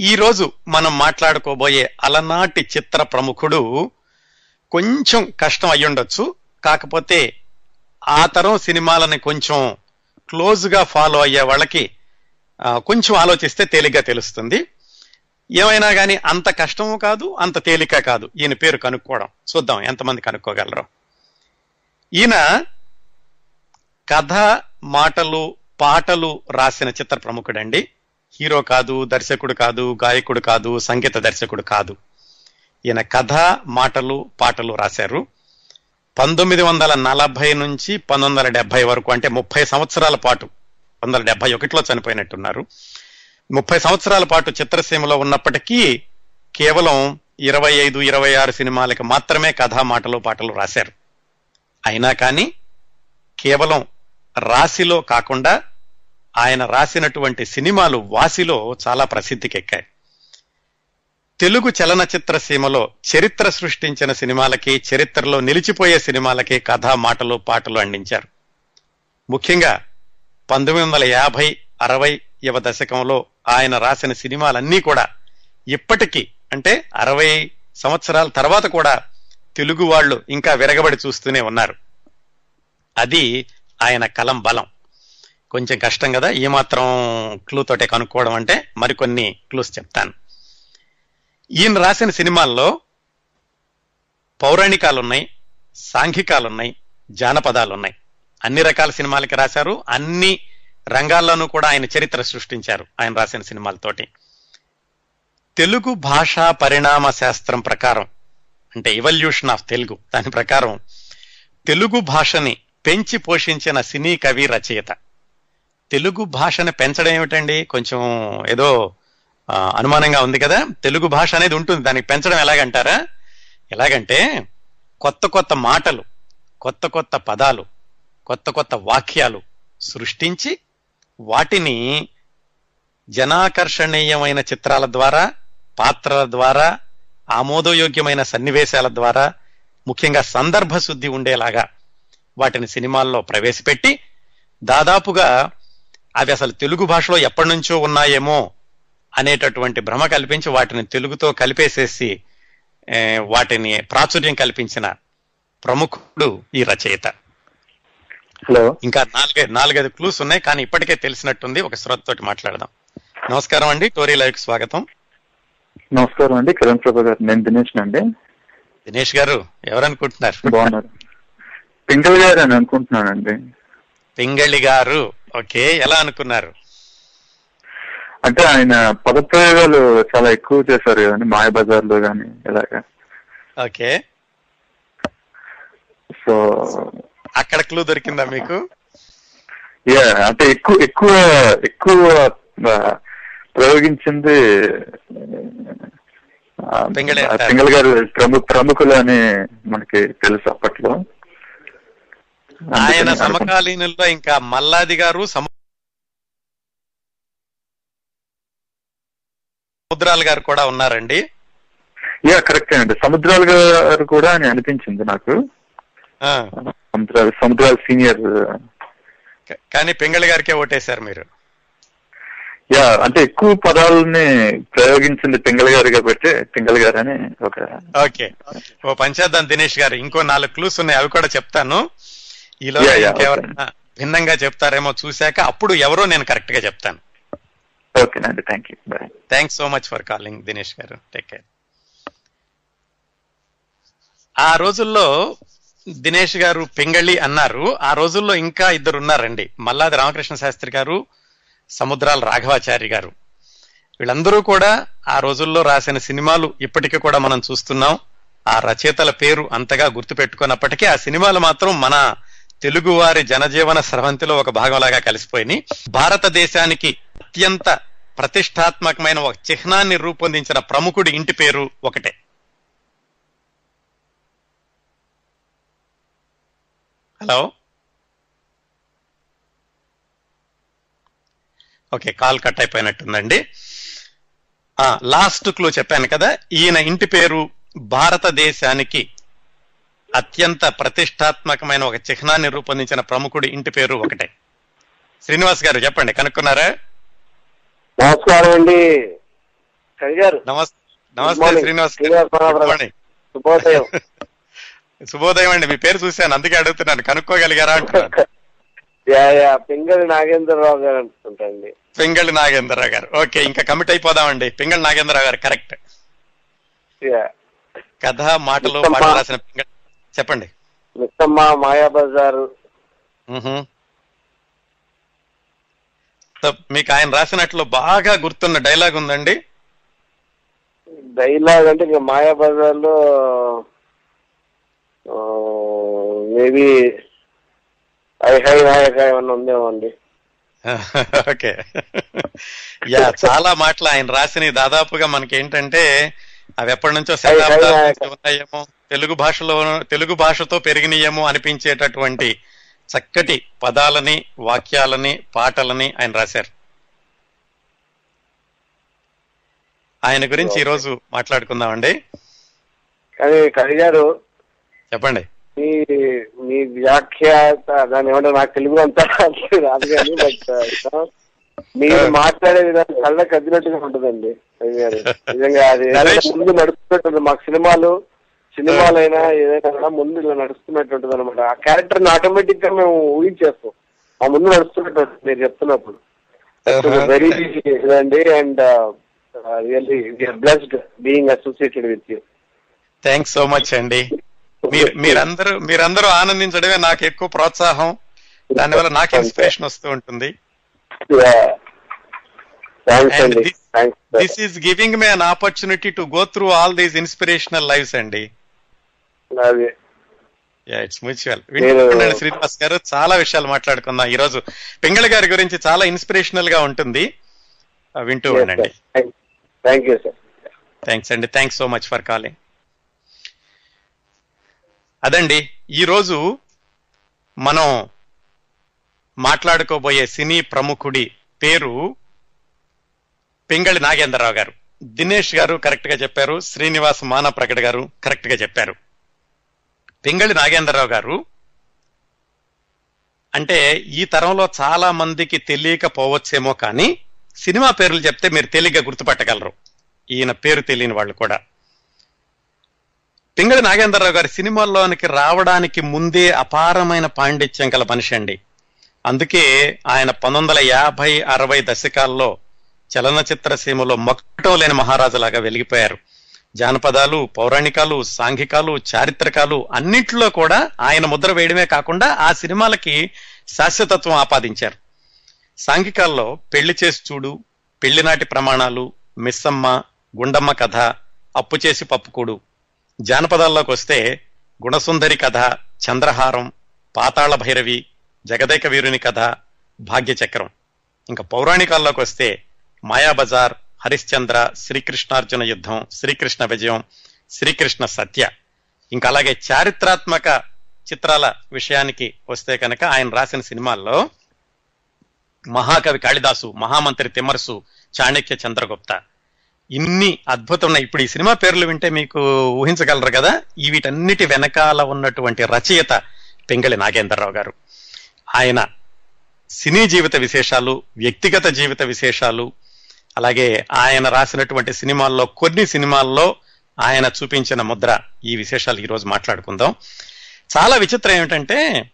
ఈరోజు మనం మాట్లాడుకోబోయే అలనాటి చిత్ర ప్రముఖుడు కొంచెం కష్టం అయ్యుండొచ్చు. కాకపోతే ఆ తరం సినిమాలని కొంచెం క్లోజ్గా ఫాలో అయ్యే వాళ్ళకి కొంచెం ఆలోచిస్తే తేలిగ్గా తెలుస్తుంది. ఏమైనా కానీ అంత కష్టము కాదు అంత తేలిక కాదు. ఈయన పేరు కనుక్కోవడం. చూద్దాం ఎంతమంది కనుక్కోగలరు. ఈయన కథ మాటలు పాటలు రాసిన చిత్ర ప్రముఖుడండి. హీరో కాదు దర్శకుడు కాదు గాయకుడు కాదు సంగీత దర్శకుడు కాదు. ఈయన కథ మాటలు పాటలు రాశారు. పంతొమ్మిది వందల నలభై నుంచి పంతొమ్మిది వందల డెబ్బై వరకు అంటే ముప్పై సంవత్సరాల పాటు పంతొమ్మిది వందల డెబ్బై ఒకటిలో చనిపోయినట్టున్నారు. ముప్పై సంవత్సరాల పాటు చిత్రసీమలో ఉన్నప్పటికీ కేవలం ఇరవై ఐదు ఇరవై ఆరు సినిమాలకు మాత్రమే కథా మాటలు పాటలు రాశారు. అయినా కానీ కేవలం రాశిలో కాకుండా ఆయన రాసినటువంటి సినిమాలు వాసిలో చాలా ప్రసిద్ధికెక్కాయి. తెలుగు చలనచిత్ర సీమలో చరిత్ర సృష్టించిన సినిమాలకి చరిత్రలో నిలిచిపోయే సినిమాలకి కథ మాటలు పాటలు అందించారు. ముఖ్యంగా పంతొమ్మిది వందల యాభై అరవై యువ దశకంలో ఆయన రాసిన సినిమాలన్నీ కూడా ఇప్పటికీ అంటే అరవై సంవత్సరాల తర్వాత కూడా తెలుగు వాళ్ళు ఇంకా విరగబడి చూస్తూనే ఉన్నారు. అది ఆయన కలం బలం. కొంచెం కష్టం కదా. ఈ మాత్రం క్లూ తోటే కనుక్కోవడం అంటే మరికొన్ని క్లూస్ చెప్తాను. ఈయన రాసిన సినిమాల్లో పౌరాణికాలున్నాయి సాంఘికాలున్నాయి జానపదాలున్నాయి. అన్ని రకాల సినిమాలకి రాశారు. అన్ని రంగాల్లోనూ కూడా ఆయన చరిత్ర సృష్టించారు ఆయన రాసిన సినిమాలతోటి. తెలుగు భాషా పరిణామ శాస్త్రం ప్రకారం అంటే ఇవల్యూషన్ ఆఫ్ తెలుగు దాని ప్రకారం తెలుగు భాషని పెంచి పోషించిన సినీ కవి రచయిత. తెలుగు భాషను పెంచడం ఏమిటండి? కొంచెం ఏదో అనుమానంగా ఉంది కదా? తెలుగు భాష అనేది ఉంటుంది. దానికి పెంచడం ఎలాగంటారా? ఎలాగంటే కొత్త కొత్త మాటలు కొత్త కొత్త పదాలు కొత్త కొత్త వాక్యాలు సృష్టించి వాటిని జనాకర్షణీయమైన చిత్రాల ద్వారా పాత్రల ద్వారా ఆమోదయోగ్యమైన సన్నివేశాల ద్వారా ముఖ్యంగా సందర్భ శుద్ధి ఉండేలాగా వాటిని సినిమాల్లో ప్రవేశపెట్టి దాదాపుగా అవి అసలు తెలుగు భాషలో ఎప్పటి నుంచో ఉన్నాయేమో అనేటటువంటి భ్రమ కల్పించి వాటిని తెలుగుతో కలిపేసేసి వాటిని ప్రాచుర్యం కల్పించిన ప్రముఖుడు ఈ రచయిత. హలో. ఇంకా నాలుగై నాలుగైదు క్లూస్ ఉన్నాయి కానీ ఇప్పటికే తెలిసినట్టుంది. ఒక శ్రోత తోటి మాట్లాడదాం. నమస్కారం అండి. టోరీ లైవ్ స్వాగతం. నమస్కారం అండి. కిరణ్ ప్రభా గారు. నేను దినేష్ అండి. దినేష్ గారు ఎవరనుకుంటున్నారు? బాగున్నారు. పింగల్ గారు అని అనుకుంటున్నానండి. పింగళి గారు. ఓకే ఎలా అనుకున్నారు? అంటే ఆయన పదప్రయోగాలు చాలా ఎక్కువ చేశారు కదండి మాయబజార్లో కానీ ఇలాగా. ఓకే. సో అక్కడ క్లూ దొరికిందా మీకు? యా అంటే ఎక్కువ ఎక్కువ ఎక్కువ ప్రయోగించింది పింగళి గారు ప్రముఖ ప్రముఖులు అని మనకి తెలుసు అప్పట్లో. ఆయన సమకాలీనుల్లో ఇంకా మల్లాది గారు సము- సముద్రాల గారు కూడా ఉన్నారండి. యా కరెక్ట్ అండి. సముద్రాలు గారు కూడా అని అనిపించింది నాకు. ఆ, సముద్రాలు సముద్రాలు సీనియర్. కానీ పింగళి గారికే ఓటేశారు మీరు. యా అంటే ఎక్కువ పదాలని ప్రయోగించింది పింగళ గారు కాబట్టి పింగళ గారు అని ఒక ఓకే. ఓ పంచేద్దాం దినేష్ గారు. ఇంకో నాలుగు క్లూస్ ఉన్నాయి అవి కూడా చెప్తాను. ఈలో ఇంకెవరైనా భిన్నంగా చెప్తారేమో చూశాక అప్పుడు ఎవరో నేను కరెక్ట్గా చెప్తాను. ఓకేనండి thank you thanks so much for calling Dinesh garu. Take care ఆ రోజుల్లో దినేష్ గారు పింగళి అన్నారు. ఆ రోజుల్లో ఇంకా ఇద్దరు ఉన్నారండి మల్లాది రామకృష్ణ శాస్త్రి గారు సముద్రాల రాఘవాచారి గారు. వీళ్ళందరూ కూడా ఆ రోజుల్లో రాసిన సినిమాలు ఇప్పటికీ కూడా మనం చూస్తున్నాం. ఆ రచయితల పేరు అంతగా గుర్తుపెట్టుకున్నప్పటికీ ఆ సినిమాలు మాత్రం మన తెలుగువారి జనజీవన స్రవంతిలో ఒక భాగంలాగా కలిసిపోయినాయి భారతదేశానికి అత్యంత ప్రతిష్టాత్మకమైన ఒక చిహ్నాన్ని రూపొందించిన ప్రముఖుడి ఇంటి పేరు ఒకటే. హలో? ఓకే కాల్ కట్ అయిపోయినట్టుందండి లాస్ట్ క్లూ చెప్పాను కదా ఈయన ఇంటి పేరు భారతదేశానికి అత్యంత ప్రతిష్టాత్మకమైన ఒక చిహ్నాన్ని రూపొందించిన ప్రముఖుడి ఇంటి పేరు ఒకటే. శ్రీనివాస్ గారు చెప్పండి కనుక్కున్నారా? నమస్కారం అండి. గారు. నమస్తే. శ్రీనివాస్. శుభోదయం. శుభోదయం అండి మీ పేరు చూశాను అందుకే అడుగుతున్నాను కనుక్కోగలిగారా అంటున్నాను. యా పింగళి నాగేంద్రరావు గారు అనుకుంటండి పింగళి నాగేంద్రరావు గారు. ఓకే ఇంకా కమిట్ అయిపోదామండి. పింగళి నాగేంద్రరావు గారు కరెక్ట్. కథ మాటలు. పాటలు రాసిన పింగళి చెప్పండి. మిస్సమ్మ మాయాబజారు. మీకు ఆయన రాసినట్లు బాగా గుర్తున్న డైలాగ్ ఉందండి? డైలాగ్ అంటే ఇంకా మాయాబజార్లో మేబీ ఐ హై నాయక ఏమన్నా ఉందేమో అండి. ఓకే. యా చాలా మాటలు ఆయన రాసినవి దాదాపుగా మనకి ఏంటంటే అవి ఎప్పటి నుంచో శతాబ్దాల ఉన్నాయేమో. తెలుగు భాషలో తెలుగు భాషతో పెరిగినయేమో అనిపించేటటువంటి చక్కటి పదాలని వాక్యాలని పాటలని ఆయన రాశారు. ఆయన గురించి ఈ రోజు మాట్లాడుకుందామండి. కవి గారు చెప్పండి. మీ మీ వ్యాఖ్య దాని ఏమంటారు నాకు తెలుగు అంతా రాదు కానీ బట్ మీరు మాట్లాడే విధానం కళ్ళకి అద్దినట్టుగా ఉంటుందండి కవి గారు. నిజంగా అది ముందు మాకు సినిమాలు సినిమాలైనా ఏదైనా ముందు ఇలా నడుస్తున్నట్టు ఉంటుంది అనమాట ఆ క్యారెక్టర్ని ఆటోమేటిక్గా మేము ఊహించేస్తాం. ఆ ముందు నడుస్తున్నట్టు మీరు చెప్తున్నప్పుడు. వెరీ ఇదండి and really blessed being associated with you thanks so much అండి. మీరు మీరందరూ మీరందరూ ఆనందించడమే నాకు ఎక్కువ ప్రోత్సాహం. దానివల్ల నాకు ఇన్స్పిరేషన్ వస్తూ ఉంటుంది. This is giving me an opportunity to go through all these inspirational lives అండి. It's mutual Srinivas garu. చాలా విషయాలు మాట్లాడుకుందాం ఈ రోజు పింగళ గారి గురించి చాలా ఇన్స్పిరేషనల్గా ఉంటుంది. ఆ, వింటూ ఉండండి. థ్యాంక్ యూ సార్ థ్యాంక్స్ అండి. Thanks so much for calling అదండి ఈరోజు మనం మాట్లాడుకోబోయే సినీ ప్రముఖుడి పేరు పింగళి నాగేంద్రరావు గారు. దినేష్ గారు కరెక్ట్గా చెప్పారు. శ్రీనివాస్ మాన ప్రకట్ గారు కరెక్ట్గా చెప్పారు. పింగళి నాగేంద్రరావు గారు అంటే ఈ తరంలో చాలా మందికి తెలియకపోవచ్చేమో కానీ సినిమా పేర్లు చెప్తే మీరు తేలిగ్గా గుర్తుపట్టగలరు. ఈయన పేరు తెలియని వాళ్ళు కూడా. పింగళి నాగేంద్రరావు గారి సినిమాల్లోనికి రావడానికి ముందే అపారమైన పాండిత్యం గల మనిషి అండి. అందుకే ఆయన పంతొమ్మిది వందల యాభై అరవై దశకాల్లో చలనచిత్ర సీమలో మొక్కటో లేని మహారాజులాగా వెలిగిపోయారు. జానపదాలు పౌరాణికాలు సాంఘికాలు చారిత్రకాలు అన్నింటిలో కూడా ఆయన ముద్ర వేయడమే కాకుండా ఆ సినిమాలకి శాశ్వతత్వం ఆపాదించారు. సాంఘికాల్లో పెళ్ళి చేసి చూడు పెళ్ళినాటి ప్రమాణాలు మిస్సమ్మ గుండమ్మ కథ అప్పు చేసి పప్పుకూడు జానపదాల్లోకి వస్తే గుణసుందరి కథ చంద్రహారం పాతాళ భైరవి జగదేక వీరుని కథ భాగ్యచక్రం. ఇంకా పౌరాణికాల్లోకి వస్తే మాయాబజార్ హరిశ్చంద్ర శ్రీకృష్ణార్జున యుద్ధం శ్రీకృష్ణ విజయం శ్రీకృష్ణ సత్య. ఇంకా అలాగే చారిత్రాత్మక చిత్రాల విషయానికి వస్తే కనుక ఆయన రాసిన సినిమాల్లో మహాకవి కాళిదాసు మహామంత్రి తిమ్మరసు చాణక్య చంద్రగుప్త. ఇన్ని అద్భుతమైన ఇప్పుడు ఈ సినిమా పేర్లు వింటే మీకు ఊహించగలరు కదా? ఈ వీటన్నిటి వెనకాల ఉన్నటువంటి రచయిత పెంగళి నాగేంద్రరావు గారు. ఆయన సినీ జీవిత విశేషాలు వ్యక్తిగత జీవిత విశేషాలు అలాగే ఆయన రాసినటువంటి సినిమాల్లో కొన్ని సినిమాల్లో ఆయన చూపించిన ముద్ర ఈ విశేషాలు ఈరోజు మాట్లాడుకుందాం. చాలా విచిత్రం ఏమిటంటే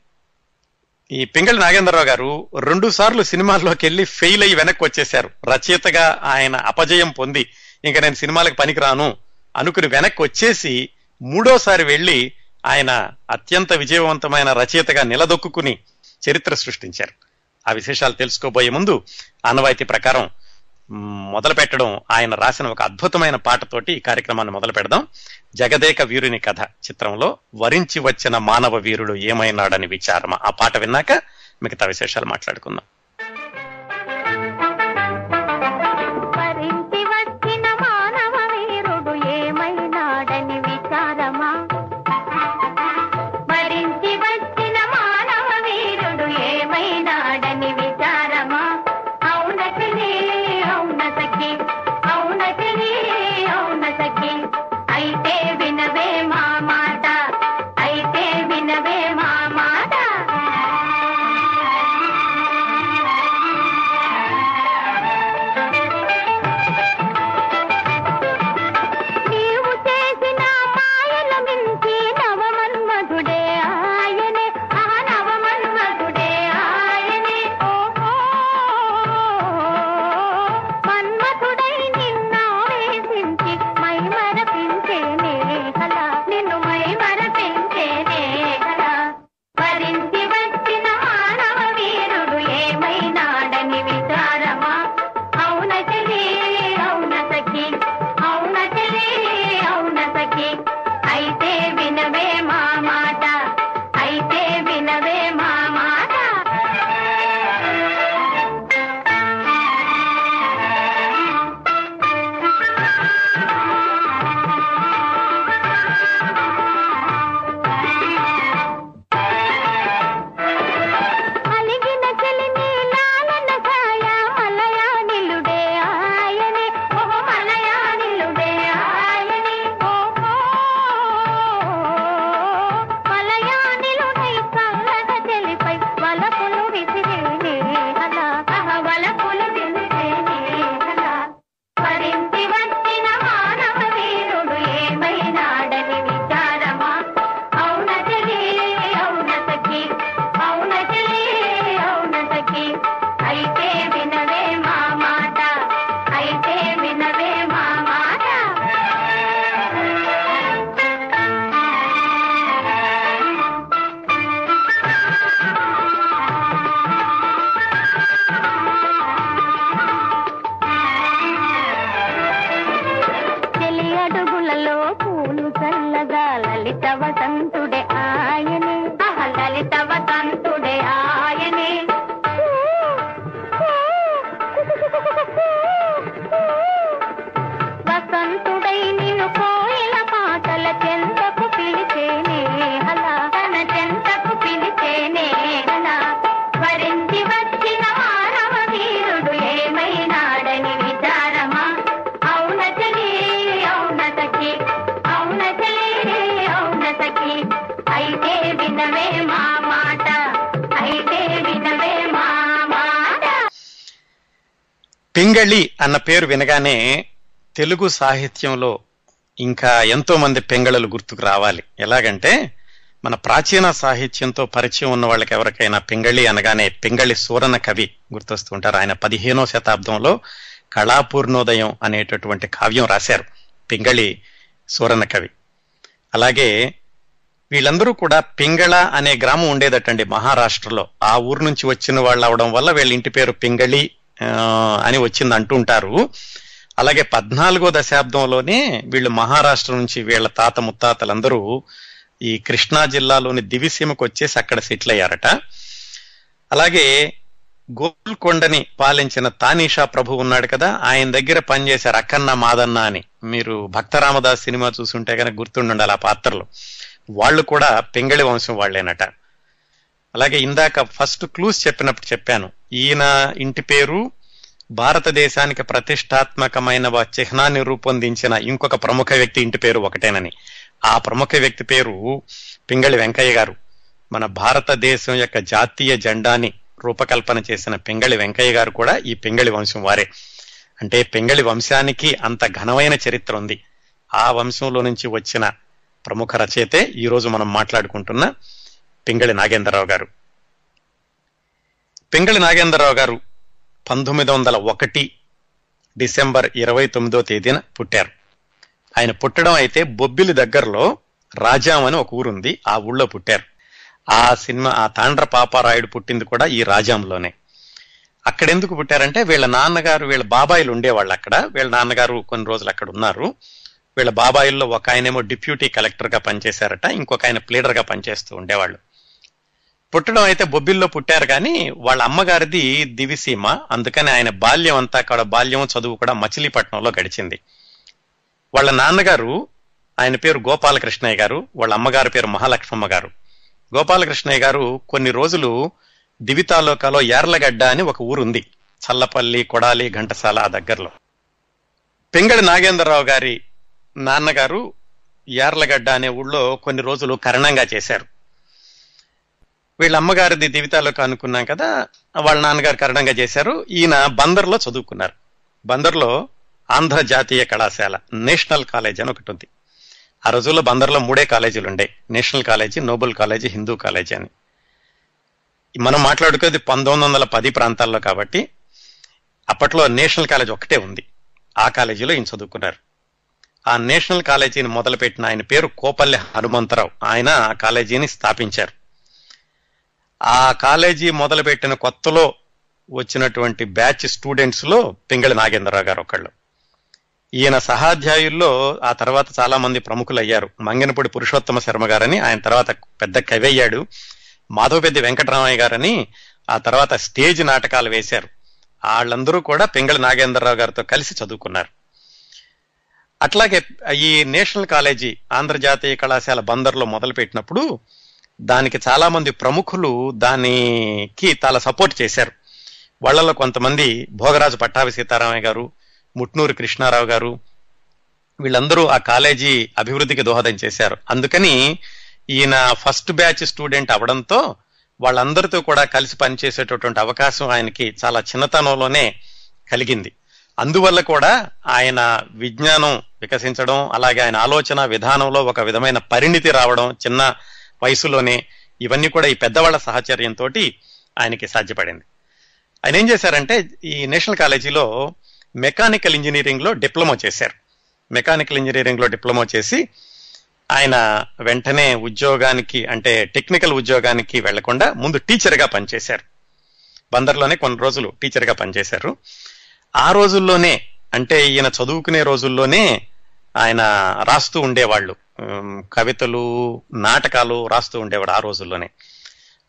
ఈ పింగళి నాగేంద్రరావు గారు రెండు సార్లు సినిమాల్లోకి వెళ్ళి ఫెయిల్ అయ్యి వెనక్కి వచ్చేశారు. రచయితగా ఆయన అపజయం పొంది ఇంకా నేను సినిమాలకు పనికిరాను అనుకుని వెనక్కి వచ్చేసి మూడోసారి వెళ్ళి ఆయన అత్యంత విజయవంతమైన రచయితగా నిలదొక్కుని చరిత్ర సృష్టించారు. ఆ విశేషాలు తెలుసుకోబోయే ముందు ఆనవాయితీ ప్రకారం మొదలు పెట్టడం ఆయన రాసిన ఒక అద్భుతమైన పాటతోటి ఈ కార్యక్రమాన్ని మొదలు పెడదాం జగదేక వీరుని కథ చిత్రంలో వరించి వచ్చిన మానవ వీరుడు ఏమైనాడని విచారమ? ఆ పాట విన్నాక మిగతా విశేషాలు మాట్లాడుకుందాం. పింగళి అన్న పేరు వినగానే తెలుగు సాహిత్యంలో ఇంకా ఎంతో మంది పెంగళలు గుర్తుకు రావాలి. ఎలాగంటే మన ప్రాచీన సాహిత్యంతో పరిచయం ఉన్న వాళ్ళకి ఎవరికైనా పింగళి అనగానే పింగళి సూరన కవి గుర్తొస్తూ ఉంటారు. ఆయన పదిహేనో శతాబ్దంలో కళాపూర్ణోదయం అనేటటువంటి కావ్యం రాశారు. పింగళి సూరన కవి. అలాగే వీళ్ళందరూ కూడా పింగళ అనే గ్రామం ఉండేదటండి మహారాష్ట్రలో. ఆ ఊరు నుంచి వచ్చిన వాళ్ళు అవడం వల్ల వీళ్ళ ఇంటి పేరు పింగళి అని వచ్చింది అంటుంటారు. అలాగే పద్నాలుగో దశాబ్దంలోనే వీళ్ళు మహారాష్ట్ర నుంచి వీళ్ళ తాత ముత్తాతలందరూ ఈ కృష్ణా జిల్లాలోని దివిసీమకు వచ్చేసి అక్కడ సెటిల్ అయ్యారట. అలాగే గోల్కొండని పాలించిన తానీషా ప్రభు ఉన్నాడు కదా ఆయన దగ్గర పనిచేశారు అక్కన్న మాదన్న అని. మీరు భక్తరామదాస్ సినిమా చూసుంటే కనుక గుర్తుండాలి ఆ పాత్రలు. వాళ్ళు కూడా పింగళి వంశం వాళ్ళేనట. అలాగే ఇందాక ఫస్ట్ క్లూస్ చెప్పినప్పుడు చెప్పాను. ఈయన ఇంటి పేరు భారతదేశానికి ప్రతిష్టాత్మకమైన చిహ్నాన్ని రూపొందించిన ఇంకొక ప్రముఖ వ్యక్తి ఇంటి పేరు ఒకటేనని. ఆ ప్రముఖ వ్యక్తి పేరు పింగళి వెంకయ్య గారు. మన భారతదేశం యొక్క జాతీయ జెండాని రూపకల్పన చేసిన పింగళి వెంకయ్య గారు కూడా ఈ పింగళి వంశం వారే. అంటే పింగళి వంశానికి అంత ఘనమైన చరిత్ర ఉంది. ఆ వంశంలో నుంచి వచ్చిన ప్రముఖ రచయితే ఈ రోజు మనం మాట్లాడుకుంటున్న పింగళి నాగేంద్రరావు గారు. పింగళి నాగేంద్రరావు గారు పంతొమ్మిది వందల ఒకటి డిసెంబర్ ఇరవై తొమ్మిదో తేదీన పుట్టారు. ఆయన పుట్టడం అయితే బొబ్బిలి దగ్గరలో రాజాం అని ఒక ఊరుంది ఆ ఊళ్ళో పుట్టారు. ఆ సినిమా ఆ తాండ్ర పాపారాయుడు పుట్టింది కూడా ఈ రాజాంలోనే. అక్కడ ఎందుకు పుట్టారంటే వీళ్ళ నాన్నగారు వీళ్ళ బాబాయిలు ఉండేవాళ్ళు అక్కడ. వీళ్ళ నాన్నగారు కొన్ని రోజులు అక్కడ ఉన్నారు. వీళ్ళ బాబాయిల్లో ఒక ఆయనేమో డిప్యూటీ కలెక్టర్గా పనిచేశారట ఇంకొక ఆయన ప్లీడర్గా పనిచేస్తూ ఉండేవాళ్ళు. పుట్టడం అయితే బొబ్బిల్లో పుట్టారు కానీ వాళ్ళ అమ్మగారిది దివిసీమ. అందుకని ఆయన బాల్యం అంతా అక్కడ బాల్యం చదువు కూడా మచిలీపట్నంలో గడిచింది. వాళ్ళ నాన్నగారు ఆయన పేరు గోపాలకృష్ణయ్య గారు వాళ్ళ అమ్మగారి పేరు మహాలక్ష్మమ్మ గారు. గోపాలకృష్ణయ్య గారు కొన్ని రోజులు దివి తాలూకాలో యార్లగడ్డ అని ఒక ఊరుంది. చల్లపల్లి కొడాలి ఘంటసాల ఆ దగ్గరలో. పెంగళి నాగేంద్రరావు గారి నాన్నగారు యార్లగడ్డ అనే ఊళ్ళో కొన్ని రోజులు కరణంగా చేశారు. వీళ్ళ అమ్మగారిది దివితాలోకి అనుకున్నాం కదా వాళ్ళ నాన్నగారు కరణంగా చేశారు. ఈయన బందర్లో చదువుకున్నారు. బందర్లో ఆంధ్ర జాతీయ కళాశాల నేషనల్ కాలేజ్ అని ఒకటి ఉంది. ఆ రోజుల్లో బందర్లో మూడే కాలేజీలు ఉండే. National college Nobel college Hindu college అని. మనం మాట్లాడుకునేది పంతొమ్మిది వందల పది ప్రాంతాల్లో కాబట్టి అప్పట్లో నేషనల్ కాలేజ్ ఒకటే ఉంది. ఆ కాలేజీలో ఈయన చదువుకున్నారు. ఆ నేషనల్ కాలేజీని మొదలుపెట్టిన ఆయన పేరు కోపల్లె హనుమంతరావు. ఆయన ఆ కాలేజీని స్థాపించారు. ఆ కాలేజీ మొదలుపెట్టిన కొత్తలో వచ్చినటువంటి బ్యాచ్ స్టూడెంట్స్లో పింగళి నాగేంద్రరావు గారు ఒకళ్ళు. ఈయన సహాధ్యాయుల్లో ఆ తర్వాత చాలా మంది ప్రముఖులు అయ్యారు మంగనపూడి పురుషోత్తమ శర్మ గారని ఆయన తర్వాత పెద్ద కవి అయ్యాడు. మాధవపెద్ది వెంకటరామయ్య గారని ఆ తర్వాత స్టేజ్ నాటకాలు వేశారు. వాళ్ళందరూ కూడా పింగళి నాగేంద్రరావు గారితో కలిసి చదువుకున్నారు. అట్లాగే ఈ నేషనల్ కాలేజీ ఆంధ్రజాతీయ కళాశాల బందర్లో మొదలుపెట్టినప్పుడు దానికి చాలా మంది ప్రముఖులు దానికి చాలా సపోర్ట్ చేశారు. వాళ్ళలో కొంతమంది భోగరాజు పట్టాభి సీతారామయ్య గారు ముట్నూరు కృష్ణారావు గారు వీళ్ళందరూ ఆ కాలేజీ అభివృద్ధికి దోహదం చేశారు. అందుకని ఈయన ఫస్ట్ బ్యాచ్ స్టూడెంట్ అవడంతో వాళ్ళందరితో కూడా కలిసి పనిచేసేటటువంటి అవకాశం ఆయనకి చాలా చిన్నతనంలోనే కలిగింది. అందువల్ల కూడా ఆయన విజ్ఞానం వికసించడం అలాగే ఆయన ఆలోచన విధానంలో ఒక విధమైన పరిణితి రావడం చిన్న వయసులోనే ఇవన్నీ కూడా ఈ పెద్దవాళ్ళ సహచర్యంతో ఆయనకి సాధ్యపడింది. ఆయన ఏం చేశారంటే ఈ నేషనల్ కాలేజీలో మెకానికల్ ఇంజనీరింగ్లో డిప్లొమా చేశారు. మెకానికల్ ఇంజనీరింగ్లో డిప్లొమా చేసి ఆయన వెంటనే ఉద్యోగానికి అంటే టెక్నికల్ ఉద్యోగానికి వెళ్ళకుండా ముందు టీచర్గా పనిచేశారు. బందర్లోనే కొన్ని రోజులు టీచర్గా పనిచేశారు. ఆ రోజుల్లోనే అంటే ఈయన చదువుకునే రోజుల్లోనే ఆయన రాస్తూ ఉండేవాళ్ళు. కవితలు నాటకాలు రాస్తూ ఉండేవాడు ఆ రోజుల్లోనే.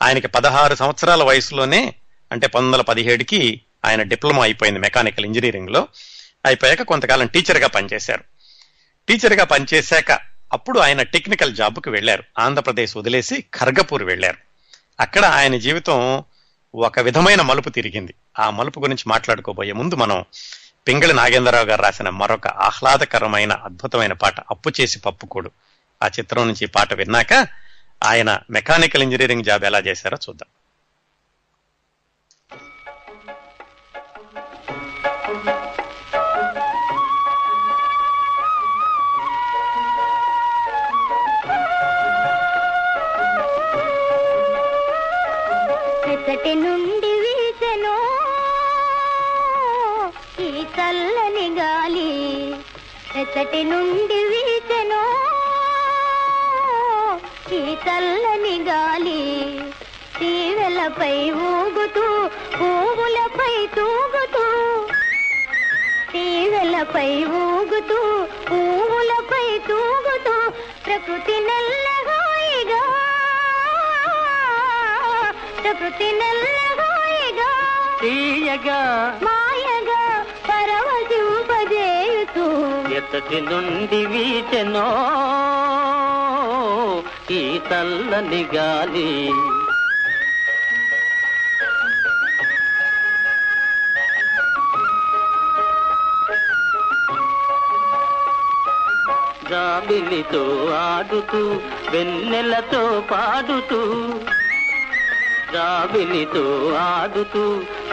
ఆయనకి పదహారు సంవత్సరాల వయసులోనే అంటే పంతొమ్మిది వందల పదిహేడుకి ఆయన డిప్లొమా అయిపోయింది మెకానికల్ ఇంజనీరింగ్లో అయిపోయాక కొంతకాలం టీచర్గా పనిచేశారు. టీచర్గా పనిచేశాక అప్పుడు ఆయన టెక్నికల్ జాబ్కి వెళ్ళారు. ఆంధ్రప్రదేశ్ వదిలేసి ఖర్గపూర్ వెళ్ళారు. అక్కడ ఆయన జీవితం ఒక విధమైన మలుపు తిరిగింది. ఆ మలుపు గురించి మాట్లాడుకోబోయే ముందు మనం పింగళి నాగేంద్రరావు గారు రాసిన మరొక ఆహ్లాదకరమైన అద్భుతమైన పాట అప్పు చేసి పప్పుకోడు ఆ చిత్రం నుంచి ఈ పాట విన్నాక ఆయన మెకానికల్ ఇంజనీరింగ్ జాబ్ ఎలా చేశారో చూద్దాం. ఎసటి ఎసటి నుండి వీసెను ఈ చల్లని గాలి తీవెలపై ఊగుతూ పువ్వులపై తూగుతూ తీవెలపై ఊగుతూ పువ్వులపై తూగుతూ ప్రకృతి నెల్లగాయిగా ప్రకృతి నెల్లగాయిగా తీయగా ఎత్తటి నుండి వీచెనో ఈ తల్లని గాలి. జాబిలితో ఆడుతూ వెన్నెలతో పాడుతూ జాబిలితో ఆడుతూ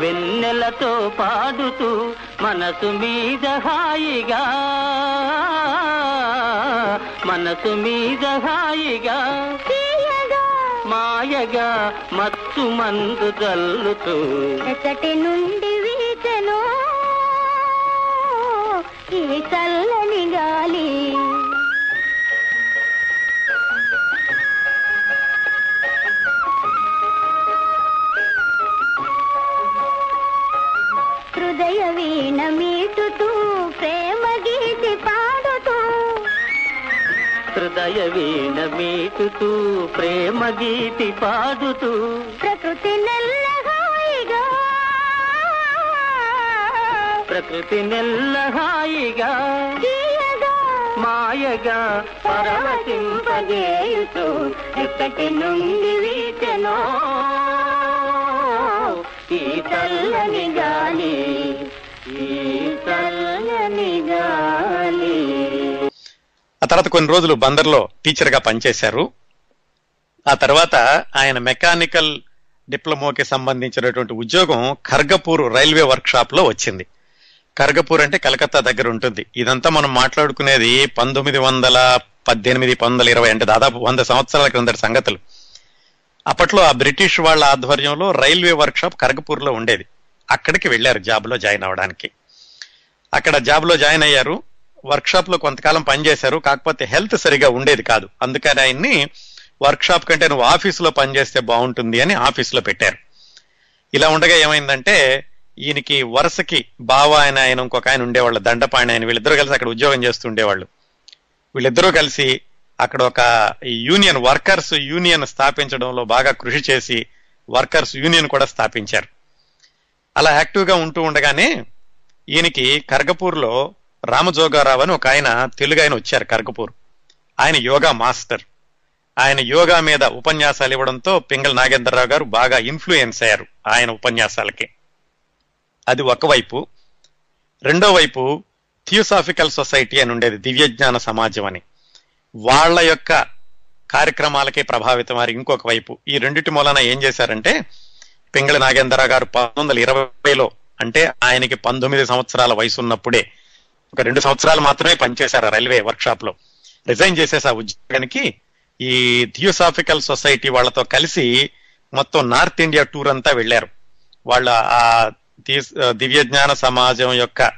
వెన్నెలతో పాడుతూ మనసు మీద హాయిగా మనసు మీద హాయిగా మాయగా మత్తు మందు జల్లుతూ. ఎసటి నుండి వీచెను ఈ చల్లని గాలి. హృదయ వీణ మీటుతూ ప్రేమ గీతి పాడుతూ. హృదయ వీణ మీటుతూ ప్రేమ గీతి పాడుతూ. ప్రకృతి నెల్లగాయిగా ప్రకృతి నెల్ల హాయిగా మాయగా పరవశింపజేయుతూ ఎక్కటి నుండి వీచెనో ఈ గాలి ఈ గాలి. ఆ తర్వాత కొన్ని రోజులు బందర్లో టీచర్గా పనిచేశారు. ఆ తర్వాత ఆయన మెకానికల్ డిప్లొమోకి సంబంధించినటువంటి ఉద్యోగం ఖర్గపూర్ రైల్వే వర్క్షాప్లో లో వచ్చింది. ఖర్గపూర్ అంటే కలకత్తా దగ్గర ఉంటుంది. ఇదంతా మనం మాట్లాడుకునేది పంతొమ్మిది వందల పద్దెనిమిది పంతొమ్మిది వందల ఇరవై అంటే దాదాపు వంద సంవత్సరాల క్రిందటి సంగతులు. అప్పట్లో ఆ బ్రిటిష్ వాళ్ళ ఆధ్వర్యంలో రైల్వే వర్క్షాప్ కరగపూర్లో లో ఉండేది. అక్కడికి వెళ్ళారు జాబ్లో జాయిన్ అవ్వడానికి. అక్కడ జాబ్లో జాయిన్ అయ్యారు. వర్క్షాప్లో లో కొంతకాలం పనిచేశారు. కాకపోతే హెల్త్ సరిగా ఉండేది కాదు. అందుకని ఆయన్ని వర్క్షాప్ కంటే నువ్వు ఆఫీసులో పనిచేస్తే బాగుంటుంది అని ఆఫీసులో పెట్టారు. ఇలా ఉండగా ఏమైందంటే ఈయనకి వరుసకి బావ ఆయన ఆయన ఇంకొక ఆయన ఉండేవాళ్ళు దండపాణి ఆయన వీళ్ళిద్దరూ కలిసి అక్కడ ఉద్యోగం చేస్తూ ఉండేవాళ్ళు. వీళ్ళిద్దరూ కలిసి అక్కడ ఒక యూనియన్ వర్కర్స్ యూనియన్ స్థాపించడంలో బాగా కృషి చేసి వర్కర్స్ యూనియన్ కూడా స్థాపించారు. అలా యాక్టివ్గా ఉంటూ ఉండగానే ఈయనకి కర్గపూర్లో రామజోగారావు అని ఒక ఆయన తెలుగు ఆయన వచ్చారు కర్గపూర్ ఆయన యోగా మాస్టర్. ఆయన యోగా మీద ఉపన్యాసాలు ఇవ్వడంతో పింగల్ నాగేంద్రరావు గారు బాగా ఇన్ఫ్లుయెన్స్ అయ్యారు ఆయన ఉపన్యాసాలకి. అది ఒకవైపు. రెండో వైపు థియోసాఫికల్ సొసైటీ అని ఉండేది దివ్యజ్ఞాన సమాజం అని. వాళ్ళ యొక్క కార్యక్రమాలకే ప్రభావితం వారి ఇంకొక వైపు. ఈ రెండిటి మూలన ఏం చేశారంటే పింగళి నాగేంద్రరావు గారు పంతొమ్మిది వందల ఇరవైలో అంటే ఆయనకి పంతొమ్మిది సంవత్సరాల వయసు ఉన్నప్పుడే ఒక రెండు సంవత్సరాలు మాత్రమే పనిచేశారు రైల్వే వర్క్షాప్లో రిజైన్ చేసేసి ఆ ఉద్యోగానికి ఈ థియోసాఫికల్ సొసైటీ వాళ్ళతో కలిసి మొత్తం నార్త్ ఇండియా టూర్ అంతా వెళ్ళారు. వాళ్ళ ఆ దివ్య జ్ఞాన సమాజం యొక్క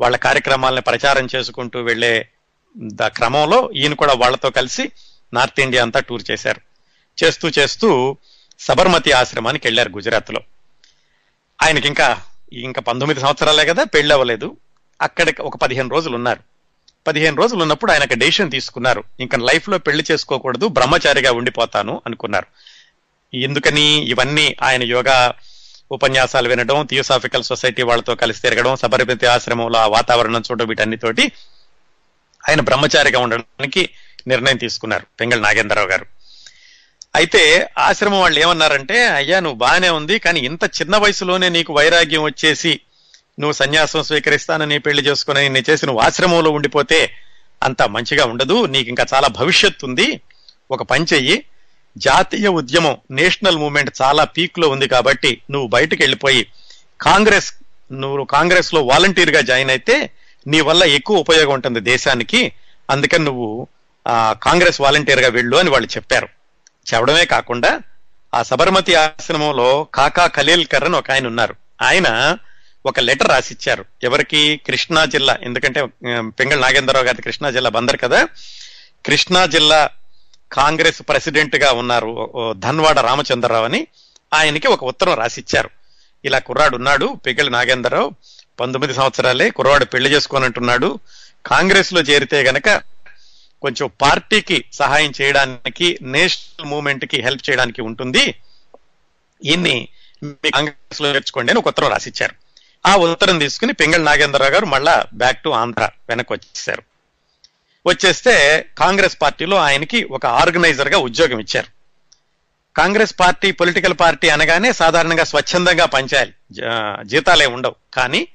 వాళ్ళ కార్యక్రమాలను ప్రచారం చేసుకుంటూ వెళ్ళే ద క్రమంలో ఈయన కూడా వాళ్ళతో కలిసి నార్త్ ఇండియా అంతా టూర్ చేశారు. చేస్తూ చేస్తూ సబర్మతి ఆశ్రమానికి వెళ్ళారు గుజరాత్లో. ఆయనకి ఇంకా ఇంకా పంతొమ్మిది సంవత్సరాలే కదా పెళ్ళి అవ్వలేదు. అక్కడికి ఒక పదిహేను రోజులు ఉన్నారు. పదిహేను రోజులు ఉన్నప్పుడు ఆయన డెసిషన్ తీసుకున్నారు. ఇంకా లైఫ్లో పెళ్ళి చేసుకోకూడదు బ్రహ్మచారిగా ఉండిపోతాను అనుకున్నారు. ఎందుకని ఇవన్నీ ఆయన యోగా ఉపన్యాసాలు వినడం థియోసాఫికల్ సొసైటీ వాళ్ళతో కలిసి తిరగడం సబర్మతి ఆశ్రమంలో ఆ వాతావరణం చూడడం వీటన్నితోటి ఆయన బ్రహ్మచారిగా ఉండడానికి నిర్ణయం తీసుకున్నారు పెంగళ నాగేంద్రరావు గారు. అయితే ఆశ్రమం వాళ్ళు ఏమన్నారంటే అయ్యా నువ్వు బాగానే ఉంది కానీ ఇంత చిన్న వయసులోనే నీకు వైరాగ్యం వచ్చేసి నువ్వు సన్యాసం స్వీకరిస్తానని పెళ్ళి చేసుకుని నేను చేసి నువ్వు ఆశ్రమంలో ఉండిపోతే అంత మంచిగా ఉండదు నీకు ఇంకా చాలా భవిష్యత్తు ఉంది ఒక పని చెయ్యి. జాతీయ ఉద్యమం నేషనల్ మూవ్మెంట్ చాలా పీక్లో ఉంది కాబట్టి నువ్వు బయటకు వెళ్ళిపోయి కాంగ్రెస్ నువ్వు కాంగ్రెస్లో వాలంటీర్గా జాయిన్ అయితే నీ వల్ల ఎక్కువ ఉపయోగం ఉంటుంది దేశానికి. అందుకని నువ్వు ఆ, కాంగ్రెస్ వాలంటీర్గా వెళ్ళు అని వాళ్ళు చెప్పారు. చెప్పడమే కాకుండా ఆ సబర్మతి ఆశ్రమంలో కాకా ఖలీల్కర్ అని ఒక ఆయన ఉన్నారు. ఆయన ఒక లెటర్ రాసిచ్చారు. ఎవరికి? కృష్ణా జిల్లా. ఎందుకంటే పెంగళ నాగేంద్రరావు గారి కృష్ణా జిల్లా బందర్ కదా. కృష్ణా జిల్లా కాంగ్రెస్ ప్రెసిడెంట్గా ఉన్నారు ఓ ధన్వాడ రామచంద్రరావు అని ఆయనకి ఒక ఉత్తరం రాసిచ్చారు. ఇలా కుర్రాడు ఉన్నాడు పెంగళ నాగేంద్రరావు. పంతొమ్మిది సంవత్సరాలే కుర్రాడు పెళ్ళి చేసుకోనంటున్నాడు. కాంగ్రెస్లో చేరితే గనక కొంచెం పార్టీకి సహాయం చేయడానికి నేషనల్ మూవ్మెంట్కి హెల్ప్ చేయడానికి ఉంటుంది. ఈయన్ని మీ కాంగ్రెస్లో చేర్చుకోండి అని ఒక ఉత్తరం రాసిచ్చారు. ఆ ఉత్తరం తీసుకుని పింగళ నాగేంద్రరావు గారు మళ్ళా బ్యాక్ టు ఆంధ్ర వెనక్కి వచ్చేసారు వచ్చేస్తే కాంగ్రెస్ పార్టీలో ఆయనకి ఒక ఆర్గనైజర్గా ఉద్యోగం ఇచ్చారు. కాంగ్రెస్ పార్టీ పొలిటికల్ పార్టీ అనగానే సాధారణంగా స్వచ్ఛందంగా పనిచేయాలి. జీతాలే ఉండవు. కానీ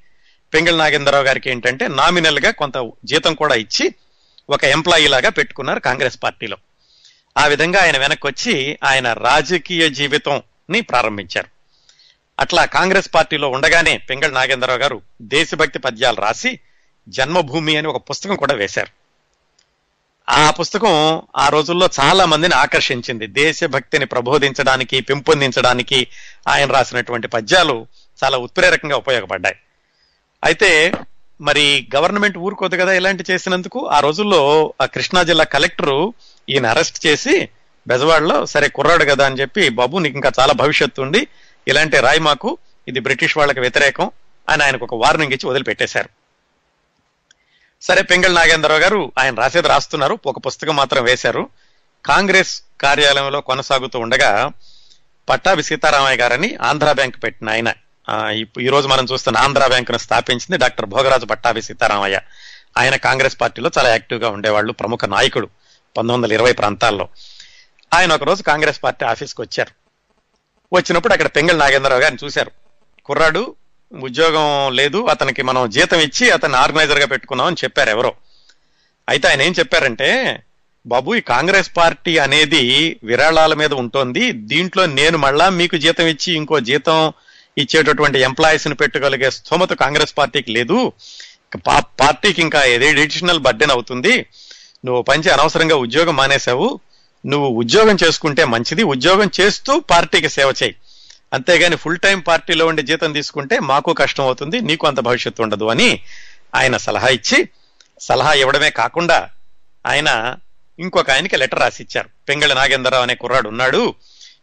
పెంగళ నాగేంద్రరావు గారికి ఏంటంటే నామినల్గా కొంత జీతం కూడా ఇచ్చి ఒక ఎంప్లాయీ లాగా పెట్టుకున్నారు కాంగ్రెస్ పార్టీలో. ఆ విధంగా ఆయన వెనక్కి వచ్చి ఆయన రాజకీయ జీవితంని ప్రారంభించారు. అట్లా కాంగ్రెస్ పార్టీలో ఉండగానే పెంగళ నాగేంద్రరావు గారు దేశభక్తి పద్యాలు రాసి జన్మభూమి అని ఒక పుస్తకం కూడా వేశారు. ఆ పుస్తకం ఆ రోజుల్లో చాలా మందిని ఆకర్షించింది. దేశభక్తిని ప్రబోధించడానికి పెంపొందించడానికి ఆయన రాసినటువంటి పద్యాలు చాలా ఉత్ప్రేరకంగా ఉపయోగపడ్డాయి. అయితే మరి గవర్నమెంట్ ఊరుకోదు కదా ఇలాంటి చేసినందుకు ఆ రోజుల్లో ఆ కృష్ణా జిల్లా కలెక్టరు ఈయన అరెస్ట్ చేసి బెజవాడలో సరే కుర్రాడు కదా అని చెప్పి బాబు నీకు ఇంకా చాలా భవిష్యత్తు ఉంది. ఇలాంటి రాయి మాకు. ఇది బ్రిటిష్ వాళ్ళకి వ్యతిరేకం అని ఆయనకు ఒక వార్నింగ్ ఇచ్చి వదిలిపెట్టేశారు. సరే పెంగళ నాగేంద్రరావు గారు ఆయన రాసేది రాస్తున్నారు. ఒక పుస్తకం మాత్రం వేశారు. కాంగ్రెస్ కార్యాలయంలో కొనసాగుతూ ఉండగా పట్టాభి సీతారామయ్య గారని ఆంధ్ర బ్యాంక్ పెట్టిన ఆయన. ఈ రోజు మనం చూస్తున్న ఆంధ్ర బ్యాంకును స్థాపించింది డాక్టర్ భోగరాజు పట్టాభి సీతారామయ్య. ఆయన కాంగ్రెస్ పార్టీలో చాలా యాక్టివ్గా ఉండేవాళ్ళు ప్రముఖ నాయకుడు పంతొమ్మిది వందల ఇరవై ప్రాంతాల్లో. ఆయన ఒకరోజు కాంగ్రెస్ పార్టీ ఆఫీస్కి వచ్చారు. వచ్చినప్పుడు అక్కడ పెంగళ నాగేంద్రరావు గారిని చూశారు. కుర్రాడు ఉద్యోగం లేదు అతనికి మనం జీతం ఇచ్చి అతన్ని ఆర్గనైజర్గా గా చెప్పారు ఎవరో. అయితే ఆయన ఏం చెప్పారంటే బాబు ఈ కాంగ్రెస్ పార్టీ అనేది విరాళాల మీద ఉంటుంది. దీంట్లో నేను మళ్ళా మీకు జీతం ఇచ్చి ఇంకో జీతం ఇచ్చేటటువంటి ఎంప్లాయీస్ని పెట్టుకోగలిగే స్థోమత కాంగ్రెస్ పార్టీకి లేదు. పార్టీకి ఇంకా ఏదే ఎడిషనల్ బర్డెన్ అవుతుంది. నువ్వు పంచి అనవసరంగా ఉద్యోగం మానేశావు. నువ్వు ఉద్యోగం చేసుకుంటే మంచిది. ఉద్యోగం చేస్తూ పార్టీకి సేవ చేయి. అంతేగాని ఫుల్ టైం పార్టీలో ఉండి జీతం తీసుకుంటే మాకు కష్టం అవుతుంది నీకు అంత భవిష్యత్తు ఉండదు అని ఆయన సలహా ఇచ్చి సలహా ఇవ్వడమే కాకుండా ఆయన ఇంకొక ఆయనకి లెటర్ రాసిచ్చారు. పెంగళ నాగేంద్రరావు అనే కుర్రాడు ఉన్నాడు.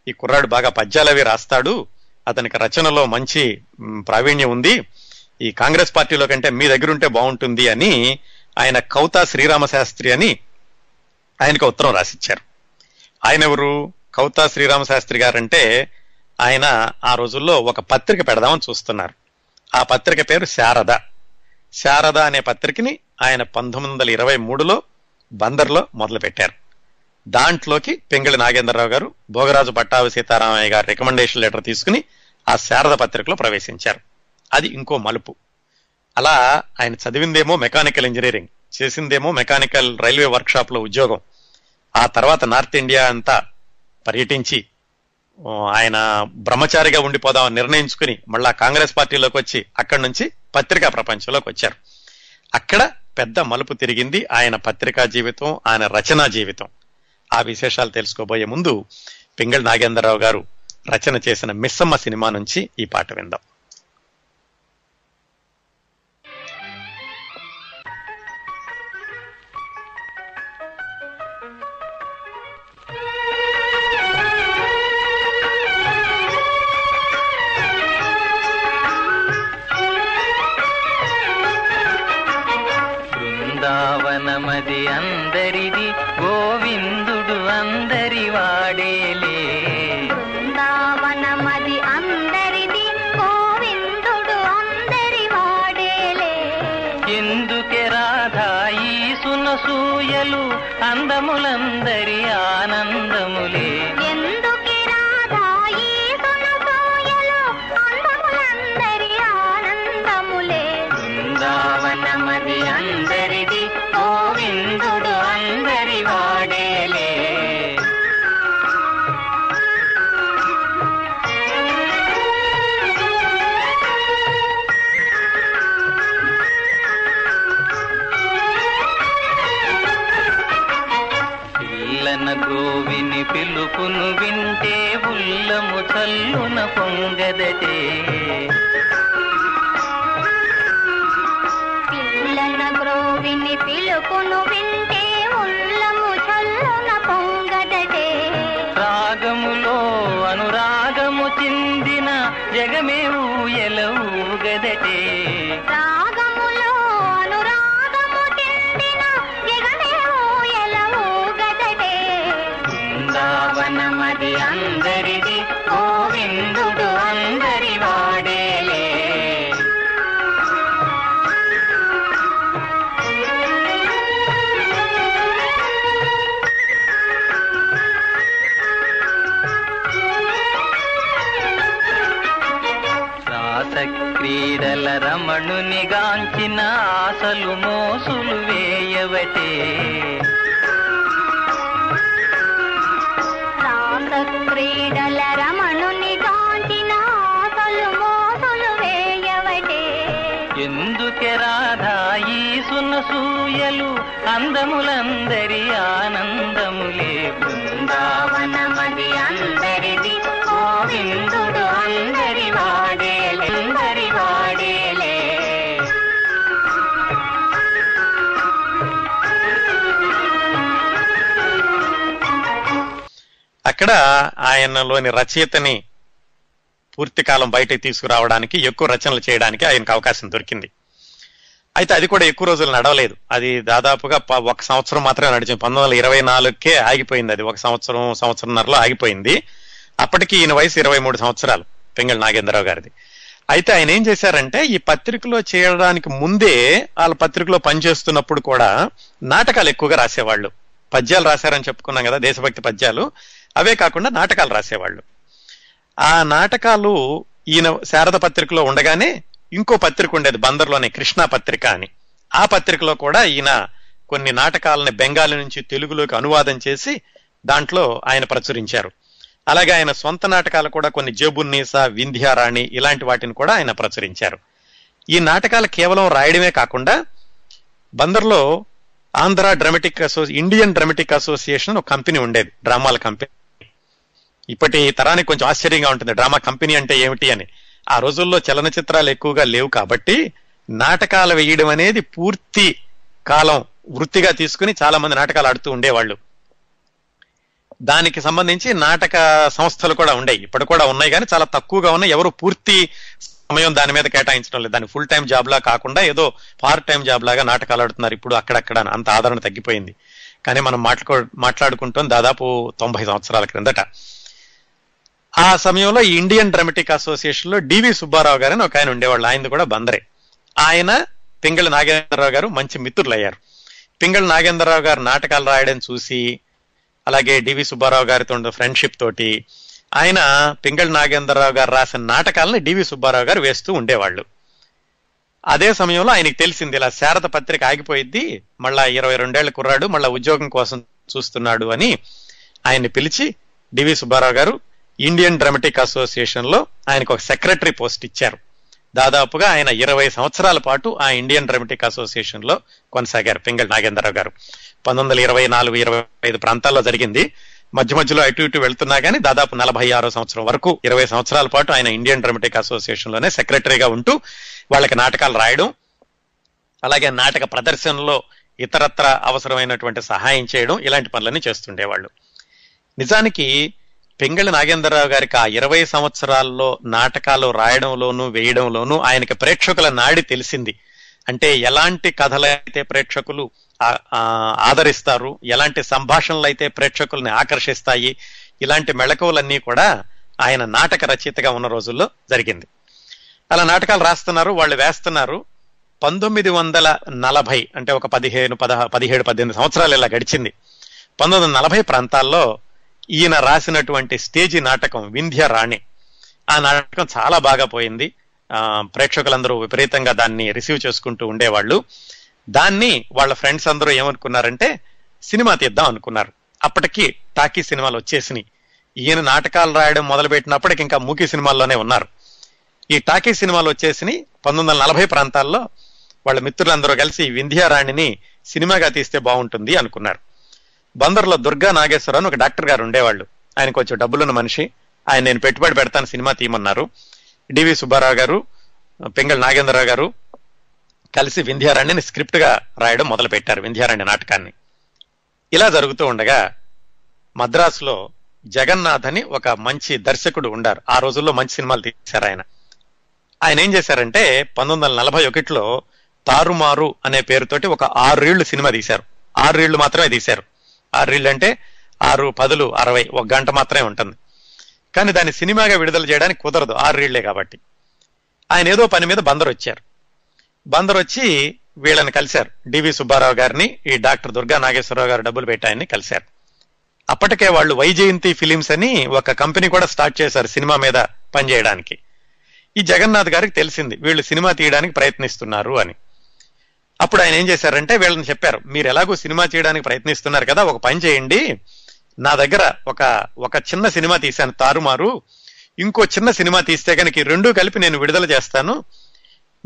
ఈ కుర్రాడు బాగా పద్యాలవి రాస్తాడు. అతనికి రచనలో మంచి ప్రావీణ్యం ఉంది. ఈ కాంగ్రెస్ పార్టీలో కంటే మీ దగ్గర ఉంటే బాగుంటుంది అని ఆయన కౌతా శ్రీరామ శాస్త్రి అని ఆయనకు ఉత్తరం రాసిచ్చారు. ఆయన ఎవరు? కౌతా శ్రీరామ శాస్త్రి గారంటే ఆయన ఆ రోజుల్లో ఒక పత్రిక పెడదామని చూస్తున్నారు. ఆ పత్రిక పేరు శారద. శారద అనే పత్రికని ఆయన పంతొమ్మిది వందల ఇరవై మూడులో బందర్లో మొదలు పెట్టారు దాంట్లోకి పెంగళి నాగేంద్రరావు గారు భోగరాజు పట్టాభి సీతారామయ్య గారు రికమెండేషన్ లెటర్ తీసుకుని ఆ శారద పత్రికలో ప్రవేశించారు. అది ఇంకో మలుపు. అలా ఆయన చదివిందేమో మెకానికల్ ఇంజనీరింగ్ చేసిందేమో మెకానికల్ రైల్వే వర్క్షాప్లో ఉద్యోగం. ఆ తర్వాత నార్త్ ఇండియా అంతా పర్యటించి ఆయన బ్రహ్మచారిగా ఉండిపోదామని నిర్ణయించుకుని మళ్ళా కాంగ్రెస్ పార్టీలోకి వచ్చి అక్కడి నుంచి పత్రికా ప్రపంచంలోకి వచ్చారు. అక్కడ పెద్ద మలుపు తిరిగింది ఆయన పత్రికా జీవితం ఆయన రచనా జీవితం. ఆ విశేషాలు తెలుసుకోబోయే ముందు పింగళ నాగేంద్రరావు గారు రచన చేసిన మిస్సమ్మ సినిమా నుంచి ఈ పాట విందాం. ఎదటే గాంచిన ఆశలు మోసులు వేయవటే. క్రీడల రమణుని కాంచిన ఆశలు మోసలు వేయవటే. ఎందుకే రాధా ఈ సునసూయలు అందములందరి ఆనందములే ఇక్కడ ఆయనలోని రచయితని పూర్తి కాలం బయటకు తీసుకురావడానికి ఎక్కువ రచనలు చేయడానికి ఆయనకు అవకాశం దొరికింది. అయితే అది కూడా ఎక్కువ రోజులు నడవలేదు. అది దాదాపుగా ఒక సంవత్సరం మాత్రమే నడిచింది. పంతొమ్మిది వందల ఇరవై నాలుగుకే ఆగిపోయింది అది. ఒక సంవత్సరం సంవత్సరంన్నరలో ఆగిపోయింది. అప్పటికి ఈయన వయసు ఇరవై మూడు సంవత్సరాలు పెంగళ నాగేంద్రరావు గారిది. అయితే ఆయన ఏం చేశారంటే ఈ పత్రికలో చేయడానికి ముందే వాళ్ళ పత్రికలో పనిచేస్తున్నప్పుడు కూడా నాటకాలు ఎక్కువగా రాసేవాళ్ళు. పద్యాలు రాశారని చెప్పుకున్నాం కదా దేశభక్తి పద్యాలు. అవే కాకుండా నాటకాలు రాసేవాళ్ళు. ఆ నాటకాలు ఈయన శారద పత్రికలో ఉండగానే ఇంకో పత్రిక ఉండేది బందర్లోనే కృష్ణా పత్రిక అని. ఆ పత్రికలో కూడా ఈయన కొన్ని నాటకాలని బెంగాలీ నుంచి తెలుగులోకి అనువాదం చేసి దాంట్లో ఆయన ప్రచురించారు. అలాగే ఆయన సొంత నాటకాలు కూడా కొన్ని జబున్నీస వింధ్యారాణి ఇలాంటి వాటిని కూడా ఆయన ప్రచురించారు. ఈ నాటకాలు కేవలం రాయడమే కాకుండా బందర్లో ఆంధ్ర డ్రామాటిక్ అసోసి ఇండియన్ డ్రామాటిక్ అసోసియేషన్ ఒక కంపెనీ ఉండేది డ్రామాల కంపెనీ. ఇప్పటి తరానికి కొంచెం ఆశ్చర్యంగా ఉంటుంది. డ్రామా కంపెనీ అంటే ఏమిటి అని. ఆ రోజుల్లో చలనచిత్రాలు ఎక్కువగా లేవు కాబట్టి నాటకాలు వేయడం అనేది పూర్తి కాలం వృత్తిగా తీసుకుని చాలా మంది నాటకాలు ఆడుతూ ఉండేవాళ్ళు. దానికి సంబంధించి నాటక సంస్థలు కూడా ఉండేవి ఇప్పుడు కూడా ఉన్నాయి కానీ చాలా తక్కువగా ఉన్నాయి. ఎవరు పూర్తి సమయం దాని మీద కేటాయించడం లేదు. దాని ఫుల్ టైం జాబ్ లా కాకుండా ఏదో పార్ట్ టైం జాబ్ లాగా నాటకాలు ఆడుతున్నారు. ఇప్పుడు అక్కడక్కడ అంత ఆదరణ తగ్గిపోయింది. కానీ మనం మాట్లాడుకో మాట్లాడుకుంటాం దాదాపు తొంభై సంవత్సరాల క్రిందట. ఆ సమయంలో ఈ ఇండియన్ డ్రామాటిక్ అసోసియేషన్లో డివి సుబ్బారావు గారు అని ఒక ఆయన ఉండేవాళ్ళు. ఆయన కూడా బందరే. ఆయన పింగళి నాగేంద్రరావు గారు మంచి మిత్రులు అయ్యారు పింగళి నాగేంద్రరావు గారు నాటకాలు రాయడం చూసి అలాగే డివి సుబ్బారావు గారితో ఫ్రెండ్షిప్ తోటి ఆయన పింగళి నాగేంద్రరావు గారు రాసిన నాటకాలను డివి సుబ్బారావు గారు వేస్తూ ఉండేవాళ్ళు. అదే సమయంలో ఆయనకి తెలిసింది ఇలా శారద పత్రిక ఆగిపోయిద్ది మళ్ళా ఇరవై రెండేళ్ళ కుర్రాడు మళ్ళా ఉద్యోగం కోసం చూస్తున్నాడు అని ఆయన్ని పిలిచి డివి సుబ్బారావు గారు ఇండియన్ డ్రామటిక్ అసోసియేషన్లో ఆయనకు ఒక సెక్రటరీ పోస్ట్ ఇచ్చారు. దాదాపుగా ఆయన ఇరవై సంవత్సరాల పాటు ఆ ఇండియన్ డ్రామటిక్ అసోసియేషన్లో కొనసాగారు పింగళ నాగేంద్రరావు గారు. పంతొమ్మిది వందల ఇరవై నాలుగు ఇరవై ఐదు ప్రాంతాల్లో జరిగింది. మధ్య మధ్యలో అటు ఇటు వెళ్తున్నా కానీ దాదాపు నలభై ఆరో సంవత్సరం వరకు ఇరవై సంవత్సరాల పాటు ఆయన ఇండియన్ డ్రామటిక్ అసోసియేషన్లోనే సెక్రటరీగా ఉంటూ వాళ్ళకి నాటకాలు రాయడం అలాగే నాటక ప్రదర్శనలో ఇతరత్ర అవసరమైనటువంటి సహాయం చేయడం ఇలాంటి పనులన్నీ చేస్తుండేవాళ్ళు. నిజానికి పింగళి నాగేంద్రరావు గారికి ఆ ఇరవై సంవత్సరాల్లో నాటకాలు రాయడంలోనూ వేయడంలోనూ ఆయనకి ప్రేక్షకుల నాడి తెలిసింది. అంటే ఎలాంటి కథలైతే ప్రేక్షకులు ఆ ఆదరిస్తారు ఎలాంటి సంభాషణలు అయితే ప్రేక్షకుల్ని ఆకర్షిస్తాయి ఇలాంటి మెళకువలన్నీ కూడా ఆయన నాటక రచయితగా ఉన్న రోజుల్లో జరిగింది. అలా నాటకాలు రాస్తున్నారు వాళ్ళు వేస్తున్నారు. పంతొమ్మిది వందల నలభై అంటే ఒక పదిహేను పదహ పదిహేడు పద్దెనిమిది సంవత్సరాలు ఇలా గడిచింది. పంతొమ్మిది వందల నలభై ప్రాంతాల్లో ఈయన రాసినటువంటి స్టేజి నాటకం వింధ్య రాణి. ఆ నాటకం చాలా బాగా పోయింది. ప్రేక్షకులందరూ విపరీతంగా దాన్ని రిసీవ్ చేసుకుంటూ ఉండేవాళ్ళు. దాన్ని వాళ్ళ ఫ్రెండ్స్ అందరూ ఏమనుకున్నారంటే సినిమా తీద్దాం అనుకున్నారు. అప్పటికి టాకీ సినిమాలు వచ్చేసినాయి. ఈయన నాటకాలు రాయడం మొదలుపెట్టినప్పటికి ఇంకా మూకీ సినిమాల్లోనే ఉన్నారు. ఈ టాకీ సినిమాలు వచ్చేసినాయి. పంతొమ్మిది వందల నలభై ప్రాంతాల్లో వాళ్ళ మిత్రులందరూ కలిసి వింధ్యారాణిని సినిమాగా తీస్తే బాగుంటుంది అనుకున్నారు. బందర్లో దుర్గా నాగేశ్వర అని ఒక డాక్టర్ గారు ఉండేవాళ్ళు. ఆయన కొంచెం డబ్బులున్న మనిషి. ఆయన నేను పెట్టుబడి పెడతాను సినిమా తీయమన్నారు డివి సుబ్బారావు గారు పింగళ నాగేంద్రరావు గారు కలిసి వింధ్యారణ్యని స్క్రిప్ట్గా రాయడం మొదలు పెట్టారు వింధ్యారాణి నాటకాన్ని. ఇలా జరుగుతూ ఉండగా మద్రాసులో జగన్నాథ్ అని ఒక మంచి దర్శకుడు ఉండారు. ఆ రోజుల్లో మంచి సినిమాలు తీశారు ఆయన. ఆయన ఏం చేశారంటే పంతొమ్మిది వందల నలభై ఒకటిలో తారుమారు అనే పేరుతోటి ఒక ఆరేళ్ళు సినిమా తీశారు. ఆరేళ్ళు మాత్రమే తీశారు. ఆరేళ్ళు అంటే ఆరు పదులు అరవై ఒక గంట మాత్రమే ఉంటుంది. కానీ దాన్ని సినిమాగా విడుదల చేయడానికి కుదరదు ఆరేళ్ళే కాబట్టి. ఆయన ఏదో పని మీద బందరు వచ్చారు బందరు వచ్చి వీళ్ళని కలిశారు. డివి సుబ్బారావు గారిని ఈ డాక్టర్ దుర్గా నాగేశ్వరరావు గారు డబ్బులు పెట్టాయని కలిశారు. అప్పటికే వాళ్ళు వైజయంతి ఫిలిమ్స్ అని ఒక కంపెనీ కూడా స్టార్ట్ చేశారు సినిమా మీద పనిచేయడానికి. ఈ జగన్నాథ్ గారికి తెలిసింది వీళ్ళు సినిమా తీయడానికి ప్రయత్నిస్తున్నారు అని. అప్పుడు ఆయన ఏం చేశారంటే వీళ్ళని చెప్పారు మీరు ఎలాగో సినిమా చేయడానికి ప్రయత్నిస్తున్నారు కదా ఒక పని చేయండి. నా దగ్గర ఒక ఒక చిన్న సినిమా తీశాను తారుమారు. ఇంకో చిన్న సినిమా తీస్తే కనుక రెండూ కలిపి నేను విడుదల చేస్తాను.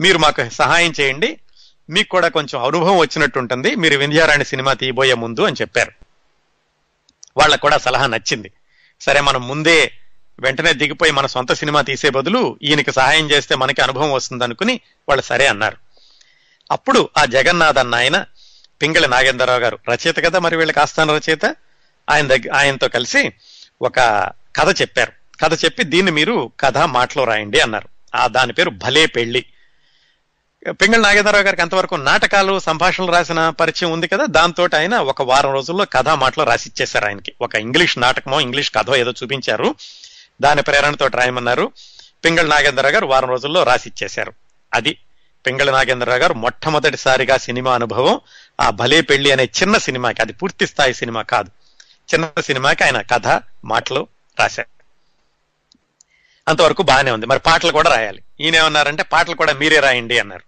మీరు మాకు సహాయం చేయండి. మీకు కూడా కొంచెం అనుభవం వచ్చినట్టు ఉంటుంది. మీరు వింధ్యారాణి సినిమా తీయబోయే ముందు అని చెప్పారు. వాళ్ళకు కూడా సలహా నచ్చింది. సరే మనం ముందే వెంటనే దిగిపోయి మన సొంత సినిమా తీసే బదులు ఈయనకి సహాయం చేస్తే మనకి అనుభవం వస్తుంది అనుకుని వాళ్ళు సరే అన్నారు. అప్పుడు ఆ జగన్నాథ్ అన్న ఆయన పింగళి నాగేంద్రరావు గారు రచయిత కదా మరి వీళ్ళకి ఆస్థాన రచయిత? ఆయన దగ్గర ఆయనతో కలిసి ఒక కథ చెప్పారు. కథ చెప్పి దీన్ని మీరు కథ మాటలో రాయండి అన్నారు. ఆ దాని పేరు భలే పెళ్ళి పింగళ నాగేంద్రరావు గారికి అంతవరకు నాటకాలు సంభాషణలు రాసిన పరిచయం ఉంది కదా దాంతో ఆయన ఒక వారం రోజుల్లో కథా మాటలు రాసిచ్చేశారు ఆయనకి. ఒక ఇంగ్లీష్ నాటకమో ఇంగ్లీష్ కథో ఏదో చూపించారు. దాని ప్రేరణతో రాయమన్నారు. పింగళ నాగేంద్రరావు గారు వారం రోజుల్లో రాసిచ్చేశారు. అది పింగళి నాగేంద్రరావు గారు మొట్టమొదటిసారిగా సినిమా అనుభవం ఆ భలే పెళ్ళి అనే చిన్న సినిమాకి అది పూర్తి స్థాయి సినిమా కాదు. చిన్న సినిమాకి ఆయన కథ మాటలు రాశారు. అంతవరకు బాగానే ఉంది. మరి పాటలు కూడా రాయాలి. ఈయన ఏమన్నారంటే పాటలు కూడా మీరే రాయండి అన్నారు.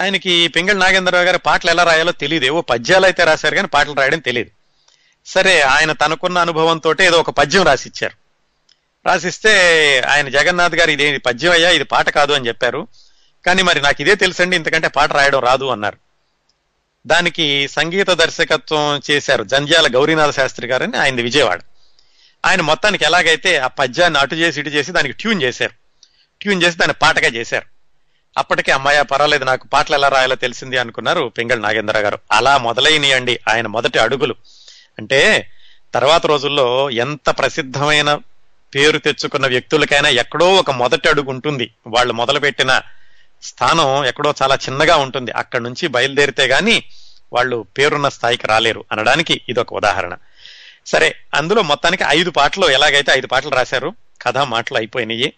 ఆయనకి పింగళి నాగేంద్రరావు గారి పాటలు ఎలా రాయాలో తెలియదు ఏవో పద్యాలు అయితే రాశారు కానీ పాటలు రాయడం తెలియదు సరే ఆయన తనకున్న అనుభవంతో ఏదో ఒక పద్యం రాసిచ్చారు. రాసిస్తే ఆయన జగన్నాథ్ గారు ఇది పద్యం అయ్యా? ఇది పాట కాదు అని చెప్పారు. కానీ మరి నాకు ఇదే తెలుసండి ఇంతకంటే పాట రాయడం రాదు అన్నారు. దానికి సంగీత దర్శకత్వం చేశారు జంధ్యాల గౌరీనాథ శాస్త్రి గారని ఆయన విజయవాడ. ఆయన మొత్తానికి ఎలాగైతే ఆ పద్యాన్ని అటు చేసి ఇటు చేసి దానికి ట్యూన్ చేశారు. ట్యూన్ చేసి దాన్ని పాటగా చేశారు. అప్పటికే అమ్మాయ పర్వాలేదు నాకు పాటలు ఎలా రాయాలో తెలిసింది అనుకున్నారు పింగళ నాగేంద్ర గారు. అలా మొదలైనయండి ఆయన మొదటి అడుగులు. అంటే తర్వాత రోజుల్లో ఎంత ప్రసిద్ధమైన పేరు తెచ్చుకున్న వ్యక్తులకైనా ఎక్కడో ఒక మొదటి అడుగు ఉంటుంది. వాళ్ళు మొదలుపెట్టిన స్థానం ఎక్కడో చాలా చిన్నగా ఉంటుంది. అక్కడి నుంచి బయలుదేరితే గాని వాళ్ళు పేరున్న స్థాయికి రాలేరు అనడానికి ఇదొక ఉదాహరణ. సరే అందులో మొత్తానికి ఐదు పాటలు ఎలాగైతే ఐదు పాటలు రాశారు కథ మాటలు అయిపోయినాయి.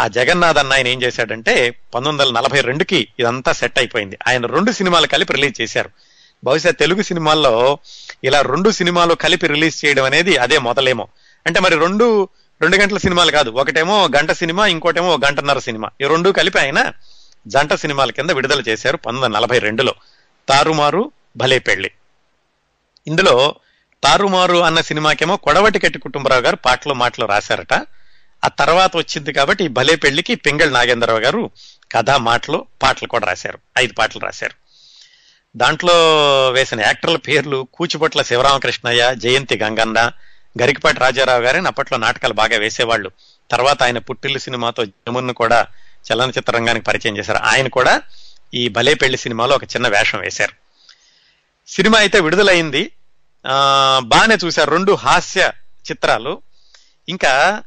ఆ జగన్నాథ్ అన్న ఆయన ఏం చేశాడంటే పంతొమ్మిది వందల నలభై రెండుకి ఇదంతా సెట్ అయిపోయింది. ఆయన రెండు సినిమాలు కలిపి రిలీజ్ చేశారు. బహుశా తెలుగు సినిమాల్లో ఇలా రెండు సినిమాలు కలిపి రిలీజ్ చేయడం అనేది అదే మొదలేమో. అంటే మరి రెండు రెండు గంటల సినిమాలు కాదు. ఒకటేమో గంట సినిమా ఇంకోటేమో గంటన్నర సినిమా. ఈ రెండు కలిపి ఆయన జంట సినిమాల కింద విడుదల చేశారు పంతొమ్మిది వందల నలభై రెండులో. తారుమారు భలే పెళ్ళి. ఇందులో తారుమారు అన్న సినిమాకేమో కొడవటి కట్టి కుటుంబరావు గారు పాటలు మాటలు రాశారట. ఆ తర్వాత వచ్చింది కాబట్టి ఈ భలే పెళ్ళికి పింగళ్ నాగేంద్రరావు గారు కథ మాటలు పాటలు కూడా రాశారు. ఐదు పాటలు రాశారు. దాంట్లో వేసిన యాక్టర్ల పేర్లు కూచిపట్ల శివరామకృష్ణయ్య జయంతి గంగన్న గరికపాటి రాజారావు గారిని అప్పట్లో నాటకాలు బాగా వేసేవాళ్ళు. తర్వాత ఆయన పుట్టిల్లు సినిమాతో జమున్ను కూడా చలనచిత్ర రంగానికి పరిచయం చేశారు. ఆయన కూడా ఈ భలే పెళ్ళి సినిమాలో ఒక చిన్న వేషం వేశారు. సినిమా అయితే విడుదలైంది. ఆ బాగానే చూశారు. రెండు హాస్య చిత్రాలు. ఇంకా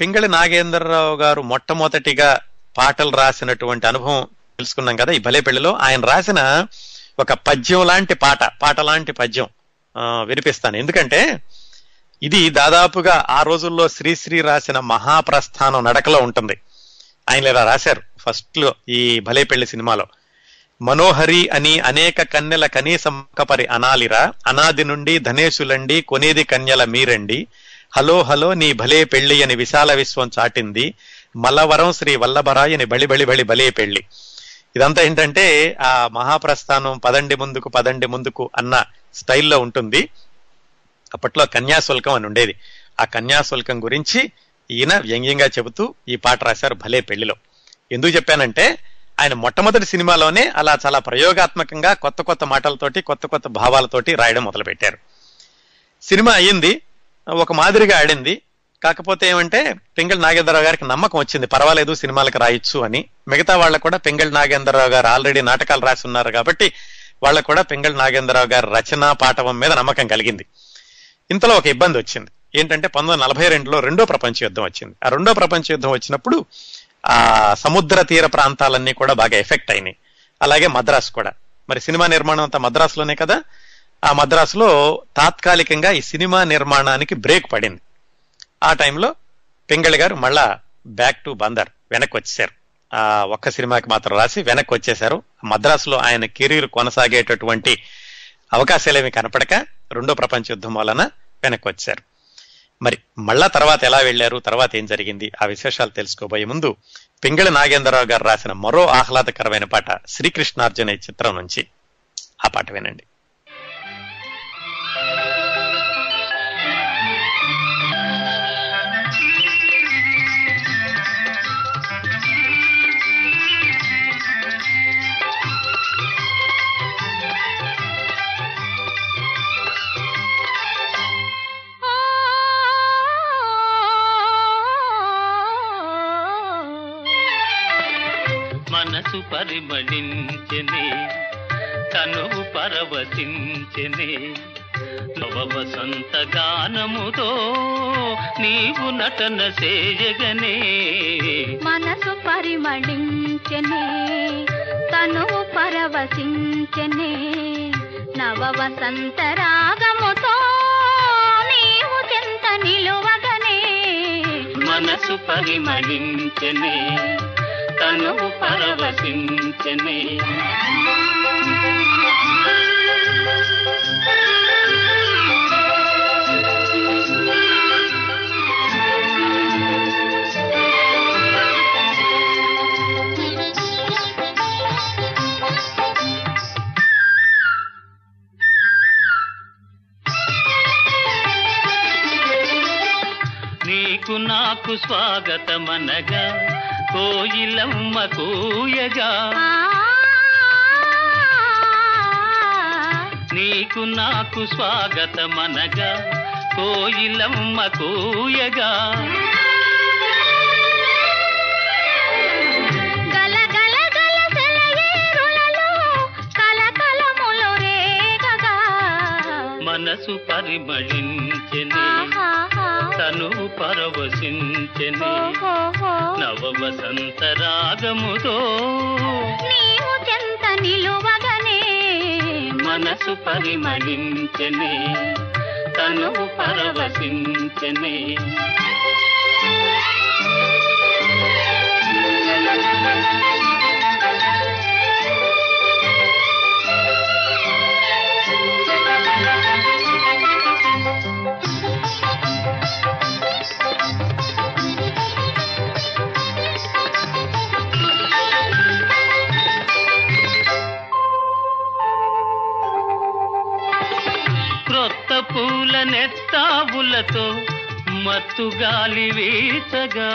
పింగళి నాగేంద్రరావు గారు మొట్టమొదటిగా పాటలు రాసినటువంటి అనుభవం తెలుసుకున్నాం కదా ఈ భలే పెళ్ళిలో. ఆయన రాసిన ఒక పద్యం లాంటి పాట పాట లాంటి పద్యం వినిపిస్తాను. ఎందుకంటే ఇది దాదాపుగా ఆ రోజుల్లో శ్రీశ్రీ రాసిన మహాప్రస్థానం నడకలో ఉంటుంది. ఆయన ఇలా రాశారు? ఫస్ట్లో ఈ భలే పెళ్ళి సినిమాలో. మనోహరి అని అనేక కన్యల కనీస కపరి అనాలిరా. అనాది నుండి ధనేశులండి కొనేది కన్యల మీరండి. హలో హలో నీ భలే పెళ్ళి అని విశాల విశ్వం చాటింది. మల్లవరం శ్రీ వల్లభరాయని బలి బలి బలి భలే పెళ్ళి ఇదంతా ఏంటంటే ఆ మహాప్రస్థానం పదండి ముందుకు పదండి ముందుకు అన్న స్టైల్లో ఉంటుంది. అప్పట్లో కన్యాశుల్కం అని ఉండేది. ఆ కన్యాశుల్కం గురించి ఈయన వ్యంగ్యంగా చెబుతూ ఈ పాట రాశారు భలే పెళ్ళిలో. ఎందుకు చెప్పానంటే ఆయన మొట్టమొదటి సినిమాలోనే అలా చాలా ప్రయోగాత్మకంగా కొత్త కొత్త మాటలతోటి కొత్త కొత్త భావాలతోటి రాయడం మొదలుపెట్టారు. సినిమా అయ్యింది ఒక మాదిరిగా ఆడింది. కాకపోతే ఏమంటే పెంగళ నాగేంద్రరావు గారికి నమ్మకం వచ్చింది పర్వాలేదు సినిమాలకు రాయొచ్చు అని. మిగతా వాళ్ళకు కూడా పెంగళ నాగేంద్రరావు గారు ఆల్రెడీ నాటకాలు రాసి ఉన్నారు కాబట్టి వాళ్ళకు కూడా పెంగళ నాగేంద్రరావు గారి రచన పాఠవం మీద నమ్మకం కలిగింది. ఇంతలో ఒక ఇబ్బంది వచ్చింది. ఏంటంటే పంతొమ్మిది నలభై రెండులో రెండో ప్రపంచ యుద్ధం వచ్చింది. ఆ రెండో ప్రపంచ యుద్ధం వచ్చినప్పుడు ఆ సముద్ర తీర ప్రాంతాలన్నీ కూడా బాగా ఎఫెక్ట్ అయినాయి. అలాగే మద్రాసు కూడా. మరి సినిమా నిర్మాణం అంతా మద్రాసులోనే కదా? ఆ మద్రాసులో తాత్కాలికంగా ఈ సినిమా నిర్మాణానికి బ్రేక్ పడింది. ఆ టైంలో పింగళి గారు మళ్ళా బ్యాక్ టు బందర్ వెనక్కి వచ్చేసారు ఆ ఒక్క సినిమాకి మాత్రం రాసి వెనక్కి వచ్చేశారు. మద్రాసులో ఆయన కెరీర్ కొనసాగేటటువంటి అవకాశాలేమి కనపడక రెండో ప్రపంచ యుద్ధం వలన వెనక్కి వచ్చారు. మరి మళ్ళా తర్వాత ఎలా వెళ్ళారు? తర్వాత ఏం జరిగింది? ఆ విశేషాలు తెలుసుకోబోయే ముందు పింగళి నాగేంద్రరావు గారు రాసిన మరో ఆహ్లాదకరమైన పాట శ్రీకృష్ణార్జున ఈ చిత్రం నుంచి ఆ పాట వినండి. మనసు పరిమళించెనే తనువు పరవశించెనే. నవ వసంత గానముతో నీవు నటన చేయగనే. మనసు పరిమళించనే తనువు పరవశించనే. నవ వసంత రాగముతో నీవు చెంత నిలువగనే. మనసు పరిమళించెనే. తను పరవశించెనే. నీకు నాకు స్వాగతమనగా కోయిలమ్మ కూయగా నీకు నాకు స్వాగతమనగా కోయిలమ్మ కూయగా మనసు పరిమళించెనే. తను పరవశించెనే. ఓహోహో. నవ వసంత రాగముతో నీవు చెంత నిలువగనే మనసు పరిమళించెనే. తను పరవశించెనే. పూల నెత్తావులతో మత్తు గాలి వీచగా.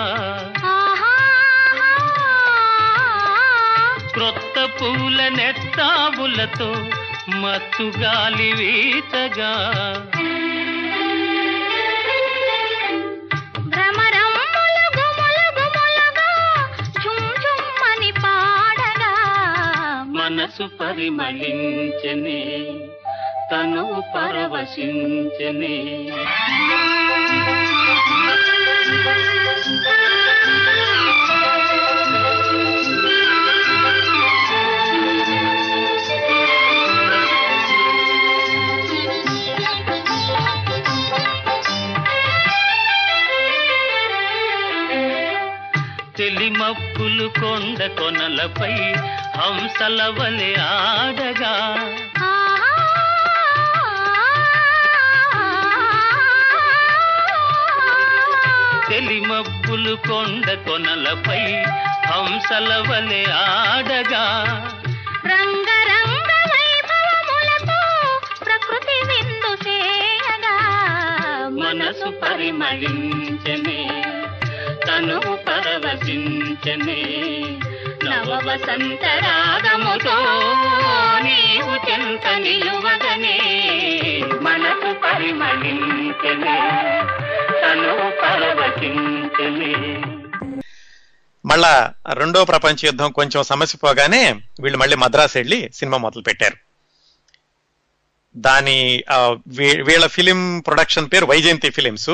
క్రొత్త పూల నెత్తావులతో మత్తు గాలి వీచగా మనసు పరిమళించనే. తను పరవశించనే. తెలి తెలిమప్పులు కొండ కొనలపై హంసల వలె ఆడగా. తెలిమబ్బులు కొండ కొనలపై హంసల వలె ఆడగా. రంగరంగ వైభవములతో ప్రకృతి విందు చేయగా. మనసు పరిమళించనే తను పరవశించనే నవ వసంత రాగముతో నీవు చెంత నిలువగనే మనసు పరిమళించనే. తను మళ్ళా రెండో ప్రపంచ యుద్ధం కొంచెం సమస్య పోగానే వీళ్ళు మళ్ళీ మద్రాసు వెళ్ళి సినిమా మొదలు పెట్టారు. దాని వీ- వీళ్ళ ఫిలిం ప్రొడక్షన్ పేరు వైజయంతి ఫిలిమ్స్.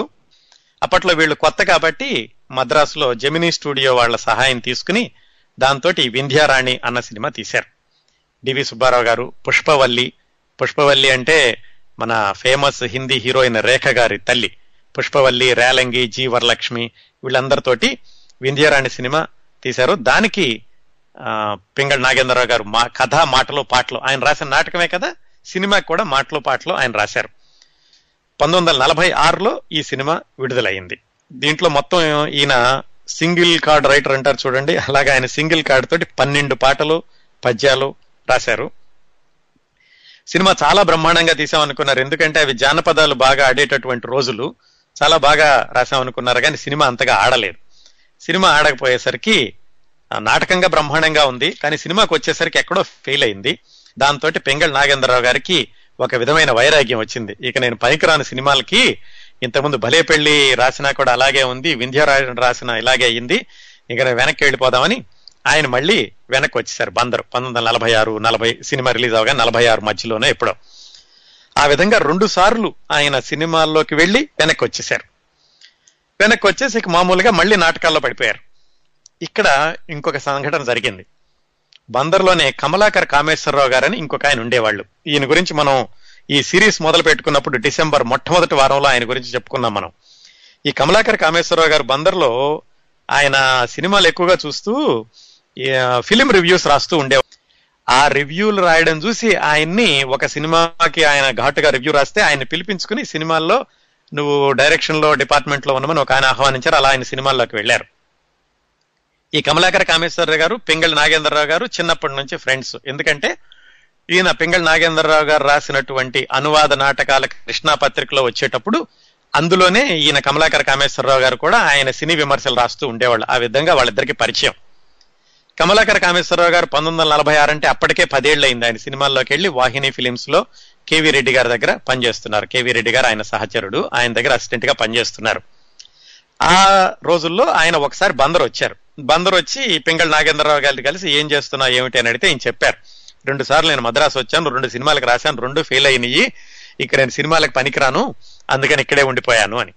అప్పట్లో వీళ్ళు కొత్త కాబట్టి మద్రాసులో జెమినీ స్టూడియో వాళ్ళ సహాయం తీసుకుని దాంతో వింధ్యారాణి అన్న సినిమా తీశారు. డివి సుబ్బారావు గారు పుష్పవల్లి. పుష్పవల్లి అంటే మన ఫేమస్ హిందీ హీరోయిన్ రేఖ గారి తల్లి. పుష్పవల్లి రేలంగి జీ వరలక్ష్మి వీళ్ళందరితోటి వింధ్యారాణి సినిమా తీశారు. దానికి పింగళ నాగేంద్రరావు గారు మా కథ మాటలు పాటలు ఆయన రాసిన నాటకమే కదా? సినిమాకి కూడా మాటలు పాటలు ఆయన రాశారు. పంతొమ్మిది వందల నలభై ఆరులో ఈ సినిమా విడుదలైంది దీంట్లో మొత్తం ఈయన సింగిల్ కార్డ్ రైటర్ అంటారు చూడండి. అలాగే ఆయన సింగిల్ కార్డ్ తోటి పన్నెండు పాటలు పద్యాలు రాశారు. సినిమా చాలా బ్రహ్మాండంగా తీసామనుకున్నారు ఎందుకంటే అవి జానపదాలు బాగా ఆడేటటువంటి రోజులు. చాలా బాగా రాసామనుకున్నారు కానీ సినిమా అంతగా ఆడలేదు. సినిమా ఆడకపోయేసరికి నాటకంగా బ్రహ్మాండంగా ఉంది కానీ సినిమాకి వచ్చేసరికి ఎక్కడో ఫెయిల్ అయింది. దాంతో పెంగళ నాగేంద్రరావు గారికి ఒక విధమైన వైరాగ్యం వచ్చింది. ఇక నేను పనికిరాని సినిమాలకి ఇంతకుముందు భలే పెళ్ళి రాసినా కూడా అలాగే ఉంది వింధ్యారాయణ రాసిన ఇలాగే అయింది. ఇక నేను వెనక్కి వెళ్ళిపోదామని ఆయన మళ్ళీ వెనక్కి వచ్చేసారు. బందరు పంతొమ్మిది వందల నలభై ఆరు నలభై సినిమా రిలీజ్ అవగా నలభై ఆరు మధ్యలోనే ఎప్పుడో. ఆ విధంగా రెండు సార్లు ఆయన సినిమాల్లోకి వెళ్ళి వెనక్కి వచ్చేసారు వెనక్కి వచ్చేసి మామూలుగా మళ్ళీ నాటకాల్లో పడిపోయారు. ఇక్కడ ఇంకొక సంఘటన జరిగింది. బందర్లోనే కమలాకర్ కామేశ్వరరావు గారని ఇంకొక ఆయన ఉండేవాళ్ళు. ఈయన గురించి మనం ఈ సిరీస్ మొదలు పెట్టుకున్నప్పుడు డిసెంబర్ మొట్టమొదటి వారంలో ఆయన గురించి చెప్పుకున్నాం మనం. ఈ కమలాకర్ కామేశ్వరరావు గారు బందర్లో ఆయన సినిమాలు ఎక్కువగా చూస్తూ ఫిలిం రివ్యూస్ రాస్తూ ఉండేవారు. ఆ రివ్యూలు రాయడం చూసి ఆయన్ని ఒక సినిమాకి ఆయన ఘాటుగా రివ్యూ రాస్తే ఆయన పిలిపించుకుని సినిమాల్లో నువ్వు డైరెక్షన్లో డిపార్ట్మెంట్లో ఉన్నామని ఒక ఆయన ఆహ్వానించారు. అలా ఆయన సినిమాల్లోకి వెళ్ళారు. ఈ కమలాకర కామేశ్వరరావు గారు పింగళ నాగేంద్రరావు గారు చిన్నప్పటి నుంచి ఫ్రెండ్స్. ఎందుకంటే ఈయన పింగళ నాగేంద్రరావు గారు రాసినటువంటి అనువాద నాటకాల కృష్ణా పత్రికలో వచ్చేటప్పుడు అందులోనే ఈయన కమలాకర కామేశ్వరరావు గారు కూడా ఆయన సినీ విమర్శలు రాస్తూ ఉండేవాళ్ళు. ఆ విధంగా వాళ్ళిద్దరికి పరిచయం. కమలాకర కామేశ్వరరావు గారు పంతొమ్మిది వందల నలభై ఆరు అంటే అప్పటికే పదేళ్ళు అయింది ఆయన సినిమాల్లోకి వెళ్ళి వాహిని ఫిలిమ్స్లో కేవీ రెడ్డి గారి దగ్గర పనిచేస్తున్నారు. కేవీ రెడ్డి గారు ఆయన సహచరుడు. ఆయన దగ్గర అసిస్టెంట్గా పనిచేస్తున్నారు. ఆ రోజుల్లో ఆయన ఒకసారి బందర్ వచ్చారు. బందర్ వచ్చి పింగళ నాగేంద్రరావు గారిని కలిసి ఏం చేస్తున్నావు ఏమిటి అని అడిగితే ఆయన చెప్పారు. రెండు సార్లు నేను మద్రాసు వచ్చాను రెండు సినిమాలకు రాశాను రెండు ఫెయిల్ అయినాయి. ఇక్కడ నేను సినిమాలకు పనికిరాను అందుకని ఇక్కడే ఉండిపోయాను అని.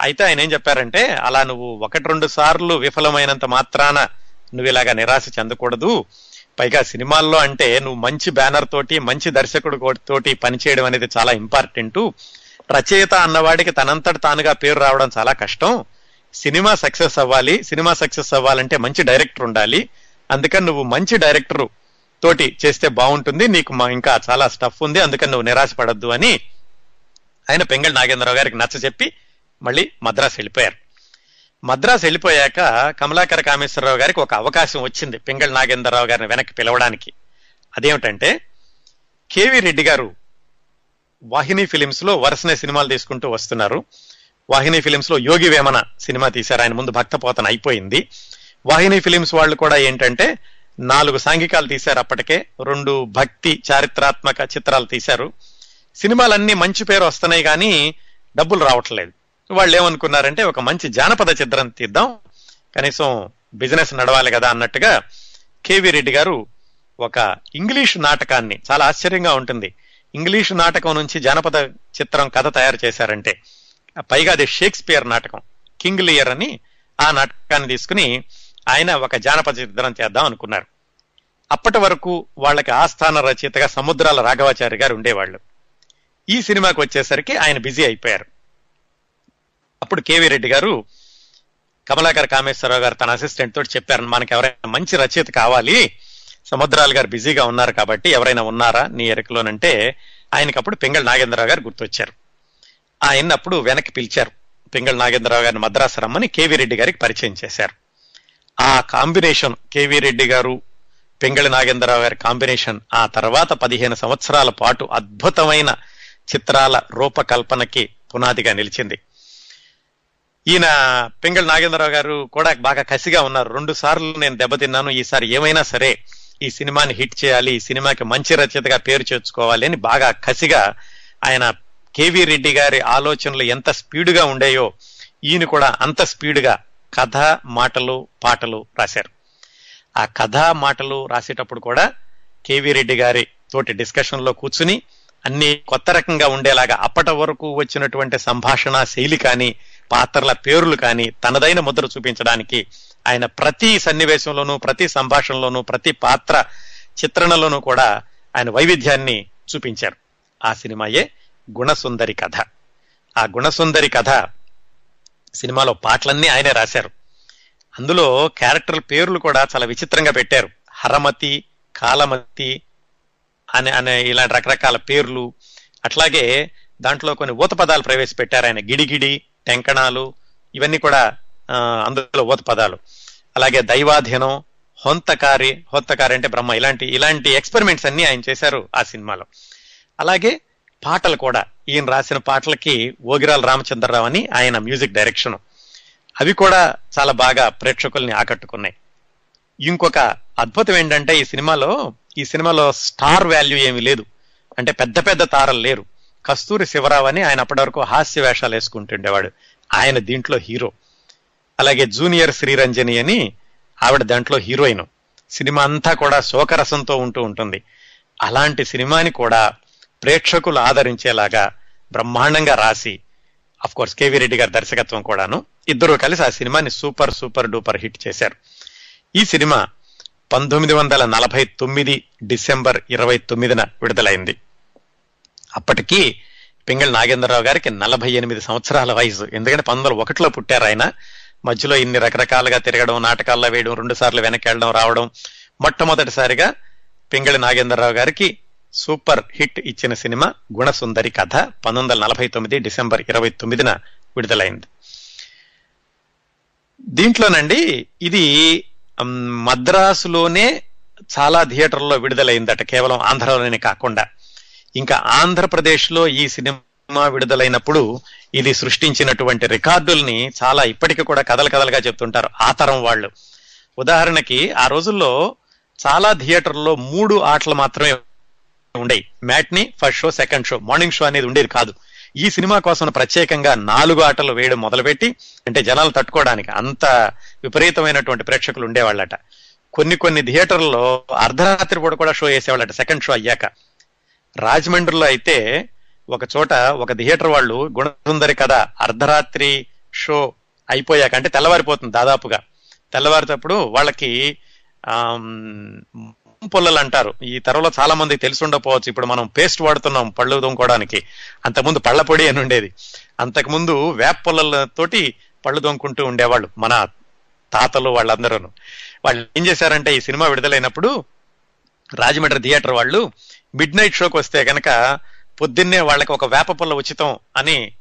అయితే ఆయన ఏం చెప్పారంటే అలా నువ్వు ఒకటి రెండు సార్లు విఫలమైనంత మాత్రాన నువ్వు ఇలాగా నిరాశ చెందకూడదు. పైగా సినిమాల్లో అంటే నువ్వు మంచి బ్యానర్ తోటి మంచి దర్శకుడు తోటి పనిచేయడం అనేది చాలా ఇంపార్టెంట్. రచయిత అన్నవాడికి తనంతట తానుగా పేరు రావడం చాలా కష్టం. సినిమా సక్సెస్ అవ్వాలి. సినిమా సక్సెస్ అవ్వాలంటే మంచి డైరెక్టర్ ఉండాలి. అందుకని నువ్వు మంచి డైరెక్టర్ తోటి చేస్తే బాగుంటుంది. నీకు మా ఇంకా చాలా స్టఫ్ ఉంది. అందుకని నువ్వు నిరాశపడద్దు అని ఆయన పెంగళ నాగేంద్రరావు గారికి నచ్చ చెప్పి మళ్ళీ మద్రాసు వెళ్ళిపోయారు. మద్రాసు వెళ్ళిపోయాక కమలాకర కామేశ్వరరావు గారికి ఒక అవకాశం వచ్చింది పింగళ నాగేంద్రరావు గారిని వెనక్కి పిలవడానికి. అదేమిటంటే కేవీ రెడ్డి గారు వాహిని ఫిలిమ్స్లో వరుసనే సినిమాలు తీసుకుంటూ వస్తున్నారు. వాహిని ఫిలిమ్స్లో యోగి వేమన సినిమా తీశారు. ఆయన ముందు భక్తపోతన అయిపోయింది. వాహిని ఫిలిమ్స్ వాళ్ళు కూడా ఏంటంటే నాలుగు సాంఘికాలు తీశారు అప్పటికే. రెండు భక్తి చారిత్రాత్మక చిత్రాలు తీశారు. సినిమాలన్నీ మంచి పేరు వస్తున్నాయి కానీ డబ్బులు రావట్లేదు. వాళ్ళు ఏమనుకున్నారంటే ఒక మంచి జానపద చిత్రం తీద్దాం. కనీసం బిజినెస్ నడవాలి కదా అన్నట్టుగా కేవీ రెడ్డి గారు ఒక ఇంగ్లీష్ నాటకాన్ని చాలా ఆశ్చర్యంగా ఉంటుంది. ఇంగ్లీష్ నాటకం నుంచి జానపద చిత్రం కథ తయారు చేశారంటే పైగా అది షేక్స్పియర్ నాటకం కింగ్ లియర్ అని ఆ నాటకాన్ని తీసుకుని ఆయన ఒక జానపద చిత్రం చేద్దాం అనుకున్నారు. అప్పటి వరకు వాళ్ళకి ఆస్థాన రచయితగా సముద్రాల రాఘవాచారి గారు ఉండేవాళ్ళు. ఈ సినిమాకి వచ్చేసరికి ఆయన బిజీ అయిపోయారు. అప్పుడు కేవీ రెడ్డి గారు కమలాకర్ కామేశ్వరరావు గారు తన అసిస్టెంట్ తోటి చెప్పారు మనకి ఎవరైనా మంచి రచయిత కావాలి. సముద్రాలు గారు బిజీగా ఉన్నారు కాబట్టి ఎవరైనా ఉన్నారా నీ ఎరకలోనంటే ఆయనకి అప్పుడు పింగళ నాగేంద్రరావు గారు గుర్తొచ్చారు. ఆయన అప్పుడు వెనక్కి పిలిచారు. పింగళ నాగేంద్రరావు గారిని మద్రాసు రమ్మని కేవీ రెడ్డి గారికి పరిచయం చేశారు. ఆ కాంబినేషన్ కేవీ రెడ్డి గారు పింగళి నాగేంద్రరావు గారి కాంబినేషన్ ఆ తర్వాత పదిహేను సంవత్సరాల పాటు అద్భుతమైన చిత్రాల రూపకల్పనకి పునాదిగా నిలిచింది. ఈయన పింగళ నాగేంద్రరావు గారు కూడా బాగా కసిగా ఉన్నారు. రెండు సార్లు నేను దెబ్బతిన్నాను. ఈసారి ఏమైనా సరే ఈ సినిమాని హిట్ చేయాలి ఈ సినిమాకి మంచి రచయితగా పేరు చేర్చుకోవాలి అని బాగా కసిగా ఆయన కేవీ రెడ్డి గారి ఆలోచనలు ఎంత స్పీడ్గా ఉండేయో ఈయన కూడా అంత స్పీడ్గా కథ మాటలు పాటలు రాశారు. ఆ కథ మాటలు రాసేటప్పుడు కూడా కేవీ రెడ్డి గారి తోటి డిస్కషన్లో కూర్చుని అన్ని కొత్త రకంగా ఉండేలాగా అప్పటి వరకు వచ్చినటువంటి సంభాషణ శైలి కానీ పాత్రల పేర్లు కానీ తనదైన ముద్ర చూపించడానికి ఆయన ప్రతి సన్నివేశంలోనూ ప్రతి సంభాషణలోనూ ప్రతి పాత్ర చిత్రణలోనూ కూడా ఆయన వైవిధ్యాన్ని చూపించారు. ఆ సినిమాయే గుణసుందరి కథ. ఆ గుణసుందరి కథ సినిమాలో పాటలన్నీ ఆయనే రాశారు. అందులో క్యారెక్టర్ పేర్లు కూడా చాలా విచిత్రంగా పెట్టారు. హరమతి కాలమతి అనే అనే ఇలాంటి రకరకాల పేర్లు. అట్లాగే దాంట్లో కొన్ని ఊత పదాలు ప్రవేశపెట్టారు ఆయన. గిడిగిడి టెంకణాలు ఇవన్నీ కూడా అందులో ఊత పదాలు. అలాగే దైవాధీనం హొంతకారి హొంతకారి అంటే బ్రహ్మ ఇలాంటి ఇలాంటి ఎక్స్పెరిమెంట్స్ అన్ని ఆయన చేశారు ఆ సినిమాలో. అలాగే పాటలు కూడా ఈయన రాసిన పాటలకి ఓగిరాల రామచంద్రరావు అని ఆయన మ్యూజిక్ డైరెక్షన్ అవి కూడా చాలా బాగా ప్రేక్షకుల్ని ఆకట్టుకున్నాయి. ఇంకొక అద్భుతం ఏంటంటే ఈ సినిమాలో ఈ సినిమాలో స్టార్ వాల్యూ ఏమీ లేదు. అంటే పెద్ద పెద్ద తారలు లేరు. కస్తూరి శివరావు అని ఆయన అప్పటి వరకు హాస్య వేషాలు వేసుకుంటుండేవాడు. ఆయన దీంట్లో హీరో. అలాగే జూనియర్ శ్రీరంజని అని ఆవిడ దాంట్లో హీరోయిన్. సినిమా అంతా కూడా శోకరసంతో ఉంటూ ఉంటుంది. అలాంటి సినిమాని కూడా ప్రేక్షకులు ఆదరించేలాగా బ్రహ్మాండంగా రాసి అఫ్ కోర్స్ కేవీ రెడ్డి గారి దర్శకత్వం కూడాను ఇద్దరు కలిసి ఆ సినిమాని సూపర్ సూపర్ డూపర్ హిట్ చేశారు. ఈ సినిమా పంతొమ్మిది వందల నలభై తొమ్మిది డిసెంబర్ ఇరవై తొమ్మిదిన విడుదలైంది. అప్పటికీ పింగళి నాగేంద్రరావు గారికి నలభై ఎనిమిది సంవత్సరాల వయసు. ఎందుకంటే పంతొమ్మిది వందల ఒకటిలో పుట్టారు ఆయన. మధ్యలో ఇన్ని రకరకాలుగా తిరగడం నాటకాల్లో వేయడం రెండు సార్లు వెనక్కి వెళ్ళడం రావడం. మొట్టమొదటిసారిగా పింగళి నాగేంద్రరావు గారికి సూపర్ హిట్ ఇచ్చిన సినిమా గుణసుందరి కథ పంతొమ్మిది వందల నలభై తొమ్మిది డిసెంబర్ ఇరవై తొమ్మిదిన విడుదలైంది. దీంట్లోనండి ఇది మద్రాసులోనే చాలా థియేటర్లో విడుదలైందట. కేవలం ఆంధ్రలోనే కాకుండా. ఇంకా ఆంధ్రప్రదేశ్లో ఈ సినిమా విడుదలైనప్పుడు ఇది సృష్టించినటువంటి రికార్డుల్ని చాలా ఇప్పటికీ కూడా కథలు కథలుగా చెప్తుంటారు ఆ తరం వాళ్ళు. ఉదాహరణకి ఆ రోజుల్లో చాలా థియేటర్లో మూడు ఆటలు మాత్రమే ఉండేవి. Matinee first show second show morning show అనేది ఉండేది కాదు. ఈ సినిమా కోసం ప్రత్యేకంగా నాలుగు ఆటలు వేయడం మొదలుపెట్టి అంటే జనాలు తట్టుకోవడానికి అంత విపరీతమైనటువంటి ప్రేక్షకులు ఉండేవాళ్ళట. కొన్ని కొన్ని థియేటర్లలో అర్ధరాత్రి పూట కూడా షో వేసేవాళ్ళట సెకండ్ షో అయ్యాక. రాజమండ్రిలో అయితే ఒక చోట ఒక థియేటర్ వాళ్ళు గుణసుందరి కథ అర్ధరాత్రి షో అయిపోయాక అంటే తెల్లవారిపోతుంది దాదాపుగా. తెల్లవారితప్పుడు వాళ్ళకి పుల్లలు పొల్లలు అంటారు. ఈ తరంలో చాలా మంది తెలిసి ఉండకపోవచ్చు ఇప్పుడు మనం పేస్ట్ వాడుతున్నాం పళ్ళు తోముకోవడానికి. అంతకుముందు పళ్ళ పొడి అని ఉండేది. అంతకుముందు వేప పొల్లలతోటి పళ్ళు తోముకుంటూ ఉండేవాళ్ళు మన తాతలు వాళ్ళందరూ వాళ్ళు ఏం చేశారంటే ఈ సినిమా విడుదలైనప్పుడు రాజమండ్రి థియేటర్ వాళ్ళు మిడ్ నైట్ షోకి వస్తే కనుక పొద్దున్నే వాళ్ళకి ఒక వేప పుల్ల ఉచితం అని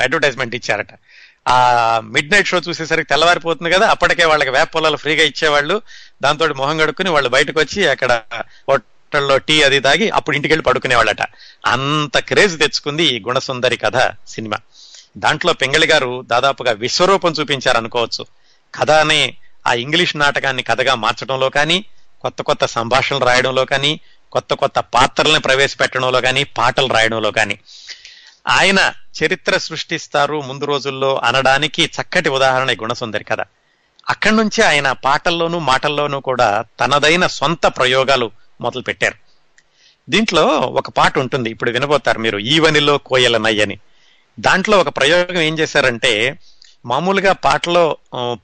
అడ్వర్టైజ్మెంట్ ఇచ్చారట. ఆ మిడ్ నైట్ షో చూసేసరికి తెల్లవారిపోతుంది కదా అప్పటికే వాళ్ళకి వేప పుల్లలు ఫ్రీగా ఇచ్చేవాళ్ళు. దాంతో మొహం కడుక్కుని వాళ్ళు బయటకు వచ్చి అక్కడ హోటల్లో టీ అది తాగి అప్పుడు ఇంటికి వెళ్ళి పడుకునేవాళ్ళట. అంత క్రేజ్ తెచ్చుకుంది ఈ గుణసుందరి కథ సినిమా. దాంట్లో పెంగళి గారు దాదాపుగా విశ్వరూపం చూపించారు అనుకోవచ్చు కథ అనే ఆ ఇంగ్లీష్ నాటకాన్ని కథగా మార్చడంలో కానీ కొత్త కొత్త సంభాషణలు రాయడంలో కానీ కొత్త కొత్త పాత్రల్ని ప్రవేశపెట్టడంలో కానీ పాటలు రాయడంలో కానీ ఆయన చరిత్ర సృష్టిస్తారు ముందు రోజుల్లో అనడానికి చక్కటి ఉదాహరణ గుణసుందరి కదా అక్కడి నుంచి ఆయన పాటల్లోనూ మాటల్లోనూ కూడా తనదైన సొంత ప్రయోగాలు మొదలు పెట్టారు దీంట్లో ఒక పాట ఉంటుంది ఇప్పుడు వినబోతారు మీరు ఈవనిలో కోయలనయ్యని దాంట్లో ఒక ప్రయోగం ఏం చేశారంటే మామూలుగా పాటలో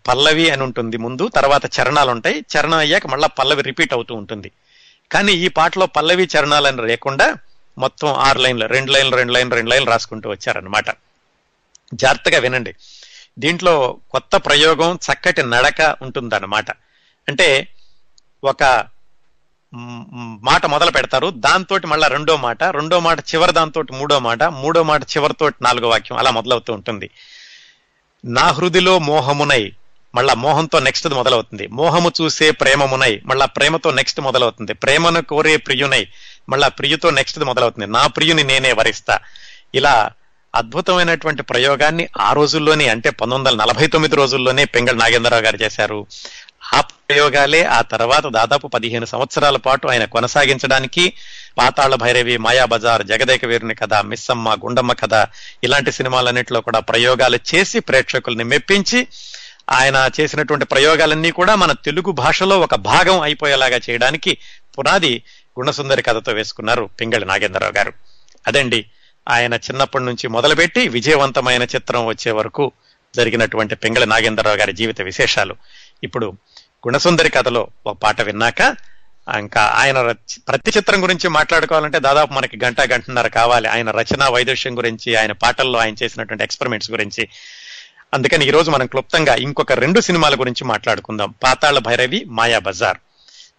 పల్లవి అని ఉంటుంది ముందు తర్వాత చరణాలు ఉంటాయి చరణం అయ్యాక మళ్ళా పల్లవి రిపీట్ అవుతూ ఉంటుంది. కానీ ఈ పాటలో పల్లవి చరణాలని లేకుండా మొత్తం ఆరు లైన్లు రెండు లైన్లు రెండు లైన్లు రెండు లైన్లు రాసుకుంటూ వచ్చారనమాట జాగ్రత్తగా వినండి. దీంట్లో కొత్త ప్రయోగం చక్కటి నడక ఉంటుందన్నమాట. అంటే ఒక మాట మొదలు పెడతారు దాంతో మళ్ళా రెండో మాట రెండో మాట చివరి దాంతో మూడో మాట మూడో మాట చివరితో నాలుగో వాక్యం అలా మొదలవుతూ ఉంటుంది. నా హృదిలో మోహమునై మళ్ళా మోహంతో నెక్స్ట్ మొదలవుతుంది. మోహము చూసే ప్రేమమునై మళ్ళా ప్రేమతో నెక్స్ట్ మొదలవుతుంది. ప్రేమను కోరే ప్రియునై మళ్ళా ప్రియుతో నెక్స్ట్ మొదలవుతుంది. నా ప్రియుని నేనే వరిస్తా. ఇలా అద్భుతమైనటువంటి ప్రయోగాన్ని ఆ రోజుల్లోనే అంటే పంతొమ్మిది వందల నలభై తొమ్మిది రోజుల్లోనే పెంగళ నాగేంద్రరావు గారు చేశారు. ఆ ప్రయోగాలే ఆ తర్వాత దాదాపు పదిహేను సంవత్సరాల పాటు ఆయన కొనసాగించడానికి పాతాళ భైరవి మాయాబజార్ జగదేక వీరుని కథ మిస్సమ్మ గుండమ్మ కథ ఇలాంటి సినిమాలన్నింటిలో కూడా ప్రయోగాలు చేసి ప్రేక్షకుల్ని మెప్పించి ఆయన చేసినటువంటి ప్రయోగాలన్నీ కూడా మన తెలుగు భాషలో ఒక భాగం అయిపోయేలాగా చేయడానికి పునాది గుణసుందరి కథతో వేసుకున్నారు పింగళి నాగేంద్రరావు గారు. అదండి ఆయన చిన్నప్పటి నుంచి మొదలుపెట్టి విజయవంతమైన చిత్రం వచ్చే వరకు జరిగినటువంటి పింగళి నాగేంద్రరావు గారి జీవిత విశేషాలు. ఇప్పుడు గుణసుందరి కథలో ఒక పాట విన్నాక ఇంకా ఆయన ప్రతి చిత్రం గురించి మాట్లాడుకోవాలంటే దాదాపు మనకి గంట గంటన్నర కావాలి. ఆయన రచన వైదుష్యం గురించి ఆయన పాటల్లో ఆయన చేసినటువంటి ఎక్స్పెరిమెంట్స్ గురించి. అందుకని ఈ రోజు మనం క్లుప్తంగా ఇంకొక రెండు సినిమాల గురించి మాట్లాడుకుందాం. పాతాళ భైరవి మాయా బజార్.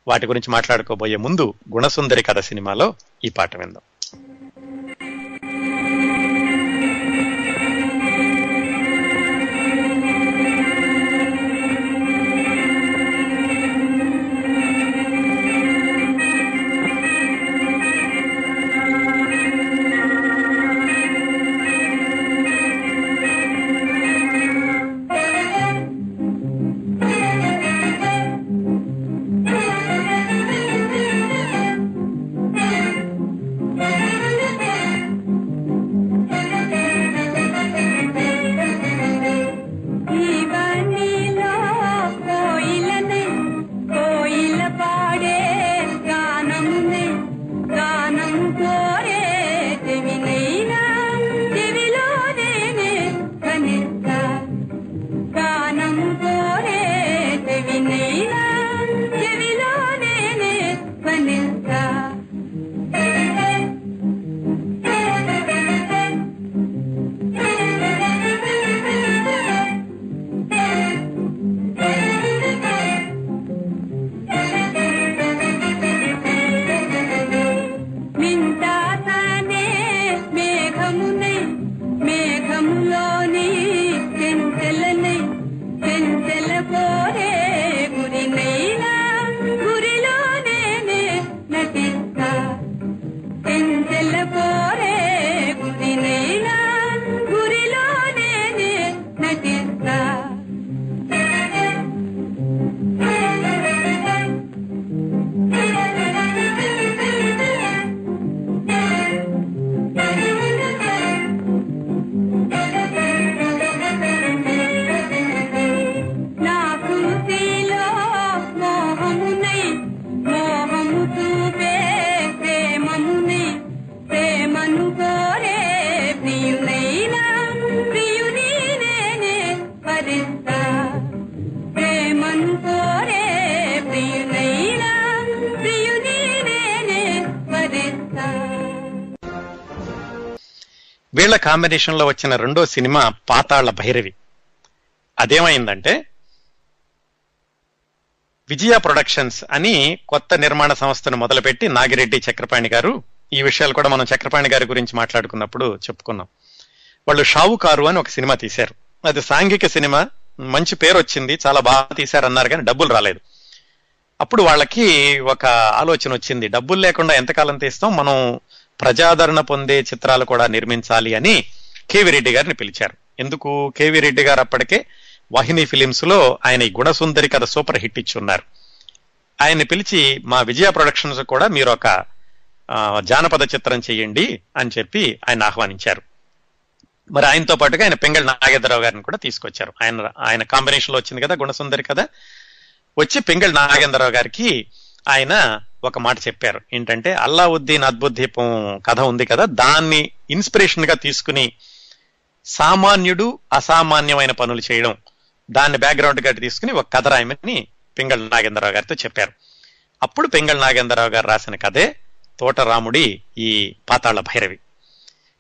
వాటి గురించి మాట్లాడుకోబోయే ముందు గుణసుందరి కథ సినిమాలో ఈ పాట విందాం. కాంబినేషన్లో వచ్చిన రెండో సినిమా పాతాళ భైరవి. అదేమైందంటే విజయ ప్రొడక్షన్స్ అని కొత్త నిర్మాణ సంస్థను మొదలుపెట్టి నాగిరెడ్డి చక్రపాణి గారు ఈ విషయాలు కూడా మనం చక్రపాణి గారి గురించి మాట్లాడుకున్నప్పుడు చెప్పుకున్నాం. వాళ్ళు షావుకారు అని ఒక సినిమా తీశారు. అది సాంఘిక సినిమా మంచి పేరు వచ్చింది చాలా బాగా తీశారన్నారు కానీ డబ్బులు రాలేదు. అప్పుడు వాళ్ళకి ఒక ఆలోచన వచ్చింది డబ్బులు లేకుండా ఎంతకాలం తీస్తాం మనం ప్రజాదరణ పొందే చిత్రాలు కూడా నిర్మించాలి అని కేవి రెడ్డి గారిని పిలిచారు. ఎందుకు? కేవి రెడ్డి గారు అప్పటికే వాహిని ఫిలిమ్స్లో ఆయన ఈ గుణసుందరి కథ సూపర్ హిట్ ఇచ్చున్నారు. ఆయన్ని పిలిచి మా విజయ ప్రొడక్షన్స్ కూడా మీరు ఒక జానపద చిత్రం చేయండి అని చెప్పి ఆయన ఆహ్వానించారు. మరి ఆయనతో పాటుగా ఆయన పెంగళ నాగేంద్రరావు గారిని కూడా తీసుకొచ్చారు. ఆయన ఆయన కాంబినేషన్లో వచ్చింది కదా గుణసుందరి కథ. వచ్చి పెంగళ నాగేంద్రరావు గారికి ఆయన ఒక మాట చెప్పారు. ఏంటంటే అల్లావుద్దీన్ అద్భుత దీపం కథ ఉంది కదా దాన్ని ఇన్స్పిరేషన్గా తీసుకుని సామాన్యుడు అసామాన్యమైన పనులు చేయడం దాన్ని బ్యాక్గ్రౌండ్గా తీసుకుని ఒక కథ రాయమని పింగళ నాగేంద్రరావు గారితో చెప్పారు. అప్పుడు పింగళ నాగేంద్రరావు గారు రాసిన కథే తోటరాముడి ఈ పాతాళ భైరవి.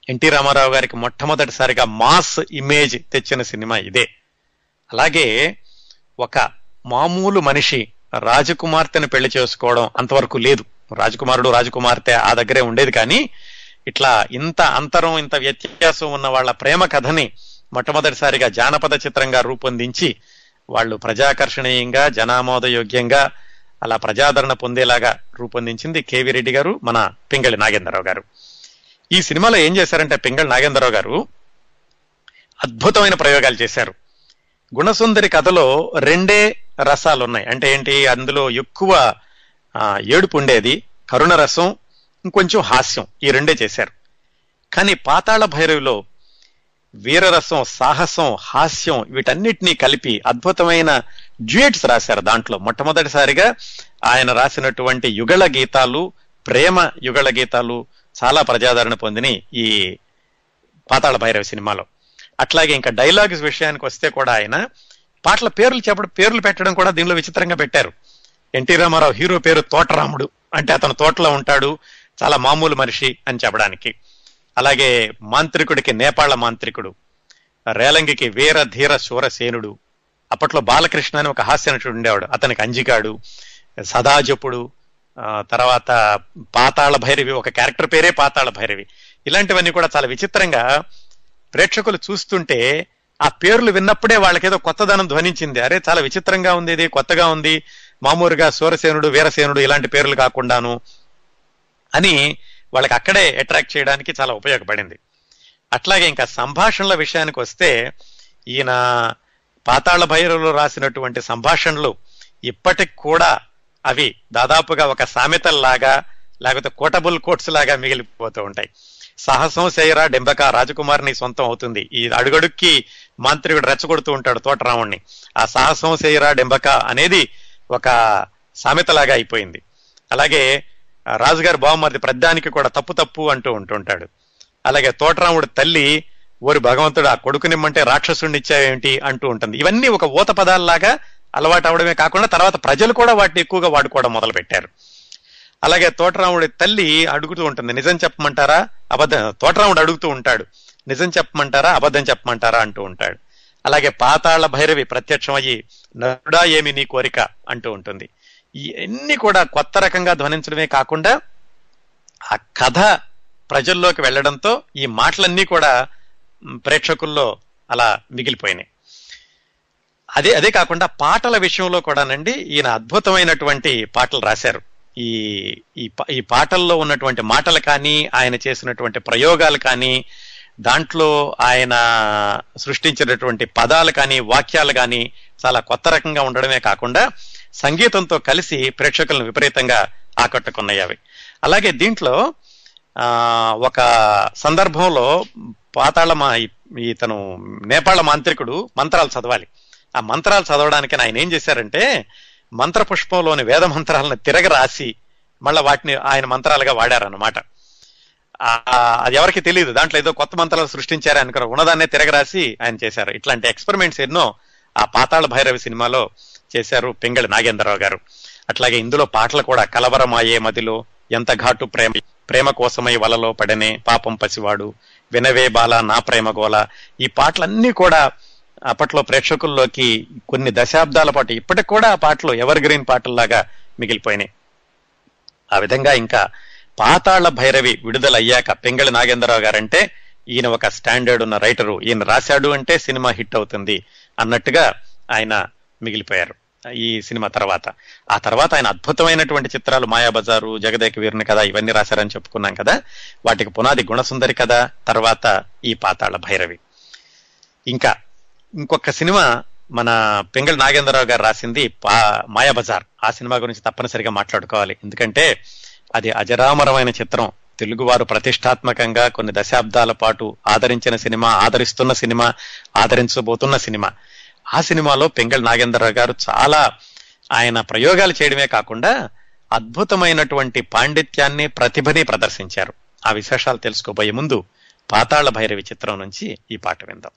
ఎన్టీ రామారావు గారికి మొట్టమొదటిసారిగా మాస్ ఇమేజ్ తెచ్చిన సినిమా ఇదే. అలాగే ఒక మామూలు మనిషి రాజకుమార్తెను పెళ్ళి చేసుకోవడం అంతవరకు లేదు. రాజకుమారుడు రాజకుమార్తె ఆ దగ్గరే ఉండేది కానీ ఇట్లా ఇంత అంతరం ఇంత వ్యత్యాసం ఉన్న వాళ్ళ ప్రేమ కథని మొట్టమొదటిసారిగా జానపద చిత్రంగా రూపొందించి వాళ్ళు ప్రజాకర్షణీయంగా జనామోదయోగ్యంగా అలా ప్రజాదరణ పొందేలాగా రూపొందించింది కేవీ రెడ్డి గారు మన పింగళి నాగేంద్రరావు గారు. ఈ సినిమాలో ఏం చేశారంటే పింగళి నాగేంద్రరావు గారు అద్భుతమైన ప్రయోగాలు చేశారు. గుణసుందరి కథలో రెండే రసాలు ఉన్నాయి అంటే ఏంటి? అందులో ఎక్కువ ఏడుపు ఉండేది కరుణ రసం ఇంకొంచెం హాస్యం. ఈ రెండే చేశారు. కానీ పాతాళ భైరవిలో వీరరసం సాహసం హాస్యం వీటన్నిటినీ కలిపి అద్భుతమైన డ్యూయట్స్ రాశారు దాంట్లో. మొట్టమొదటిసారిగా ఆయన రాసినటువంటి యుగళ గీతాలు ప్రేమ యుగళ గీతాలు చాలా ప్రజాదరణ పొందిన ఈ పాతాళ భైరవి సినిమాలో. అట్లాగే ఇంకా డైలాగ్స్ విషయానికి వస్తే కూడా ఆయన పాటల పేర్లు చెప్పడం పేర్లు పెట్టడం కూడా దీనిలో విచిత్రంగా పెట్టారు. ఎన్టీ రామారావు హీరో పేరు తోటరాముడు అంటే అతను తోటలో ఉంటాడు చాలా మామూలు మనిషి అని చెప్పడానికి. అలాగే మాంత్రికుడికి నేపాళ మాంత్రికుడు రేలంగికి వీర ధీర శూరసేనుడు అప్పట్లో బాలకృష్ణ అని ఒక హాస్య నటుడు ఉండేవాడు అతనికి అంజిగాడు సదాజపుడు ఆ, తర్వాత పాతాళ భైరవి ఒక క్యారెక్టర్ పేరే పాతాళ భైరవి. ఇలాంటివన్నీ కూడా చాలా విచిత్రంగా ప్రేక్షకులు చూస్తుంటే ఆ పేర్లు విన్నప్పుడే వాళ్ళకేదో కొత్తదనం ధ్వనించింది. అరే చాలా విచిత్రంగా ఉంది ఇది కొత్తగా ఉంది. మామూలుగా సూరసేనుడు వీరసేనుడు ఇలాంటి పేర్లు కాకుండాను అని వాళ్ళకి అక్కడే అట్రాక్ట్ చేయడానికి చాలా ఉపయోగపడింది. అట్లాగే ఇంకా సంభాషణల విషయానికి వస్తే ఈయన పాతాళ భైరవులు రాసినటువంటి సంభాషణలు ఇప్పటికి కూడా అవి దాదాపుగా ఒక సామెతల్లాగా లేకపోతే కోటబుల్ కోట్స్ లాగా మిగిలిపోతూ ఉంటాయి. సాహసం శైరా డెంబక రాజకుమారిని సొంతం అవుతుంది. ఈ అడుగడుక్కి మాంత్రికుడు రెచ్చగొడుతూ ఉంటాడు తోటరాముణ్ణి ఆ సాహసం చేయరా డెంబక అనేది ఒక సామెతలాగా అయిపోయింది. అలాగే రాజుగారి బావమరిది ప్రద్దానికి కూడా తప్పు తప్పు అంటూ ఉంటుంటాడు అలాగే తోటరాముడు తల్లి ఓరి భగవంతుడు ఆ కొడుకునిమ్మంటే రాక్షసుడిని ఇచ్చావేమిటి అంటూ ఉంటుంది. ఇవన్నీ ఒక ఊత పదాల్లాగా అలవాటు అవడమే కాకుండా తర్వాత ప్రజలు కూడా వాటిని ఎక్కువగా వాడుకోవడం మొదలు పెట్టారు అలాగే తోటరాముడి తల్లి అడుగుతూ ఉంటుంది నిజం చెప్పమంటారా? అబద్ధం తోటరాముడు అడుగుతూ ఉంటాడు నిజం చెప్పమంటారా? అబద్ధం చెప్పమంటారా? అంటూ ఉంటాడు. అలాగే పాతాళ భైరవి ప్రత్యక్షమయ్యి నరుడా ఏమి నీ కోరిక? అంటూ ఉంటుంది. ఇవన్నీ కూడా కొత్త రకంగా ధ్వనించడమే కాకుండా ఆ కథ ప్రజల్లోకి వెళ్ళడంతో ఈ మాటలన్నీ కూడా ప్రేక్షకుల్లో అలా మిగిలిపోయినాయి. అదే అదే కాకుండా పాటల విషయంలో కూడానండి ఈయన అద్భుతమైనటువంటి పాటలు రాశారు. ఈ ఈ పా- ఈ పాటల్లో ఉన్నటువంటి మాటలు కానీ ఆయన చేసినటువంటి ప్రయోగాలు కానీ దాంట్లో ఆయన సృష్టించినటువంటి పదాలు కానీ వాక్యాలు కానీ చాలా కొత్త రకంగా ఉండడమే కాకుండా సంగీతంతో కలిసి ప్రేక్షకులను విపరీతంగా ఆకట్టుకున్నాయి అవి అలాగే దీంట్లో ఒక సందర్భంలో పాతాళ మా ఇతను నేపాళ మాంత్రికుడు మంత్రాలు చదవాలి. ఆ మంత్రాలు చదవడానికి ఆయన ఏం చేశారంటే మంత్ర పుష్పంలోని వేద మంత్రాలను తిరగ రాసి మళ్ళీ వాటిని ఆయన మంత్రాలుగా వాడారన్నమాట. అది ఎవరికి తెలియదు దాంట్లో ఏదో కొత్త మంత్రాలు సృష్టించారు అనుకున్నారు. ఉన్నదాన్నే తిరగరాసి ఆయన చేశారు. ఇట్లాంటి ఎక్స్పెరిమెంట్స్ ఎన్నో ఆ పాతాళ భైరవి సినిమాలో చేశారు పెంగళి నాగేంద్రరావు గారు. అట్లాగే ఇందులో పాటలు కూడా కలవరమాయే మదిలో ఎంత ఘాటు ప్రేమ ప్రేమ కోసమై వలలో పడనే పాపం పసివాడు వినవే బాల నా ప్రేమ గోల. ఈ పాటలన్నీ కూడా అప్పట్లో ప్రేక్షకుల్లోకి కొన్ని దశాబ్దాల పాటు ఇప్పటికి కూడా ఆ పాటలు ఎవర్ గ్రీన్ పాటల్లాగా మిగిలిపోయినాయి. ఆ విధంగా ఇంకా పాతాళ భైరవి విడుదలయ్యాక పెంగళి నాగేంద్రరావు గారంటే ఈయన ఒక స్టాండర్డ్ ఉన్న రైటరు. ఈయన రాశాడు అంటే సినిమా హిట్ అవుతుంది అన్నట్టుగా ఆయన మిగిలిపోయారు ఈ సినిమా తర్వాత. ఆ తర్వాత ఆయన అద్భుతమైనటువంటి చిత్రాలు మాయాబజారు జగదేక వీరుని కదా ఇవన్నీ రాశారని చెప్పుకున్నాం కదా. వాటికి పునాది గుణసుందరి కదా తర్వాత ఈ పాతాళ భైరవి. ఇంకా ఇంకొక సినిమా మన పెంగళ నాగేంద్రరావు గారు రాసింది పా మాయాబజార్. ఆ సినిమా గురించి తప్పనిసరిగా మాట్లాడుకోవాలి. ఎందుకంటే అది అజరామరమైన చిత్రం. తెలుగువారు ప్రతిష్టాత్మకంగా కొన్ని దశాబ్దాల పాటు ఆదరించిన సినిమా ఆదరిస్తున్న సినిమా ఆదరించబోతున్న సినిమా. ఆ సినిమాలో పెంగళ నాగేంద్రరావు గారు చాలా ఆయన ప్రయోగాలు చేయడమే కాకుండా అద్భుతమైనటువంటి పాండిత్యాన్ని ప్రతిభని ప్రదర్శించారు. ఆ విశేషాలు తెలుసుకోబోయే ముందు పాతాళ భైరవి చిత్రం నుంచి ఈ పాట విందాం.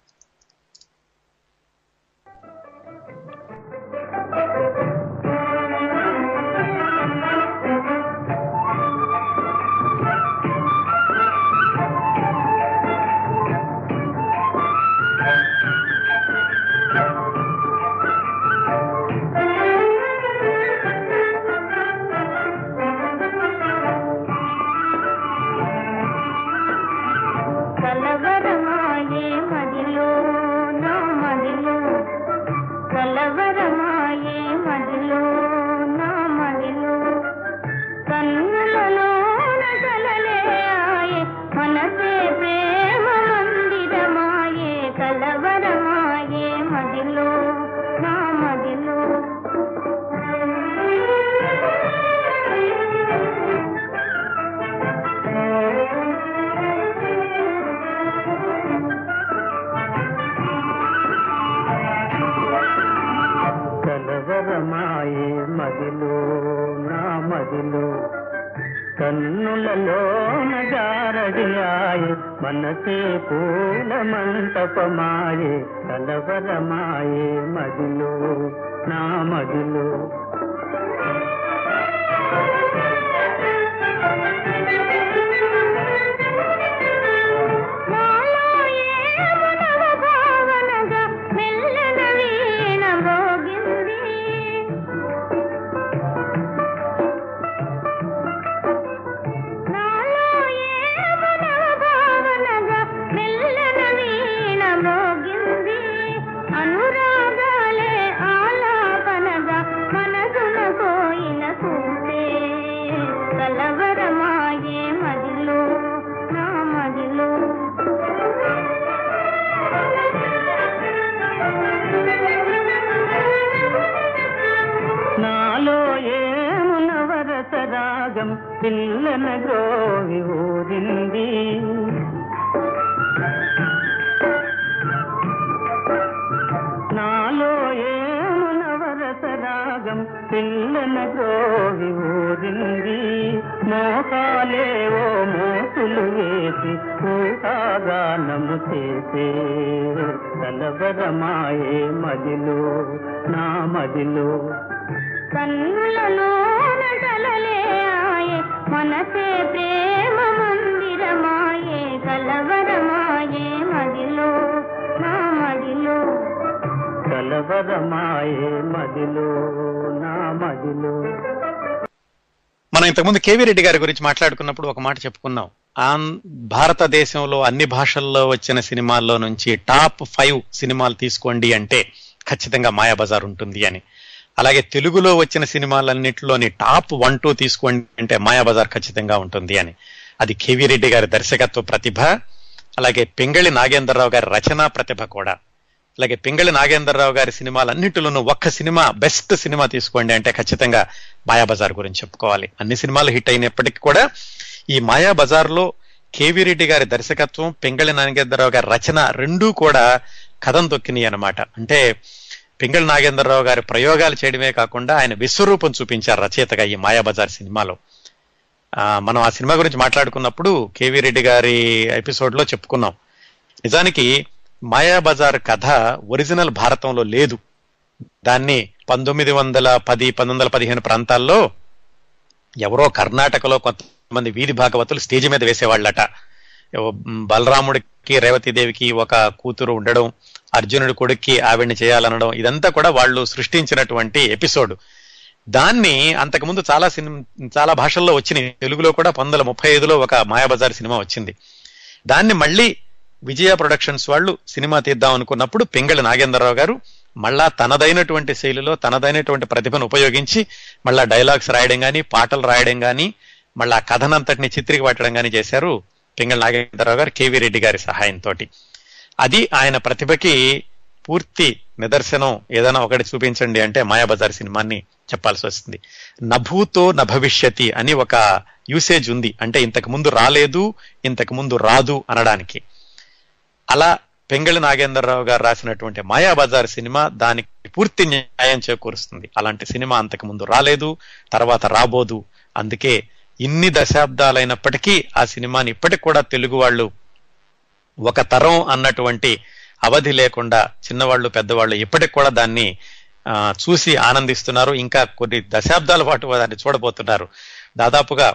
మనసే పూల మంటపమాయే కలవరమాయే మదిలో నా మదిలో. మదిలో నా మదిలో. మనం ఇంతకుముందు కేవీ రెడ్డి గారి గురించి మాట్లాడుకున్నప్పుడు ఒక మాట చెప్పుకున్నాం. ఆన్ భారతదేశంలో అన్ని భాషల్లో వచ్చిన సినిమాల్లో నుంచి టాప్ ఫైవ్ సినిమాలు తీసుకోండి అంటే ఖచ్చితంగా మాయాబజార్ ఉంటుంది అని. అలాగే తెలుగులో వచ్చిన సినిమాలన్నింటిలోని టాప్ వన్ టూ తీసుకోండి అంటే మాయాబజార్ ఖచ్చితంగా ఉంటుంది అని. అది కేవీ రెడ్డి గారి దర్శకత్వ ప్రతిభ అలాగే పింగళి నాగేంద్రరావు గారి రచనా ప్రతిభ కూడా. అలాగే పింగళి నాగేంద్రరావు గారి సినిమాలన్నింటిలోనూ ఒక్క సినిమా బెస్ట్ సినిమా తీసుకోండి అంటే ఖచ్చితంగా మాయాబజార్ గురించి చెప్పుకోవాలి. అన్ని సినిమాలు హిట్ అయినప్పటికీ కూడా ఈ మాయాబజార్లో కేవీ రెడ్డి గారి దర్శకత్వం పింగళి నాగేంద్రరావు గారి రచన రెండూ కూడా కథం తొక్కినాయి అన్నమాట. అంటే పింగళి నాగేంద్రరావు గారి ప్రయోగాలు చేయడమే కాకుండా ఆయన విశ్వరూపం చూపించారు రచయితగా ఈ మాయాబజార్ సినిమాలో. మనం ఆ సినిమా గురించి మాట్లాడుకున్నప్పుడు కేవీ రెడ్డి గారి ఎపిసోడ్లో చెప్పుకున్నాం. నిజానికి మాయాబజార్ కథ ఒరిజినల్ భారతంలో లేదు. దాన్ని పంతొమ్మిది వందల పది పంతొమ్మిది వందల పదిహేను ప్రాంతాల్లో ఎవరో కర్ణాటకలో కొంతమంది వీధి భాగవతులు స్టేజ్ మీద వేసేవాళ్ళట. బలరాముడికి రేవతీదేవికి ఒక కూతురు ఉండడం అర్జునుడి కొడుక్కి ఆవిడ్ని చేయాలనడం ఇదంతా కూడా వాళ్ళు సృష్టించినటువంటి ఎపిసోడ్. దాన్ని అంతకుముందు చాలా సినిమా చాలా భాషల్లో వచ్చినాయి. తెలుగులో కూడా పంతొమ్మిది వందల ముప్పై ఐదులో ఒక మాయాబజార్ సినిమా వచ్చింది. దాన్ని మళ్ళీ విజయ ప్రొడక్షన్స్ వాళ్ళు సినిమా తీద్దాం అనుకున్నప్పుడు పింగళి నాగేంద్రరావు గారు మళ్ళా తనదైనటువంటి శైలిలో తనదైనటువంటి ప్రతిభను ఉపయోగించి మళ్ళా డైలాగ్స్ రాయడం కానీ పాటలు రాయడం కానీ మళ్ళా ఆ కథనంతటిని చిత్రికి పట్టడం కానీ చేశారు పింగళి నాగేంద్రరావు గారు కేవీ రెడ్డి గారి సహాయంతో అది ఆయన ప్రతిభకి పూర్తి నిదర్శనం ఏదైనా ఒకటి చూపించండి అంటే మాయాబజార్ సినిమాని చెప్పాల్సి వస్తుంది. నభూతో నభవిష్యతి అని ఒక యూసేజ్ ఉంది. అంటే ఇంతకు ముందు రాలేదు ఇంతకు ముందు రాదు అనడానికి. అలా పెంగళి నాగేంద్రరావు గారు రాసినటువంటి మాయాబజార్ సినిమా దానికి పూర్తి న్యాయం చేకూరుస్తుంది. అలాంటి సినిమా అంతకు ముందు రాలేదు తర్వాత రాబోదు. అందుకే ఇన్ని దశాబ్దాలైనప్పటికీ ఆ సినిమాని ఇప్పటికి కూడా తెలుగు వాళ్ళు ఒక తరం అన్నటువంటి అవధి లేకుండా చిన్నవాళ్ళు పెద్దవాళ్ళు ఇప్పటికి కూడా దాన్ని చూసి ఆనందిస్తున్నారు. ఇంకా కొన్ని దశాబ్దాల పాటు దాన్ని చూడబోతున్నారు. దాదాపుగా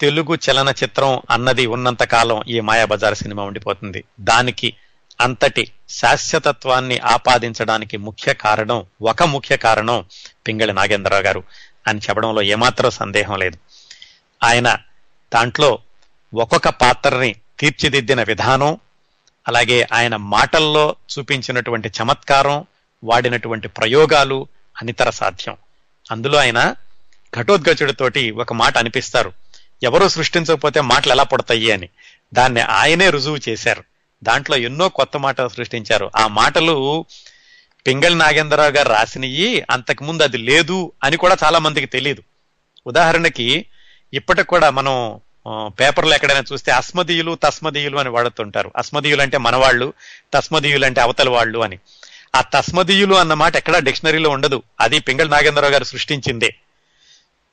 తెలుగు చలనచిత్రం అన్నది ఉన్నంత కాలం ఈ మాయాబజార్ సినిమా ఉండిపోతుంది. దానికి అంతటి శాశ్వతత్వాన్ని ఆపాదించడానికి ముఖ్య కారణం ఒక ముఖ్య కారణం పింగళి నాగేంద్రరావు గారు అని చెప్పడంలో ఏమాత్రం సందేహం లేదు. ఆయన దాంట్లో ఒక్కొక్క పాత్రని తీర్చిదిద్దిన విధానం అలాగే ఆయన మాటల్లో చూపించినటువంటి చమత్కారం వాడినటువంటి ప్రయోగాలు అనితర సాధ్యం. అందులో ఆయన ఘటోద్గచుడితోటి ఒక మాట అనిపిస్తారు. ఎవరూ సృష్టించకపోతే మాటలు ఎలా పడతాయి అని. దాన్ని ఆయనే రుజువు చేశారు. దాంట్లో ఎన్నో కొత్త మాటలు సృష్టించారు. ఆ మాటలు పింగళి నాగేంద్రరావు గారు రాసినవి అంతకుముందు అది లేదు అని కూడా చాలా మందికి తెలియదు ఉదాహరణకి ఇప్పటికి కూడా మనం పేపర్లు పేపర్లో ఎక్కడైనా చూస్తే అస్మదీయులు తస్మదీయులు అని వాడుతుంటారు. అస్మదీయులు అంటే మనవాళ్ళు తస్మదీయులు అంటే అవతల వాళ్ళు అని. ఆ తస్మదీయులు అన్న మాట ఎక్కడా డిక్షనరీలో ఉండదు. అది పింగళి నాగేంద్రరావు గారు సృష్టించిందే.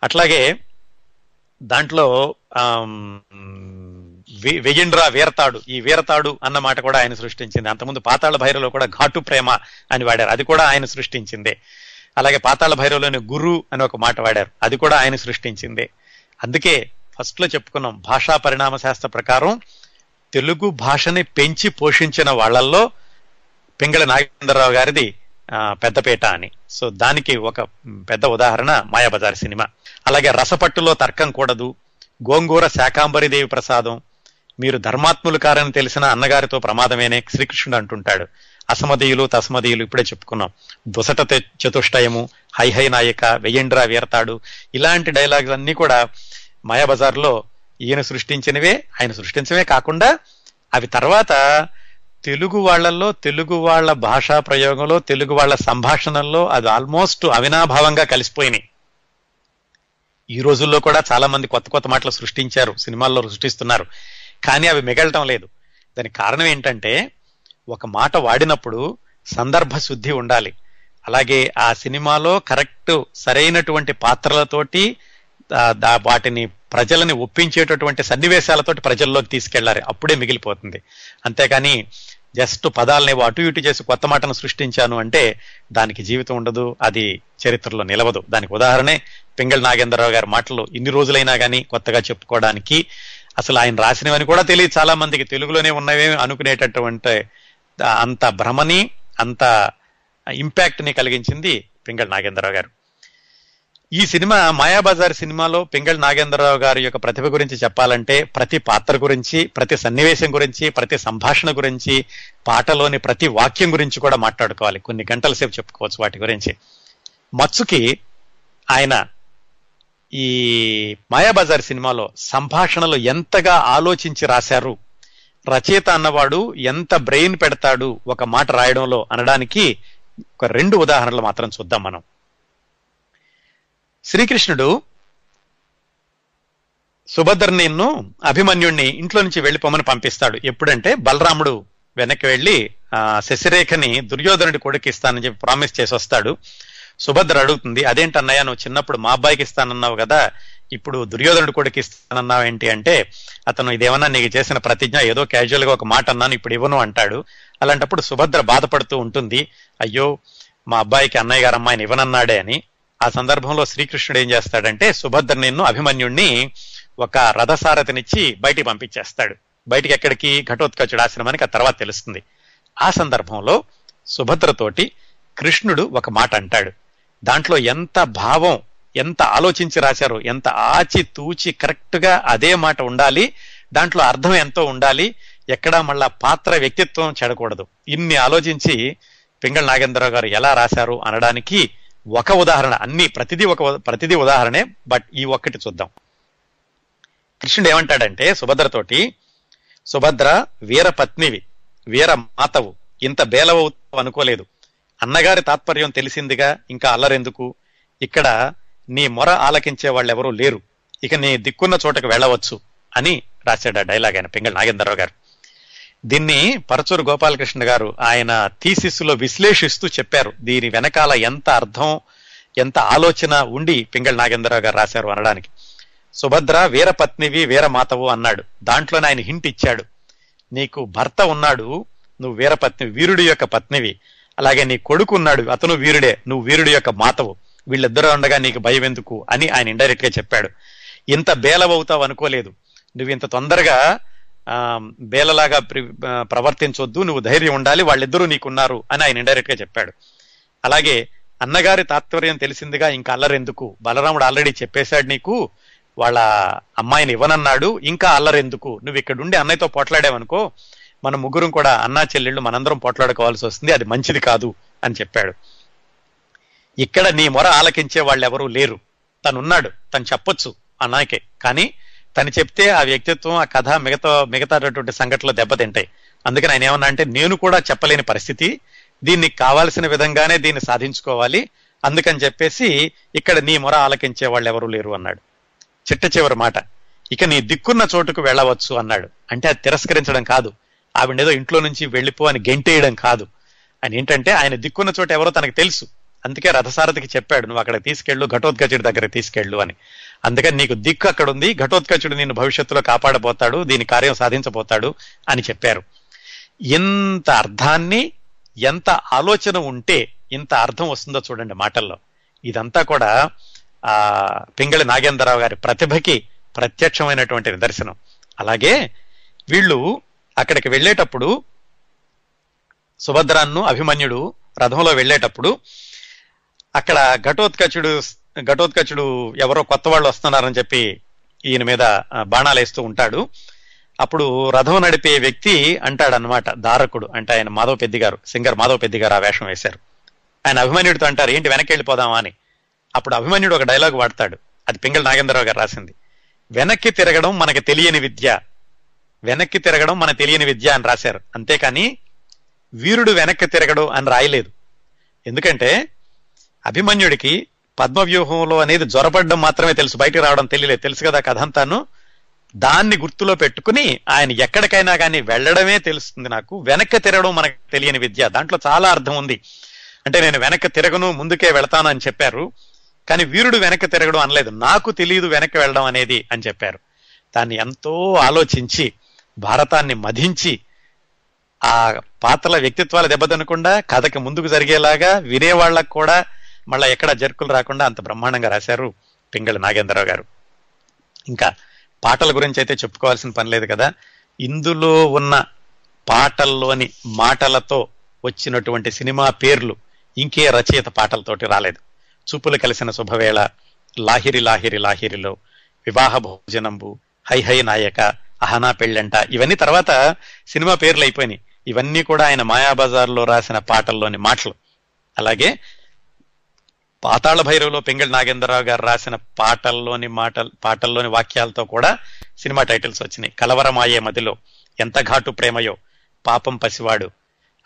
అట్లాగే దాంట్లో ఆమ్, వీరతాడు ఈ వీరతాడు అన్న మాట కూడా ఆయన సృష్టించింది. అంతకుముందు పాతాళ భైరవలో కూడా ఘాటు ప్రేమ అని వాడారు. అది కూడా ఆయన సృష్టించిందే. అలాగే పాతాళ భైరవలోని గురు అని ఒక మాట వాడారు. అది కూడా ఆయన సృష్టించిందే. అందుకే ఫస్ట్లో చెప్పుకున్నాం భాషా పరిణామ శాస్త్ర ప్రకారం తెలుగు భాషని పెంచి పోషించిన వాళ్ళల్లో పింగళ నాగేంద్రరావు గారిది పెద్దపేట అని. సో దానికి ఒక పెద్ద ఉదాహరణ మాయాబజార్ సినిమా. అలాగే రసపట్టులో తర్కం కూడదు గోంగూర శాకాంబరిదేవి ప్రసాదం మీరు ధర్మాత్ములు కారని తెలిసిన అన్నగారితో ప్రమాదమేనే శ్రీకృష్ణుడు అంటుంటాడు. అసమదీయులు తస్మదీయులు ఇప్పుడే చెప్పుకున్నాం. దుసట చతుష్టయము హై హై నాయక వెయ్యండ్రా వీరతాడు ఇలాంటి డైలాగ్స్ అన్నీ కూడా మాయాబజార్లో ఈయన సృష్టించినవే ఆయన సృష్టించవే కాకుండా అవి తర్వాత తెలుగు వాళ్ళల్లో తెలుగు వాళ్ళ భాషా ప్రయోగంలో తెలుగు వాళ్ళ సంభాషణల్లో అది ఆల్మోస్ట్ అవినాభావంగా కలిసిపోయినాయి. ఈ రోజుల్లో కూడా చాలా మంది కొత్త కొత్త మాటలు సృష్టించారు సినిమాల్లో సృష్టిస్తున్నారు. కానీ అవి మిగలటం లేదు. దానికి కారణం ఏంటంటే ఒక మాట వాడినప్పుడు సందర్భ శుద్ధి ఉండాలి. అలాగే ఆ సినిమాలో కరెక్ట్ సరైనటువంటి పాత్రలతోటి వాటిని ప్రజలని ఒప్పించేటటువంటి సన్నివేశాలతోటి ప్రజల్లోకి తీసుకెళ్ళాలి. అప్పుడే మిగిలిపోతుంది. అంతేకాని జస్ట్ పదాలని అటు ఇటు చేసి కొత్త మాటను సృష్టించాను అంటే దానికి జీవితం ఉండదు అది చరిత్రలో నిలవదు. దానికి ఉదాహరణే పింగళ నాగేంద్రరావు గారి మాటలు ఇన్ని రోజులైనా కానీ కొత్తగా చెప్పుకోవడానికి అసలు ఆయన రాసినవని కూడా తెలియదు. చాలా మందికి తెలుగులోనే ఉన్నవే అనుకునేటటువంటి అంత భ్రమని అంత ఇంపాక్ట్ని కలిగించింది పింగళ నాగేంద్రరావు గారు. ఈ సినిమా మాయాబజార్ సినిమాలో పింగళి నాగేంద్రరావు గారి యొక్క ప్రతిభ గురించి చెప్పాలంటే ప్రతి పాత్ర గురించి ప్రతి సన్నివేశం గురించి ప్రతి సంభాషణ గురించి పాటలోని ప్రతి వాక్యం గురించి కూడా మాట్లాడుకోవాలి. కొన్ని గంటల సేపు చెప్పుకోవచ్చు వాటి గురించి. మత్సుకి ఆయన ఈ మాయాబజార్ సినిమాలో సంభాషణలు ఎంతగా ఆలోచించి రాశారు రచయిత అన్నవాడు ఎంత బ్రెయిన్ పెడతాడు ఒక మాట రాయడంలో అనడానికి ఒక రెండు ఉదాహరణలు మాత్రం చూద్దాం మనం. శ్రీకృష్ణుడు సుభద్రనిన్ను అభిమన్యుణ్ణి ఇంట్లో నుంచి వెళ్ళిపోమని పంపిస్తాడు. ఎప్పుడంటే బలరాముడు వెనక్కి వెళ్ళి ఆ శశిరేఖని దుర్యోధనుడి కొడుకు ఇస్తానని చెప్పి ప్రామిస్ చేసి వస్తాడు. సుభద్ర అడుగుతుంది అదేంటన్నయ్య నువ్వు చిన్నప్పుడు మా అబ్బాయికి ఇస్తానన్నావు కదా ఇప్పుడు దుర్యోధనుడు కొడుకు ఇస్తానన్నావు ఏంటి అంటే అతను ఇదేమన్నా నీకు చేసిన ప్రతిజ్ఞ ఏదో క్యాజువల్గా ఒక మాట అన్నాను ఇప్పుడు ఇవ్వను అంటాడు. అలాంటప్పుడు సుభద్ర బాధపడుతూ ఉంటుంది అయ్యో మా అబ్బాయికి అన్నయ్య గారు అమ్మాయిని ఇవ్వనన్నాడే అని. ఆ సందర్భంలో శ్రీకృష్ణుడు ఏం చేస్తాడంటే సుభద్ర అభిమన్యుణ్ణి ఒక రథసారథినిచ్చి బయటికి పంపించేస్తాడు. బయటికి ఎక్కడికి? ఘటోత్కచుడు ఆశ్రమానికి ఆ తర్వాత తెలుస్తుంది. ఆ సందర్భంలో సుభద్రతోటి కృష్ణుడు ఒక మాట అంటాడు. దాంట్లో ఎంత భావం ఎంత ఆలోచించి రాశారు ఎంత ఆచి తూచి కరెక్ట్గా అదే మాట ఉండాలి దాంట్లో అర్థం ఎంతో ఉండాలి ఎక్కడా మళ్ళా పాత్ర వ్యక్తిత్వం చెడకూడదు. ఇన్ని ఆలోచించి పింగళ నాగేంద్రరావు గారు ఎలా రాశారు అనడానికి ఒక ఉదాహరణ అన్ని ప్రతిదీ ఒక ప్రతిదీ ఉదాహరణే బట్ ఈ ఒక్కటి చూద్దాం. కృష్ణుడు ఏమంటాడంటే సుభద్రతోటి సుభద్ర వీర పత్నివి వీర మాతవు ఇంత బేలవవుతావు అనుకోలేదు. అన్నగారి తాత్పర్యం తెలిసిందిగా ఇంకా అల్లరెందుకు? ఇక్కడ నీ మొర ఆలకించే వాళ్ళెవరూ లేరు. ఇక నీ దిక్కున్న చోటకు వెళ్ళవచ్చు అని రాశాడు ఆ డైలాగ్ ఆయన పింగళ నాగేంద్రరావు గారు. దీన్ని పరచూరు గోపాలకృష్ణ గారు ఆయన థీసిస్లో విశ్లేషిస్తూ చెప్పారు. దీని వెనకాల ఎంత అర్థం ఎంత ఆలోచన ఉండి పింగళ నాగేంద్రరావు గారు రాశారు అనడానికి. సుభద్ర వీరపత్నివి వీరమాతవు అన్నాడు. దాంట్లోనే ఆయన హింట్ ఇచ్చాడు. నీకు భర్త ఉన్నాడు నువ్వు వీరపత్ని వీరుడి యొక్క పత్నివి. అలాగే నీ కొడుకు ఉన్నాడు అతను వీరుడే నువ్వు వీరుడి యొక్క మాతవు. వీళ్ళిద్దరూ ఉండగా నీకు భయం ఎందుకు అని ఆయన ఇండైరెక్ట్గా చెప్పాడు. ఇంత బేలవవుతావు అనుకోలేదు. నువ్వు ఇంత తొందరగా బేలలాగా ప్రవర్తించొద్దు నువ్వు ధైర్యం ఉండాలి వాళ్ళిద్దరూ నీకున్నారు అని ఆయన ఇండైరెక్ట్గా చెప్పాడు. అలాగే అన్నగారి తాత్పర్యం తెలిసిందిగా ఇంకా అల్లరెందుకు? బలరాముడు ఆల్రెడీ చెప్పేశాడు నీకు వాళ్ళ అమ్మాయిని ఇవ్వనన్నాడు ఇంకా అల్లరెందుకు? నువ్వు ఇక్కడ ఉండి అన్నయ్యతో పోట్లాడావనుకో మన ముగ్గురం కూడా అన్నా చెల్లెళ్ళు మనందరం పోట్లాడుకోవాల్సి వస్తుంది అది మంచిది కాదు అని చెప్పాడు. ఇక్కడ నీ మొర ఆలకించే వాళ్ళు ఎవరూ లేరు. తనున్నాడు తను చెప్పొచ్చు అన్నాకే. కానీ తను చెప్తే ఆ వ్యక్తిత్వం ఆ కథ మిగతా మిగతాటువంటి సంఘటనలు దెబ్బతింటాయి. అందుకని ఆయన ఏమన్నా అంటే నేను కూడా చెప్పలేని పరిస్థితి దీన్ని కావాల్సిన విధంగానే దీన్ని సాధించుకోవాలి అందుకని చెప్పేసి ఇక్కడ నీ మొర ఆలకించే వాళ్ళు ఎవరూ లేరు అన్నాడు. చిట్ట చివరి మాట. ఇక నీ దిక్కున్న చోటుకు వెళ్ళవచ్చు అన్నాడు. అంటే అది తిరస్కరించడం కాదు. ఆవిడేదో ఇంట్లో నుంచి వెళ్ళిపో అని గెంటేయడం కాదు. అని ఏంటంటే ఆయన దిక్కున్న చోట ఎవరో తనకు తెలుసు. అందుకే రథసారథికి చెప్పాడు నువ్వు అక్కడ తీసుకెళ్ళు ఘటోత్కచుడి దగ్గర తీసుకెళ్ళు అని. అందుకని నీకు దిక్కు అక్కడ ఉంది ఘటోత్కచుడు నిన్ను భవిష్యత్తులో కాపాడబోతాడు దీని కార్యం సాధించబోతాడు అని చెప్పారు. ఎంత అర్థాన్ని ఎంత ఆలోచన ఉంటే ఇంత అర్థం వస్తుందో చూడండి మాటల్లో. ఇదంతా కూడా ఆ పింగళి నాగేంద్రరావు గారి ప్రతిభకి ప్రత్యక్షమైనటువంటి నిదర్శనం. అలాగే వీళ్ళు అక్కడికి వెళ్ళేటప్పుడు సుభద్రాన్ను అభిమన్యుడు రథంలో వెళ్ళేటప్పుడు అక్కడ ఘటోత్కచుడు ఘటోత్కచుడు ఎవరో కొత్త వాళ్ళు వస్తున్నారని చెప్పి ఈయన మీద బాణాలు వేస్తూ ఉంటాడు. అప్పుడు రథం నడిపే వ్యక్తి అంటాడనమాట దారకుడు అంటే ఆయన మాధవ పెద్ది గారు సింగర్ మాధవ పెద్ది గారు ఆ వేషం వేశారు. ఆయన అభిమన్యుడితో అంటారు ఏంటి వెనక్కి వెళ్ళిపోదామా అని. అప్పుడు అభిమన్యుడు ఒక డైలాగ్ వాడతాడు అది పింగళ నాగేంద్రరావు గారు రాసింది. వెనక్కి తిరగడం మనకి తెలియని విద్య వెనక్కి తిరగడం మన తెలియని విద్య అని రాశారు. అంతేకాని వీరుడు వెనక్కి తిరగడు అని రాయలేదు. ఎందుకంటే అభిమన్యుడికి పద్మవ్యూహంలో అనేది జ్వరపడడం మాత్రమే తెలుసు. బయటికి రావడం తెలియలేదు. తెలుసు కదా కథ అంతాను దాన్ని గుర్తులో పెట్టుకుని ఆయన ఎక్కడికైనా కానీ వెళ్ళడమే తెలుస్తుంది నాకు. వెనక్కి తిరగడం మనకు తెలియని విద్య. దాంట్లో చాలా అర్థం ఉంది. అంటే నేను వెనక్కి తిరగను ముందుకే వెళ్తాను అని చెప్పారు. కానీ వీరుడు వెనక్కి తిరగడం అనలేదు. నాకు తెలియదు వెనక్కి వెళ్ళడం అనేది అని చెప్పారు. దాన్ని ఎంతో ఆలోచించి భారతాన్ని మధించి ఆ పాత్రల వ్యక్తిత్వాలు దెబ్బతినకుండా కథకి ముందుకు జరిగేలాగా వినేవాళ్ళకు కూడా మళ్ళీ ఎక్కడ జర్కులు రాకుండా అంత బ్రహ్మాండంగా రాశారు పింగళి నాగేంద్రరావు గారు. ఇంకా పాటల గురించి అయితే చెప్పుకోవాల్సిన పని లేదు కదా. ఇందులో ఉన్న పాటల్లోని మాటలతో వచ్చినటువంటి సినిమా పేర్లు ఇంకే రచయిత పాటలతోటి రాలేదు. చూపులు కలిసిన శుభవేళ లాహిరి లాహిరి లాహిరిలో వివాహ భోజనంబు హై హై నాయక అహనా పెళ్ళంట ఇవన్నీ తర్వాత సినిమా పేర్లు అయిపోయినాయి. ఇవన్నీ కూడా ఆయన మాయాబజార్లో రాసిన పాటల్లోని మాటలు. అలాగే పాతాళ భైరవులో పెంగళ నాగేంద్రరావు గారు రాసిన పాటల్లోని మాటలు పాటల్లోని వాక్యాలతో కూడా సినిమా టైటిల్స్ వచ్చినాయి. కలవరమాయే మదిలో ఎంత ఘాటు ప్రేమయో పాపం పసివాడు.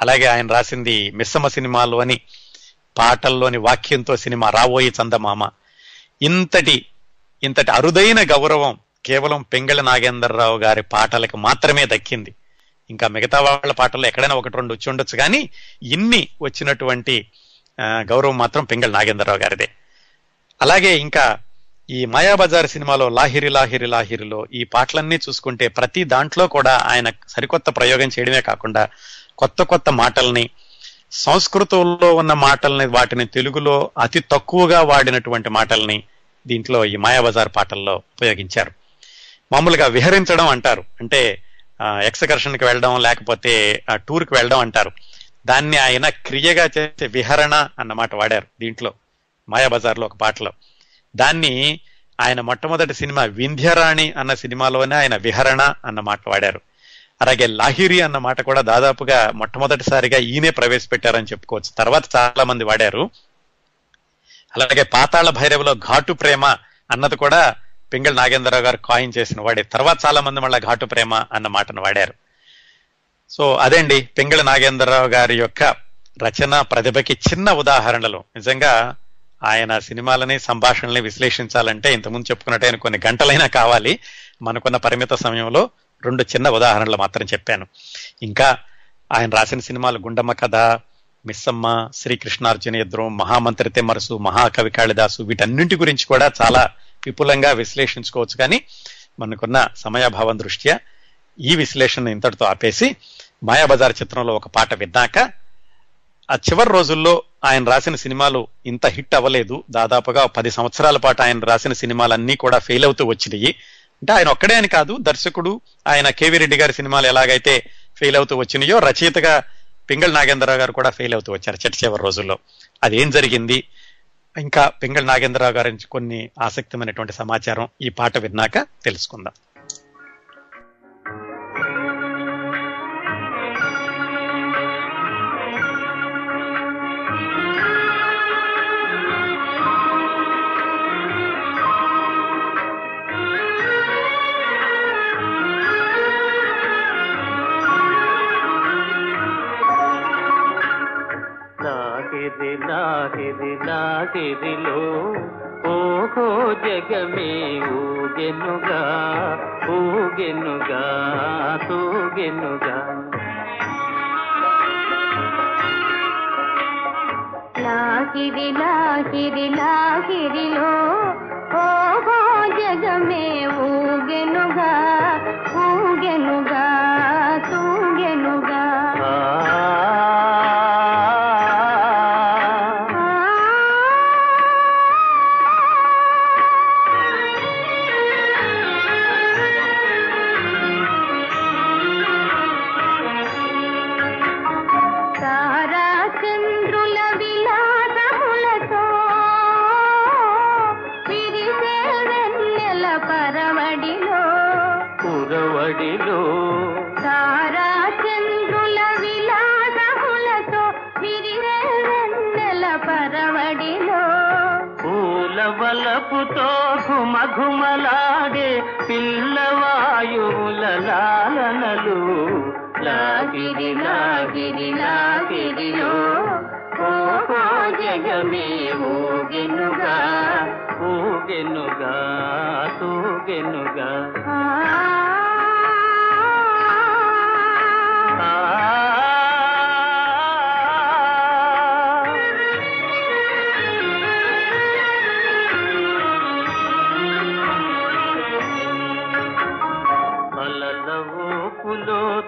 అలాగే ఆయన రాసింది మిస్సమ్మ సినిమాలోని పాటల్లోని వాక్యంతో సినిమా రావోయి చందమామ. ఇంతటి ఇంతటి అరుదైన గౌరవం కేవలం పెంగళ నాగేంద్రరావు గారి పాటలకు మాత్రమే దక్కింది. ఇంకా మిగతా వాళ్ళ పాటల్లో ఎక్కడైనా ఒకటి రెండు వచ్చి ఉండొచ్చు. కానీ ఇన్ని వచ్చినటువంటి గౌరవం మాత్రం పింగళ నాగేంద్రరావు గారిదే. అలాగే ఇంకా ఈ మాయాబజార్ సినిమాలో లాహిరి లాహిరి లాహిరిలో ఈ పాటలన్నీ చూసుకుంటే ప్రతి దాంట్లో కూడా ఆయన సరికొత్త ప్రయోగం చేయడమే కాకుండా కొత్త కొత్త మాటల్ని సంస్కృతంలో ఉన్న మాటల్ని వాటిని తెలుగులో అతి తక్కువగా వాడినటువంటి మాటల్ని దీంట్లో ఈ మాయాబజార్ పాటల్లో ఉపయోగించారు. మామూలుగా విహరించడం అంటారు. అంటే ఎక్స్కర్షన్కి వెళ్ళడం లేకపోతే టూర్కి వెళ్ళడం అంటారు. దాన్ని ఆయన క్రియగా చేసే విహరణ అన్నమాట వాడారు దీంట్లో మాయాబజార్లో ఒక పాటలో. దాన్ని ఆయన మొట్టమొదటి సినిమా వింధ్యరాణి అన్న సినిమాలోనే ఆయన విహరణ అన్న మాట వాడారు. అలాగే లాహిరి అన్న మాట కూడా దాదాపుగా మొట్టమొదటిసారిగా ఈయనే ప్రవేశపెట్టారని చెప్పుకోవచ్చు. తర్వాత చాలా మంది వాడారు. అలాగే పాతాళ భైరవిలో ఘాటు ప్రేమ అన్నది కూడా పింగళ నాగేంద్రరావు గారు కాయిన్ చేసిన వాడే. తర్వాత చాలా మంది మళ్ళీ ఘాటు ప్రేమ అన్న మాటను వాడారు. సో అదేండి పింగళ నాగేంద్రరావు గారి యొక్క రచన ప్రతిభకి చిన్న ఉదాహరణలు. నిజంగా ఆయన సినిమాలని సంభాషణల్ని విశ్లేషించాలంటే ఇంతకుముందు చెప్పుకున్నట్టు ఆయన కొన్ని గంటలైనా కావాలి. మనకున్న పరిమిత సమయంలో రెండు చిన్న ఉదాహరణలు మాత్రం చెప్పాను. ఇంకా ఆయన రాసిన సినిమాలు గుండమ్మ కథ మిస్సమ్మ శ్రీకృష్ణార్జున యుద్ధం మహామంత్రి తిమ్మరసు మహాకవి కాళిదాసు వీటన్నింటి గురించి కూడా చాలా విపులంగా విశ్లేషించుకోవచ్చు. కానీ మనకున్న సమయాభావం దృష్ట్యా ఈ విశ్లేషణ ఇంతటితో ఆపేసి మాయాబజార్ చిత్రంలో ఒక పాట విన్నాక ఆ చివరి రోజుల్లో ఆయన రాసిన సినిమాలు ఇంత హిట్ అవ్వలేదు. దాదాపుగా పది సంవత్సరాల పాటు ఆయన రాసిన సినిమాలన్నీ కూడా ఫెయిల్ అవుతూ వచ్చినాయి. అంటే ఆయన ఒక్కడే అని కాదు దర్శకుడు ఆయన కేవీ రెడ్డి గారి సినిమాలు ఎలాగైతే ఫెయిల్ అవుతూ వచ్చినాయో రచయితగా పింగళ నాగేంద్రరావు గారు కూడా ఫెయిల్ అవుతూ వచ్చారు చిట్ట చివరి రోజుల్లో. అదేం జరిగింది? ఇంకా పింగళ నాగేంద్రరావు గారి నుంచి కొన్ని ఆసక్తిమైనటువంటి సమాచారం ఈ పాట విన్నాక తెలుసుకుందాం. లాహిరి లాహిరి లాహిరిలో ఓహో జగమే ఊగెనుగా ఊగెనుగా తూగెనుగా. లాహిరి లాహిరి లాహిరిలో ఓహో జగమే ఊగెనుగా ఊగెనుగా తూగెనుగా. పురవడిలో తారా చంద్రుల విలాసములతో విరిసే వెన్నెల పరవడిలో. పూల వలపుతో ఘుమఘుమలాడే పిల్లవాయువుల లాలనలు. లాగిరి లాగిరి లాగిరిలో. ఓహో జగమే ఊగెనుగా. ఊగెనుగా తూగెనుగా. ఆ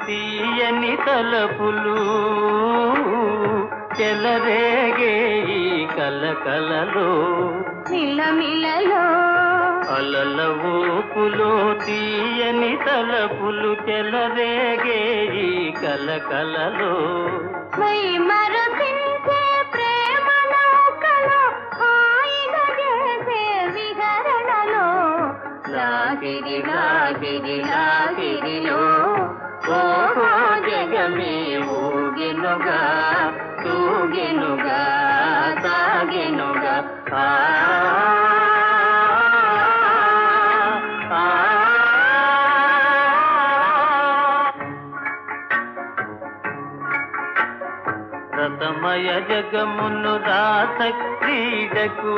తీయని తలపులు చెలరేగే ఈ కలకలలో. మిలమిలలో అలల ఊపులో తీయని తలపులు చెలరేగే ఈ కలకలలో. మై మరపించే ప్రేమ నౌకలో హాయిగా చేసే విహరణలో. లాగిరి లాగిరి లాగిరిలో ఓహో జగమే ఊగెనుగా తూగెనుగా సాగెనుగా ఆ రతమయ జగమును రాత క్రీడకు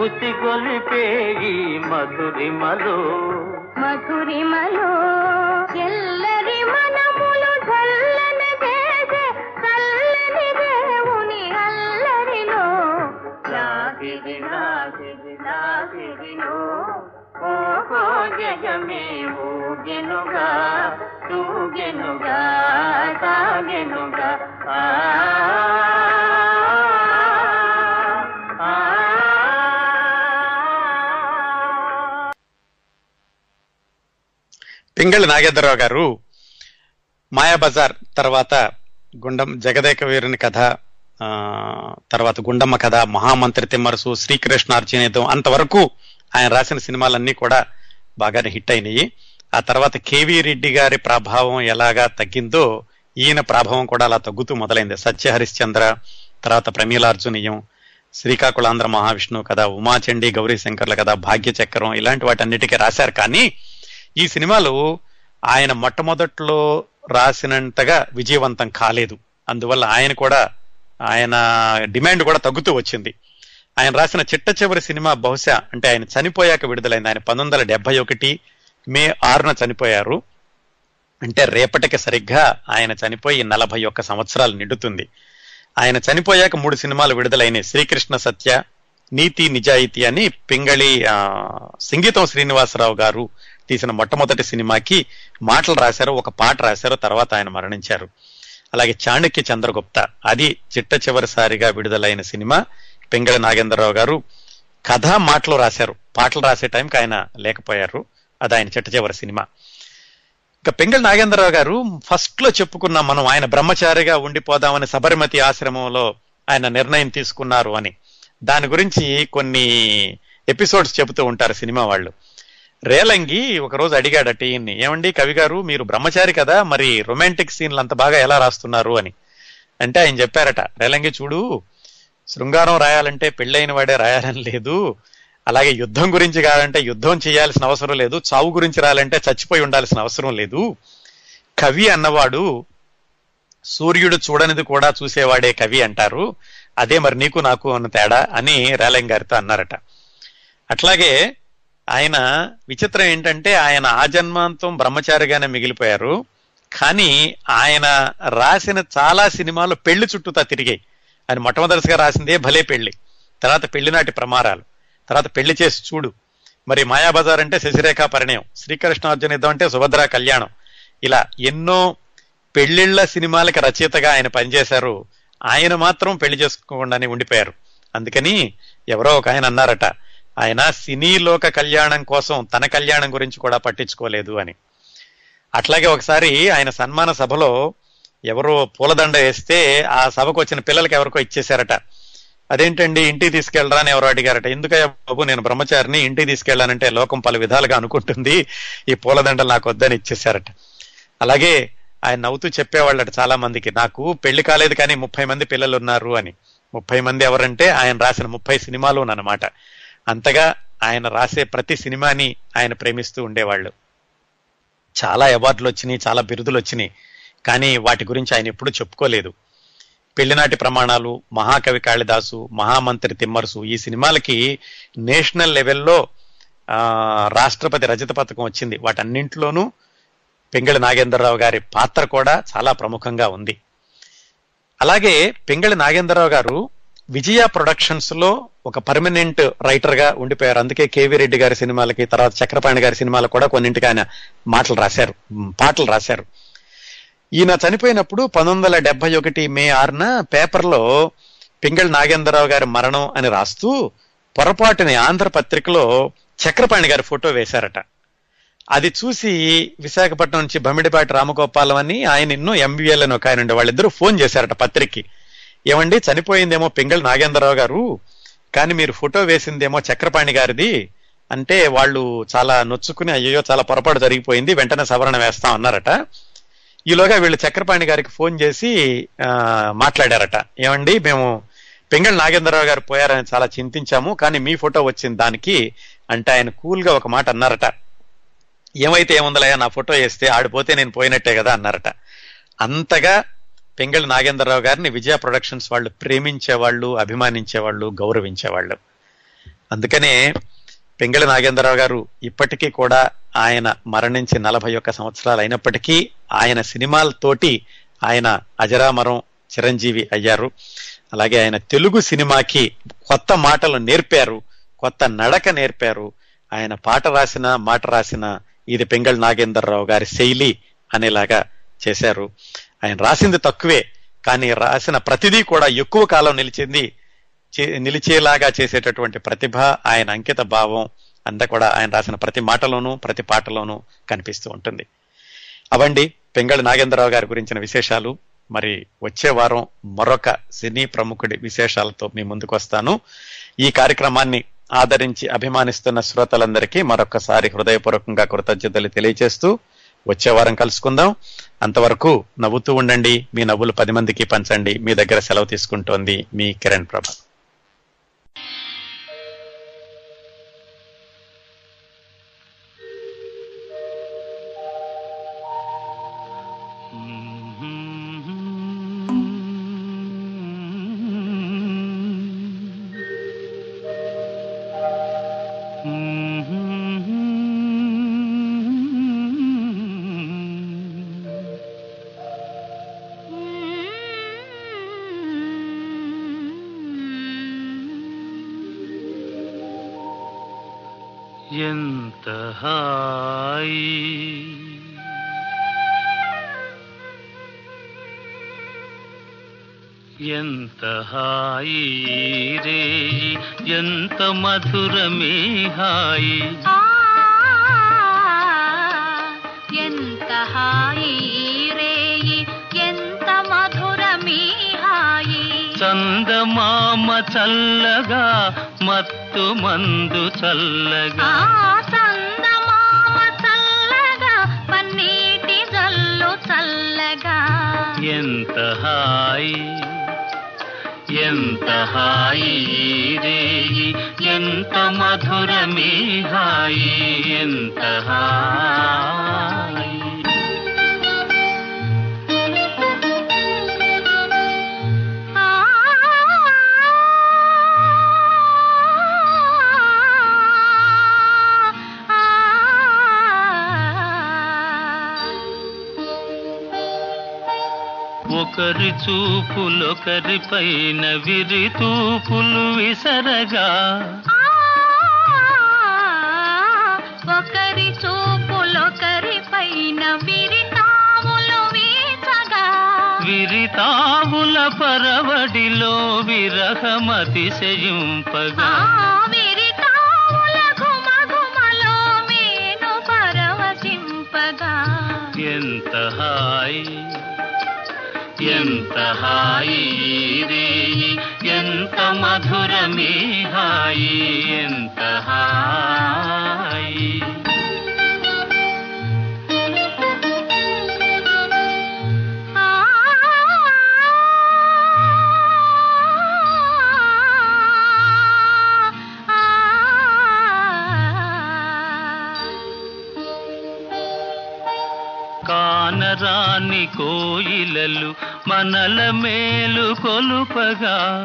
ఉసిగొలిపే ఈ మధురిమలో. మధురిమలో ఎల్లరి మనములు చల్లని చేసే చల్లని దేవుని అల్లరిలో. లాగిరి లాగిరి లాగిరిలో. ఓహో జగమే ఊగెనుగా తూగెనుగా. ఆ పింగళి నాగేంద్రరావు గారు మాయాబజార్ తర్వాత గుండం జగదేక వీరుని కథ ఆ, తర్వాత గుండమ్మ కథ మహామంత్రి తిమ్మరసు శ్రీకృష్ణార్జునేతం అంతవరకు ఆయన రాసిన సినిమాలన్నీ కూడా బాగానే హిట్ అయినాయి. ఆ తర్వాత కేవీ రెడ్డి గారి ప్రభావం ఎలాగా తగ్గిందో ఈయన ప్రభావం కూడా అలా తగ్గుతూ మొదలైంది. సత్య హరిశ్చంద్ర తర్వాత ప్రమీలార్జునీయం శ్రీకాకుళాంధ్ర మహావిష్ణువు కథ ఉమాచండి గౌరీ శంకర్ల కథ భాగ్య చక్రం ఇలాంటి వాటన్నిటికీ రాశారు. కానీ ఈ సినిమాలు ఆయన మొట్టమొదట్లో రాసినంతగా విజయవంతం కాలేదు. అందువల్ల ఆయన కూడా ఆయన డిమాండ్ కూడా తగ్గుతూ వచ్చింది. ఆయన రాసిన చిట్ట చివరి సినిమా బహుశా అంటే ఆయన చనిపోయాక విడుదలైంది. ఆయన పంతొమ్మిది వందల డెబ్బై ఒకటి మే ఆరున చనిపోయారు. అంటే రేపటికి సరిగ్గా ఆయన చనిపోయి నలభై ఒక్క సంవత్సరాలు నిండుతుంది. ఆయన చనిపోయాక మూడు సినిమాలు విడుదలైన శ్రీకృష్ణ సత్య నీతి నిజాయితీ అని పింగళి ఆ, సంగీతం శ్రీనివాసరావు గారు తీసిన మొట్టమొదటి సినిమాకి మాటలు రాశారు ఒక పాట రాశారు తర్వాత ఆయన మరణించారు. అలాగే చాణక్య చంద్రగుప్త అది చిట్ట చివరిసారిగా విడుదలైన సినిమా. పింగళి నాగేంద్రరావు గారు కథ మాటలు రాశారు. పాటలు రాసే టైంకి ఆయన లేకపోయారు. అది ఆయన చిట్ట చివరి సినిమా. ఇక పెంగళ నాగేంద్రరావు గారు ఫస్ట్లో చెప్పుకున్నాం మనం ఆయన బ్రహ్మచారిగా ఉండిపోదామని సబర్మతి ఆశ్రమంలో ఆయన నిర్ణయం తీసుకున్నారు అని. దాని గురించి కొన్ని ఎపిసోడ్స్ చెబుతూ ఉంటారు సినిమా వాళ్ళు. రేలంగి ఒకరోజు అడిగాడట ఈయన్ని ఏమండి కవి గారు మీరు బ్రహ్మచారి కదా మరి రొమాంటిక్ సీన్లు అంత బాగా ఎలా రాస్తున్నారు? అని. అంటే ఆయన చెప్పారట రేలంగి చూడు శృంగారం రాయాలంటే పెళ్ళైన వాడే రాయాలని లేదు అలాగే యుద్ధం గురించి కావాలంటే యుద్ధం చేయాల్సిన అవసరం లేదు చావు గురించి రాలంటే చచ్చిపోయి ఉండాల్సిన అవసరం లేదు. కవి అన్నవాడు సూర్యుడు చూడనిది కూడా చూసేవాడే కవి అంటారు. అదే మరి నీకు నాకు అన్న తేడా అని రేలంగి గారితో అన్నారట. అట్లాగే ఆయన విచిత్రం ఏంటంటే ఆయన ఆ జన్మాంతం బ్రహ్మచారిగానే మిగిలిపోయారు. కానీ ఆయన రాసిన చాలా సినిమాలు పెళ్ళి చుట్టూతా తిరిగాయి. ఆయన మొట్టమొదటిగా రాసిందే భలే పెళ్ళి. తర్వాత పెళ్ళినాటి ప్రమారాలు తర్వాత పెళ్ళి చేసి చూడు. మరి మాయాబజార్ అంటే శశిరేఖ పరిణయం. శ్రీకృష్ణార్జున యుద్ధం అంటే సుభద్ర కళ్యాణం. ఇలా ఎన్నో పెళ్ళిళ్ళ సినిమాలకి రచయితగా ఆయన పనిచేశారు. ఆయన మాత్రం పెళ్ళి చేసుకోకుండానే ఉండిపోయారు. అందుకని ఎవరో ఒక ఆయన అన్నారట ఆయన సినీ లోక కళ్యాణం కోసం తన కళ్యాణం గురించి కూడా పట్టించుకోలేదు అని. అట్లాగే ఒకసారి ఆయన సన్మాన సభలో ఎవరో పూలదండ వేస్తే ఆ సభకు వచ్చిన పిల్లలకి ఎవరికో ఇచ్చేశారట. అదేంటండి ఇంటికి తీసుకెళ్ళరా అని ఎవరో అడిగారట. ఎందుకయ్యా బాబు నేను బ్రహ్మచారిని ఇంటికి తీసుకెళ్ళానంటే లోకం పలు విధాలుగా అనుకుంటుంది. ఈ పూలదండలు నాకు వద్దని ఇచ్చేశారట. అలాగే ఆయన నవ్వుతూ చెప్పేవాళ్ళట చాలా మందికి నాకు పెళ్ళి కాలేదు కానీ ముప్పై మంది పిల్లలు ఉన్నారు అని. ముప్పై మంది ఎవరంటే ఆయన రాసిన ముప్పై సినిమాలు అనమాట అంతగా ఆయన రాసే ప్రతి సినిమాని ఆయన ప్రేమిస్తూ ఉండేవాళ్ళు. చాలా అవార్డులు వచ్చినాయి చాలా బిరుదులు వచ్చినాయి. కానీ వాటి గురించి ఆయన ఎప్పుడూ చెప్పుకోలేదు. పెళ్ళినాటి ప్రమాణాలు మహాకవి కాళిదాసు మహామంత్రి తిమ్మరుసు ఈ సినిమాలకి నేషనల్ లెవెల్లో ఆ, రాష్ట్రపతి రజత పథకం వచ్చింది. వాటన్నింటిలోనూ పింగళి నాగేంద్రరావు గారి పాత్ర కూడా చాలా ప్రముఖంగా ఉంది. అలాగే పింగళి నాగేంద్రరావు గారు విజయ ప్రొడక్షన్స్లో ఒక పర్మనెంట్ రైటర్గా ఉండిపోయారు. అందుకే కేవీ రెడ్డి గారి సినిమాలకి తర్వాత చక్రపాణి గారి సినిమాలకు కూడా కొన్నింటికి ఆయన మాటలు రాశారు పాటలు రాశారు. ఈయన చనిపోయినప్పుడు పంతొమ్మిది వందల డెబ్బై ఒకటి మే ఆరున పేపర్లో పింగళి నాగేంద్రరావు గారి మరణం అని రాస్తూ పొరపాటుని ఆంధ్ర పత్రికలో చక్రపాణి గారి ఫోటో వేశారట. అది చూసి విశాఖపట్నం నుంచి బమిడిపాటి రామగోపాలం అని ఆయన ఎన్నో ఎంబీఎల్ అని ఒక ఆయన ఉండే వాళ్ళిద్దరూ ఫోన్ చేశారట పత్రికకి. ఏమండి చనిపోయిందేమో పింగళి నాగేంద్రరావు గారు కానీ మీరు ఫోటో వేసిందేమో చక్రపాణి గారిది అంటే వాళ్ళు చాలా నొచ్చుకుని అయ్యో చాలా పొరపాటు జరిగిపోయింది వెంటనే సవరణ వేస్తాం అన్నారట. ఈలోగా వీళ్ళు చక్రపాణి గారికి ఫోన్ చేసి మాట్లాడారట. ఏమండి మేము పెంగళ నాగేంద్రరావు గారు పోయారని చాలా చింతించాము కానీ మీ ఫోటో వచ్చింది దానికి అంటే ఆయన కూల్గా ఒక మాట అన్నారట. ఏమైతే ఏముందలయ్యా నా ఫోటో వేస్తే ఆడిపోతే నేను పోయినట్టే కదా అన్నారట. అంతగా పెంగళి నాగేంద్రరావు గారిని విజయ ప్రొడక్షన్స్ వాళ్ళు ప్రేమించేవాళ్ళు అభిమానించేవాళ్ళు గౌరవించేవాళ్ళు. అందుకనే పెంగళి నాగేంద్రరావు గారు ఇప్పటికీ కూడా ఆయన మరణించి నలభై ఒక్క సంవత్సరాలు అయినప్పటికీ ఆయన సినిమాలతోటి ఆయన అజరామరం చిరంజీవి అయ్యారు. అలాగే ఆయన తెలుగు సినిమాకి కొత్త మాటలు నేర్పారు కొత్త నడక నేర్పారు. ఆయన పాట రాసిన మాట రాసిన ఇది పెంగళి నాగేంద్రరావు గారి శైలి అనేలాగా చేశారు. ఆయన రాసింది తక్కువే కానీ రాసిన ప్రతిదీ కూడా ఎక్కువ కాలం నిలిచింది నిలిచేలాగా చేసేటటువంటి ప్రతిభ ఆయన అంకిత భావం అంతా కూడా ఆయన రాసిన ప్రతి మాటలోనూ ప్రతి పాటలోనూ కనిపిస్తూ ఉంటుంది. అవండి పెంగళి నాగేంద్రరావు గారి గురించిన విశేషాలు. మరి వచ్చే వారం మరొక సినీ ప్రముఖుడి విశేషాలతో మీ ముందుకు వస్తాను. ఈ కార్యక్రమాన్ని ఆదరించి అభిమానిస్తున్న శ్రోతలందరికీ మరొకసారి హృదయపూర్వకంగా కృతజ్ఞతలు తెలియజేస్తూ వచ్చే వారం కలుసుకుందాం. అంతవరకు నవ్వుతూ ఉండండి. మీ నవ్వులు పది మందికి పంచండి. మీ దగ్గర సెలవు తీసుకుంటోంది మీ కిరణ్ ప్రభా. ఎంత హాయి రే ఎంత మధురమే హాయి ఎంత హాయి రేయి ఎంత మధురమీ హాయి చందమామ చల్లగా మత్తు మందు చల్లగా చందమామ చల్లగా పన్నీటి జల్లు చల్లగా ఎంత హాయి ఎంత హాయి రేయి ఎంత మధురమే హాయి ఎంత హాయి ఒకరి చూపులొకరి పైన విరి తూపులు విసరగా. ఒకరి చూపులొకరి పైన విరితాములు వీచగా. విరితావుల పరవడిలో ఆ విరహమతిశయింపగా ఎంత హాయి ఎంత హాయి రేయి ఎంత మధురమే హాయి ఎంత హాయి. కానరాని కోయిలలు మనల మేలు కొలుపగా.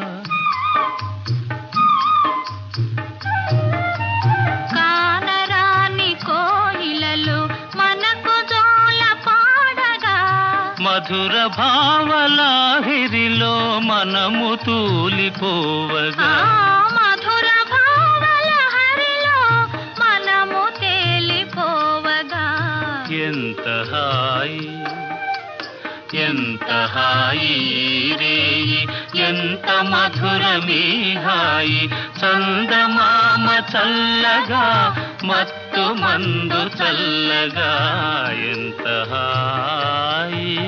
కానరాని కోయిలలు మనకు జోల పాడగా. మధుర భావలాహిరిలో మనము తూలిపోవగా. ఎంత హాయి రేయి ఎంత మధురమే హాయి చందమామ చల్లగా మత్తు మందు చల్లగా ఎంత హాయి.